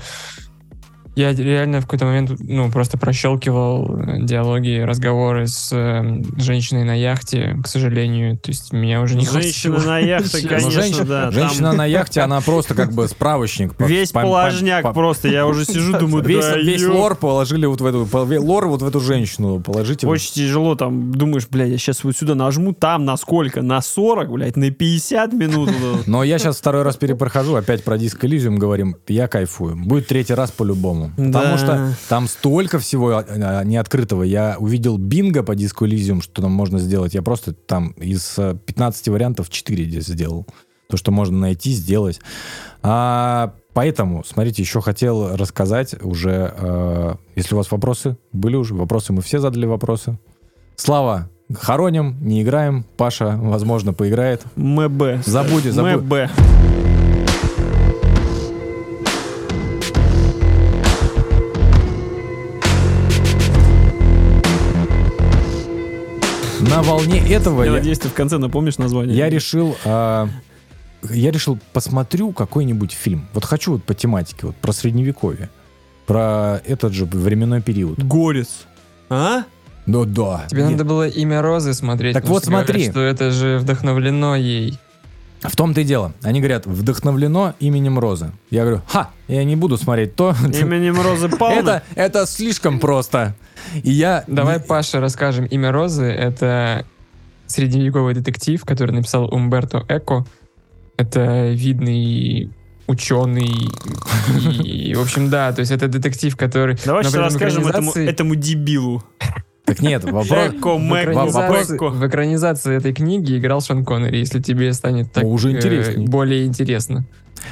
Speaker 3: Я реально в какой-то момент, ну, просто прощелкивал э, диалоги, разговоры с э, женщиной на яхте, к сожалению. То есть меня уже не
Speaker 1: Женщина
Speaker 3: хватило.
Speaker 1: на яхте,
Speaker 3: Ну,
Speaker 1: конечно,
Speaker 2: женщина,
Speaker 1: да.
Speaker 2: женщина
Speaker 1: там
Speaker 2: на яхте, она просто как бы справочник.
Speaker 1: Весь
Speaker 2: по- по-
Speaker 1: положняк
Speaker 2: по-
Speaker 1: просто. Я уже сижу, думаю,
Speaker 2: Весь,
Speaker 1: да
Speaker 2: весь
Speaker 1: ё-
Speaker 2: лор положили вот в эту, лор вот в эту женщину. Положите.
Speaker 1: Очень тяжело, там, думаешь, блядь, я сейчас вот сюда нажму, там на сколько? На 40, блядь, на 50 минут. это.
Speaker 2: Но я сейчас второй раз перепрохожу, опять про диск Elysium говорим, я кайфую. Будет третий раз по-любому.
Speaker 1: Да.
Speaker 2: Потому что там столько всего а, неоткрытого. Я увидел бинго по диску Elysium, что там можно сделать. Я просто там из э, 15 вариантов 4 здесь сделал. То, что можно найти, сделать. А, поэтому, смотрите, еще хотел рассказать уже, э, если у вас вопросы были уже, вопросы мы все задали вопросы. Слава, хороним, не играем. Паша, возможно, поиграет.
Speaker 1: МБ.
Speaker 2: Забудь, забудь.
Speaker 1: МБ.
Speaker 2: На волне этого
Speaker 1: Я
Speaker 2: я,
Speaker 1: надеюсь, ты в конце напомнишь название.
Speaker 2: я решил, а, я решил посмотрю какой-нибудь фильм. Вот хочу вот по тематике, вот про средневековье, про этот же временной период.
Speaker 1: Горец. А?
Speaker 2: Ну да.
Speaker 3: Тебе
Speaker 2: Нет.
Speaker 3: надо было имя Розы смотреть.
Speaker 2: Так вот
Speaker 3: что говорят,
Speaker 2: смотри.
Speaker 3: что это же вдохновлено ей.
Speaker 2: В том-то и дело. Они говорят, вдохновлено именем Розы. Я говорю, ха, я не буду смотреть то.
Speaker 1: Именем Розы Павловны?
Speaker 2: Это, это слишком просто. И я...
Speaker 3: Давай, Паша, расскажем. Имя Розы — это средневековый детектив, который написал Умберто Эко. Это видный ученый. И, в общем, да, то есть это детектив, который...
Speaker 1: Давай сейчас расскажем этому, этому дебилу.
Speaker 2: Так нет, вопрос...
Speaker 3: В экранизации, этой книги играл Шон Коннери, если тебе станет так
Speaker 2: уже
Speaker 3: э, более интересно.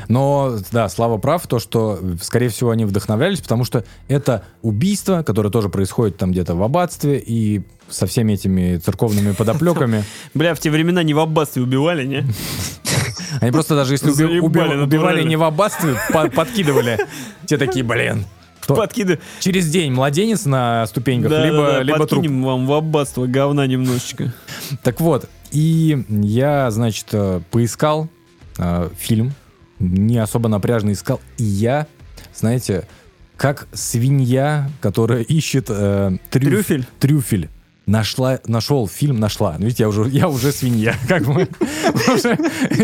Speaker 2: Но, да, Слава прав, то, что, скорее всего, они вдохновлялись, потому что это убийство, которое тоже происходит там где-то в аббатстве, и со всеми этими церковными подоплеками.
Speaker 1: Бля, в те времена не в аббатстве убивали, не?
Speaker 2: Они просто даже если убивали не в аббатстве, по- подкидывали. Те такие, блин. Что?
Speaker 1: Подкиды.
Speaker 2: Через день младенец на ступеньках,
Speaker 1: Да,
Speaker 2: либо,
Speaker 1: да, да,
Speaker 2: либо труп.
Speaker 1: подкинем вам в аббатство говна немножечко.
Speaker 2: Так вот, и я, значит, э, поискал э, фильм, не особо напряжно искал, и я, знаете, как свинья, которая ищет э, трюф-
Speaker 1: Трюфель?
Speaker 2: трюфель. Нашла, нашел фильм, нашла. Ну, Видите, я уже, я уже свинья, как бы.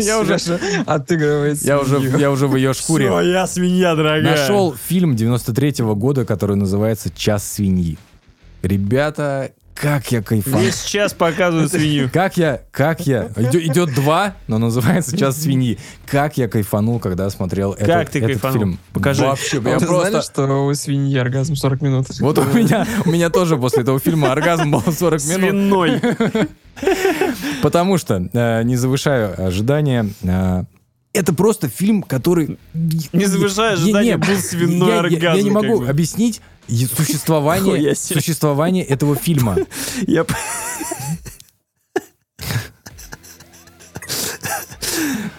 Speaker 2: Я уже,
Speaker 3: отыгрывает
Speaker 2: я уже, я уже в ее шкуре.
Speaker 1: Всё, я свинья, дорогая.
Speaker 2: Нашел фильм 93-го года, который называется «Час свиньи». Ребята, как я кайфанул.
Speaker 1: Весь час показывают свинью.
Speaker 2: Как я, как я, идет, два, но называется «Час свиньи». Как я кайфанул, когда смотрел
Speaker 1: Как
Speaker 2: этот,
Speaker 1: ты
Speaker 2: этот
Speaker 1: кайфанул?
Speaker 2: фильм.
Speaker 1: Покажи.
Speaker 2: Вообще, я
Speaker 3: знали,
Speaker 2: просто...
Speaker 3: что у свиньи оргазм 40 минут?
Speaker 2: Вот у меня, у меня тоже после этого фильма оргазм был 40 минут.
Speaker 1: Свиной.
Speaker 2: Потому что, э, не завышаю ожидания, э, это просто фильм, который...
Speaker 1: Не завышая
Speaker 2: Я-
Speaker 1: ожидания, был свиной
Speaker 2: я- я-
Speaker 1: оргазм.
Speaker 2: Я не могу
Speaker 1: бы.
Speaker 2: объяснить существование, существование этого фильма.
Speaker 1: Я...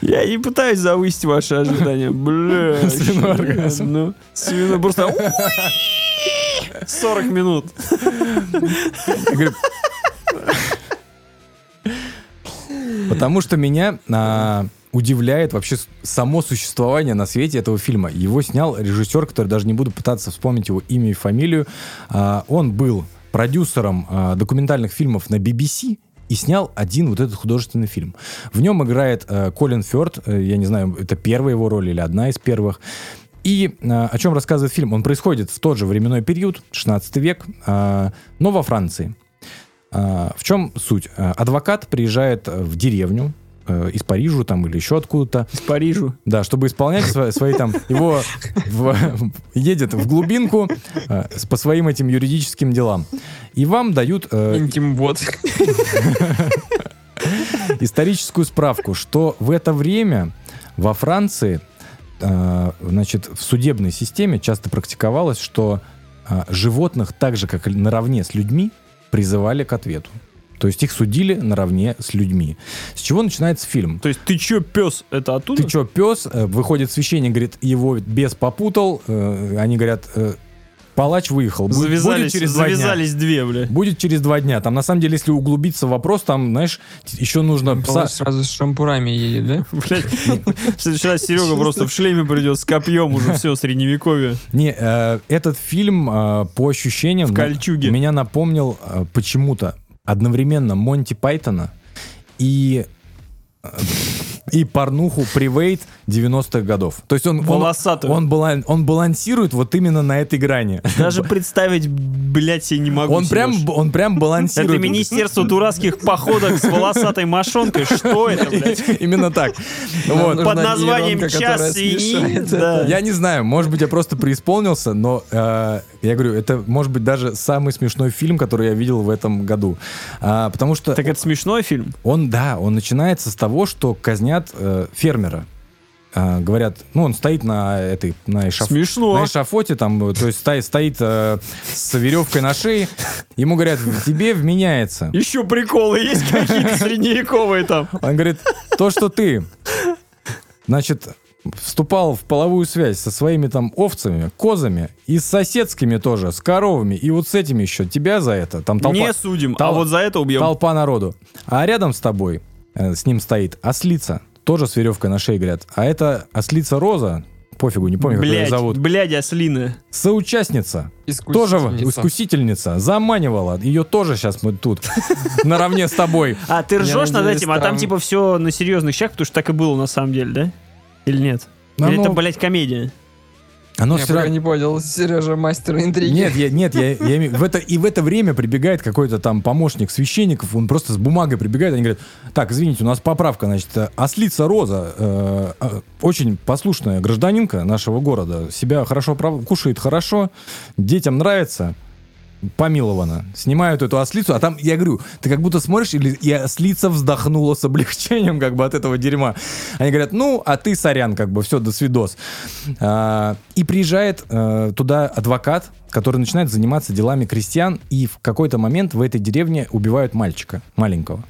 Speaker 1: Я не пытаюсь завысить ваши ожидания. Бля.
Speaker 2: Свиной оргазм.
Speaker 1: Ну, свиной просто... 40 минут.
Speaker 2: Я Потому что меня а, удивляет вообще само существование на свете этого фильма. Его снял режиссер, который даже не буду пытаться вспомнить его имя и фамилию. А, он был продюсером а, документальных фильмов на BBC и снял один вот этот художественный фильм. В нем играет э, Колин Фёрд, э, я не знаю, это первая его роль или одна из первых. И э, о чем рассказывает фильм? Он происходит в тот же временной период, 16 век, э, но во Франции. А, В чем суть? Адвокат приезжает э, в деревню э, из Парижа там или еще откуда-то,
Speaker 1: Из Парижа.
Speaker 2: да, чтобы исполнять свои, свои там, его в- едет в глубинку э, по своим этим юридическим делам. И вам дают э,
Speaker 3: Интим-бот.
Speaker 2: историческую справку, что в это время во Франции, э, значит, в судебной системе часто практиковалось, что э, животных так же, как наравне с людьми, призывали к ответу. То есть их судили наравне с людьми. С чего начинается фильм?
Speaker 1: То есть ты чё, пес, это оттуда?
Speaker 2: Ты чё, пес? Э, Выходит священник, говорит, его бес попутал. Э, Они говорят, «Э, Палач выехал. Бу-
Speaker 1: Завязались,
Speaker 2: будет через два дня.
Speaker 1: завязались две, бля.
Speaker 2: Будет через два дня. Там, на самом деле, если углубиться в вопрос, там, знаешь, еще нужно... пса-
Speaker 3: сразу с шампурами едет, да?
Speaker 1: Блядь, раз Серега просто в шлеме придет с копьем уже все, средневековье.
Speaker 2: Не, этот фильм, по ощущениям,
Speaker 1: В кольчуге.
Speaker 2: меня напомнил почему-то одновременно Монти Пайтона и и порнуху Привейт 90-х годов. То есть он, он,
Speaker 1: Волосатую.
Speaker 2: он, балан- он балансирует вот именно на этой грани.
Speaker 1: Даже представить, блядь, себе не могу.
Speaker 2: Он прям, он прям
Speaker 1: Это
Speaker 2: балансирует.
Speaker 1: Министерство дурацких походок с волосатой мошонкой. Что это, блядь?
Speaker 2: Именно так. Вот.
Speaker 1: Под названием «Час свиньи». Да.
Speaker 2: Я не знаю, может быть, я просто преисполнился, но э, я говорю, это может быть даже самый смешной фильм, который я видел в этом году. А, потому что
Speaker 1: Так это смешной фильм?
Speaker 2: он, да, он начинается с того, что казнят э, фермера. А, говорят, ну, он стоит на этой, на, эшаф-
Speaker 1: Смешно.
Speaker 2: на эшафоте, там, то есть стоит, стоит э, с веревкой на шее. Ему говорят, тебе вменяется.
Speaker 1: Еще приколы есть какие-то средневековые там.
Speaker 2: Он говорит, то, что ты, значит, вступал в половую связь со своими там овцами, козами и с соседскими тоже, с коровами, и вот с этими еще, тебя за это, там толпа,
Speaker 1: Не судим, а
Speaker 2: Тол-
Speaker 1: вот за это убьем.
Speaker 2: толпа народу. А рядом с тобой, э, с ним стоит ослица, тоже с веревкой на шее, говорят. А это ослица Роза, пофигу, не помню, как ее
Speaker 1: Блядь,
Speaker 2: зовут,
Speaker 1: блядь, ослиная.
Speaker 2: соучастница, тоже
Speaker 3: Искусительница.
Speaker 2: искусительница, заманивала, ее тоже сейчас мы тут наравне с тобой.
Speaker 1: А ты ржешь над этим, а там
Speaker 3: там-
Speaker 1: типа все на серьезных щах, потому что так и было на самом деле, да? Или нет? Или
Speaker 2: Оно-
Speaker 1: это, блядь, комедия?
Speaker 2: Оно
Speaker 3: Я
Speaker 2: всё
Speaker 3: пока не понял, Сережа мастер интриги.
Speaker 2: Нет, я, нет, я, я имею- в это, и в это время прибегает какой-то там помощник священников, он просто с бумагой прибегает, они говорят, так, извините, у нас поправка, значит, ослица Роза, э, э, очень послушная гражданинка нашего города, себя хорошо прав- кушает хорошо, детям нравится, помилована. Снимают эту ослицу, а там, я говорю, ты как будто смотришь, или, и ослица вздохнула с облегчением как бы от этого дерьма. Они говорят, ну, а ты, сорян, как бы, все, до свидос. А, и приезжает э, туда адвокат, который начинает заниматься делами крестьян, и в какой-то момент в этой деревне убивают мальчика, маленького.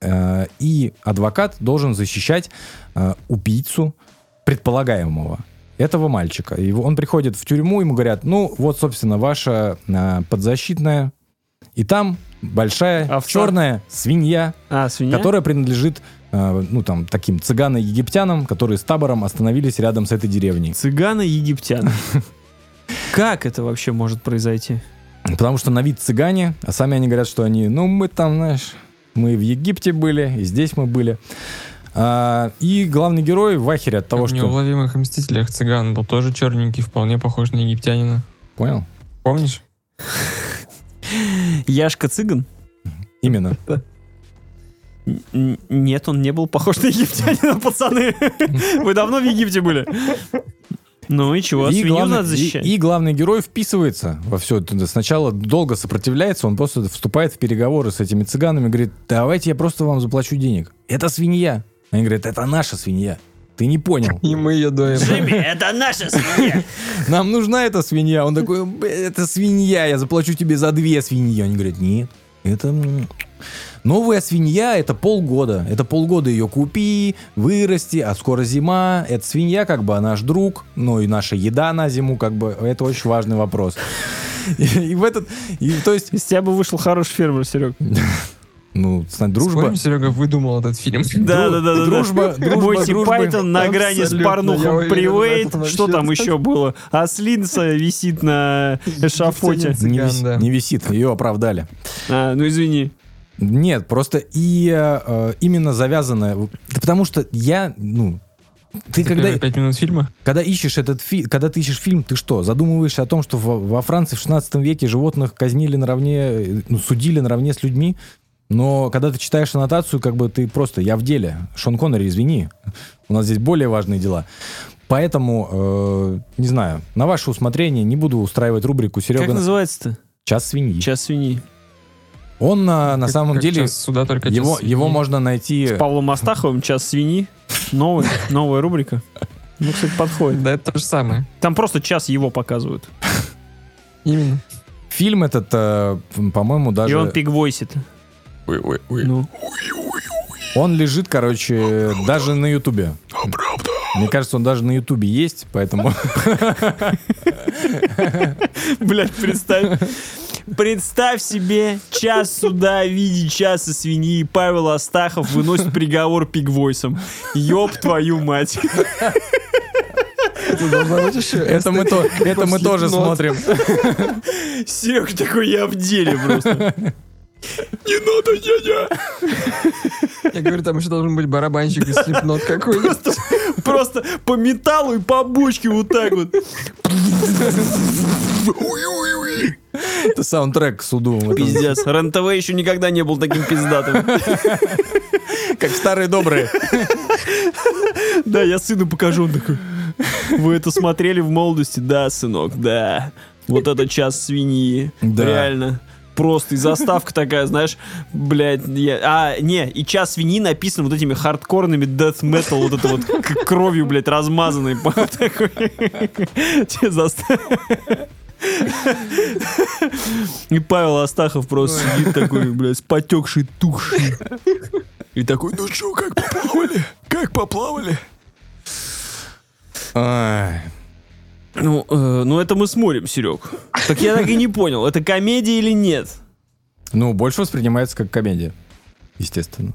Speaker 2: Э, и адвокат должен защищать э, убийцу предполагаемого этого мальчика. И он приходит в тюрьму, ему говорят, ну, вот, собственно, ваша э, подзащитная, и там большая
Speaker 1: Овца.
Speaker 2: черная свинья,
Speaker 1: А, свинья?
Speaker 2: которая принадлежит, э, ну, там, таким цыгано-египтянам, которые с табором остановились рядом с этой деревней.
Speaker 1: Цыганы-египтяне. Как это вообще может произойти?
Speaker 2: Потому что на вид цыгане, а сами они говорят, что они, ну, мы там, знаешь, мы в Египте были, и здесь мы были. А, и главный герой в ахере от того,
Speaker 3: в
Speaker 2: что...
Speaker 3: неуловимых мстителях цыган был тоже черненький, вполне похож на египтянина.
Speaker 2: Понял?
Speaker 3: Помнишь?
Speaker 1: Яшка цыган?
Speaker 2: Именно.
Speaker 1: Нет, он не был похож на египтянина, пацаны. Вы давно в Египте были? Ну и чего,
Speaker 2: И
Speaker 1: свинью
Speaker 2: главный,
Speaker 1: надо
Speaker 2: и-
Speaker 1: защищать?
Speaker 2: и главный герой вписывается во все это. Сначала долго сопротивляется, он просто вступает в переговоры с этими цыганами, говорит, давайте я просто вам заплачу денег. Это свинья. Они говорят, это наша свинья. Ты не понял.
Speaker 3: И мы ее доем.
Speaker 1: Джимми, это наша свинья.
Speaker 2: Нам нужна эта свинья. Он такой, «Б, это свинья, я заплачу тебе за две свиньи. Они говорят, нет, это... Новая свинья это полгода. Это полгода ее купи, вырасти, а скоро зима. Эта свинья как бы наш друг, ну и наша еда на зиму, как бы это очень важный вопрос. И, и в этот, и, то есть,
Speaker 1: Из тебя бы вышел хороший фермер, Серег.
Speaker 2: ну, с- дружба,
Speaker 3: Спорим, Серега выдумал этот фильм.
Speaker 1: Да, да, да, да.
Speaker 2: дружба- дружбой.
Speaker 1: Пайтон на грани с порнухом Привейт. Что там еще было? Ослинца висит на эшафоте.
Speaker 2: Не, висит, ее оправдали.
Speaker 1: А, ну извини.
Speaker 2: Нет, просто и э, именно завязанное, да потому что я, ну, ты когда,
Speaker 3: Первые пять минут фильма?
Speaker 2: когда ищешь этот фильм, когда ты ищешь фильм, ты что, задумываешься о том, что во, во Франции в 16 веке животных казнили наравне, э, ну, судили наравне с людьми, но когда ты читаешь аннотацию, как бы ты просто, я в деле. Шон Коннери, извини, у нас здесь более важные дела. Поэтому, э, не знаю, на ваше усмотрение не буду устраивать рубрику
Speaker 1: Как
Speaker 2: Серега
Speaker 1: называется-то?
Speaker 2: час свиньи.
Speaker 1: Час свиньи.
Speaker 2: Он на, на
Speaker 3: Как-
Speaker 2: самом
Speaker 3: как
Speaker 2: деле
Speaker 3: час суда, только
Speaker 2: его, его можно найти.
Speaker 1: С Павлом Астаховым «Час свиньи». Новый, новая рубрика. Ну, кстати, подходит.
Speaker 3: Да, это то же самое.
Speaker 1: Там просто час его показывают.
Speaker 3: Именно.
Speaker 2: Фильм этот, э, по-моему, даже...
Speaker 1: И он пигвойсит. Ну.
Speaker 2: Он лежит, короче, даже на Ютубе. Мне кажется, он даже на Ютубе есть, поэтому...
Speaker 1: Блядь, представь. Представь себе час суда в виде часа свиньи. Павел Астахов выносит приговор пигвойсом. Ёб твою мать.
Speaker 2: Это мы, то, это мы тоже смотрим.
Speaker 1: Серега такой, я в деле просто. Не надо, дядя!
Speaker 3: Я говорю, там еще должен быть барабанщик из слепнот какой-нибудь.
Speaker 1: Просто по металлу и по бочке вот так вот.
Speaker 2: Это саундтрек к суду.
Speaker 1: Пиздец. РЕН-ТВ еще никогда не был таким пиздатым.
Speaker 2: Как старые добрые.
Speaker 1: Да, я сыну покажу, он такой. Вы это смотрели в молодости? Да, сынок, да. Вот это час свиньи.
Speaker 2: Да.
Speaker 1: Реально. Просто и заставка такая, знаешь, блядь, я- а, не, и час свиньи написан вот этими хардкорными death metal, вот это вот к- кровью, блядь, размазанной. по такой. Те застав- И Павел Астахов просто сидит такой, блядь, с потекшей тушей. И такой, ну что, как поплавали? Как поплавали?
Speaker 2: Ай.
Speaker 1: Ну, э, ну это мы смотрим, Серег. Так я так и не понял, это комедия или нет?
Speaker 2: Ну, больше воспринимается как комедия. Естественно.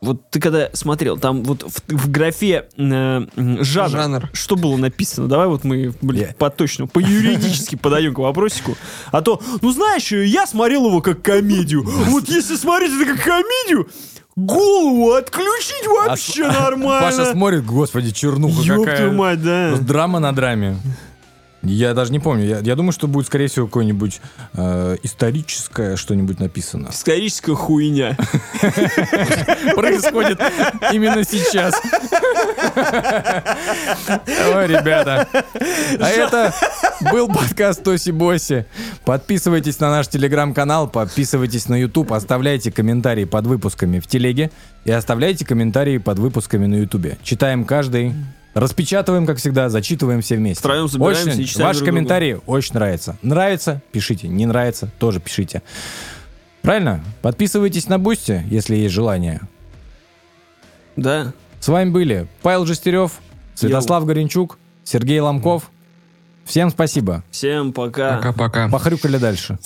Speaker 1: Вот ты когда смотрел, там вот в, в графе э, жанр,
Speaker 3: Жанр.
Speaker 1: что было написано? Давай вот мы, блин,
Speaker 2: Я-
Speaker 1: по точному, по юридически подойдем к вопросику. А то, ну знаешь, я смотрел его как комедию. Вот если смотреть это как комедию, голову отключить вообще
Speaker 2: А
Speaker 1: нормально.
Speaker 2: Паша смотрит, господи, чернуха
Speaker 1: Ёб
Speaker 2: какая.
Speaker 1: твою мать, да.
Speaker 2: Драма на драме. Я даже не помню. Я, я думаю, что будет, скорее всего, какое-нибудь э, историческое что-нибудь написано.
Speaker 1: Историческая хуйня.
Speaker 2: Происходит именно сейчас. Ой, ребята. А это был подкаст Тоси Боси. Подписывайтесь на наш телеграм-канал, подписывайтесь на YouTube, оставляйте комментарии под выпусками в телеге и оставляйте комментарии под выпусками на Ютубе. Читаем каждый. Распечатываем, как всегда, зачитываем все вместе.
Speaker 1: Втроем собираемся
Speaker 2: Очень-
Speaker 1: и читаем
Speaker 2: Ваши
Speaker 1: друг друга.
Speaker 2: комментарии очень нравятся. Нравится? Пишите. Не нравится? Тоже пишите. Правильно? Подписывайтесь на Бусти, если есть желание.
Speaker 1: Да.
Speaker 2: С вами были Павел Жестерев, Святослав Горенчук, Сергей Ломков. Всем спасибо.
Speaker 1: Всем пока.
Speaker 3: Пока-пока.
Speaker 2: Похрюкали дальше.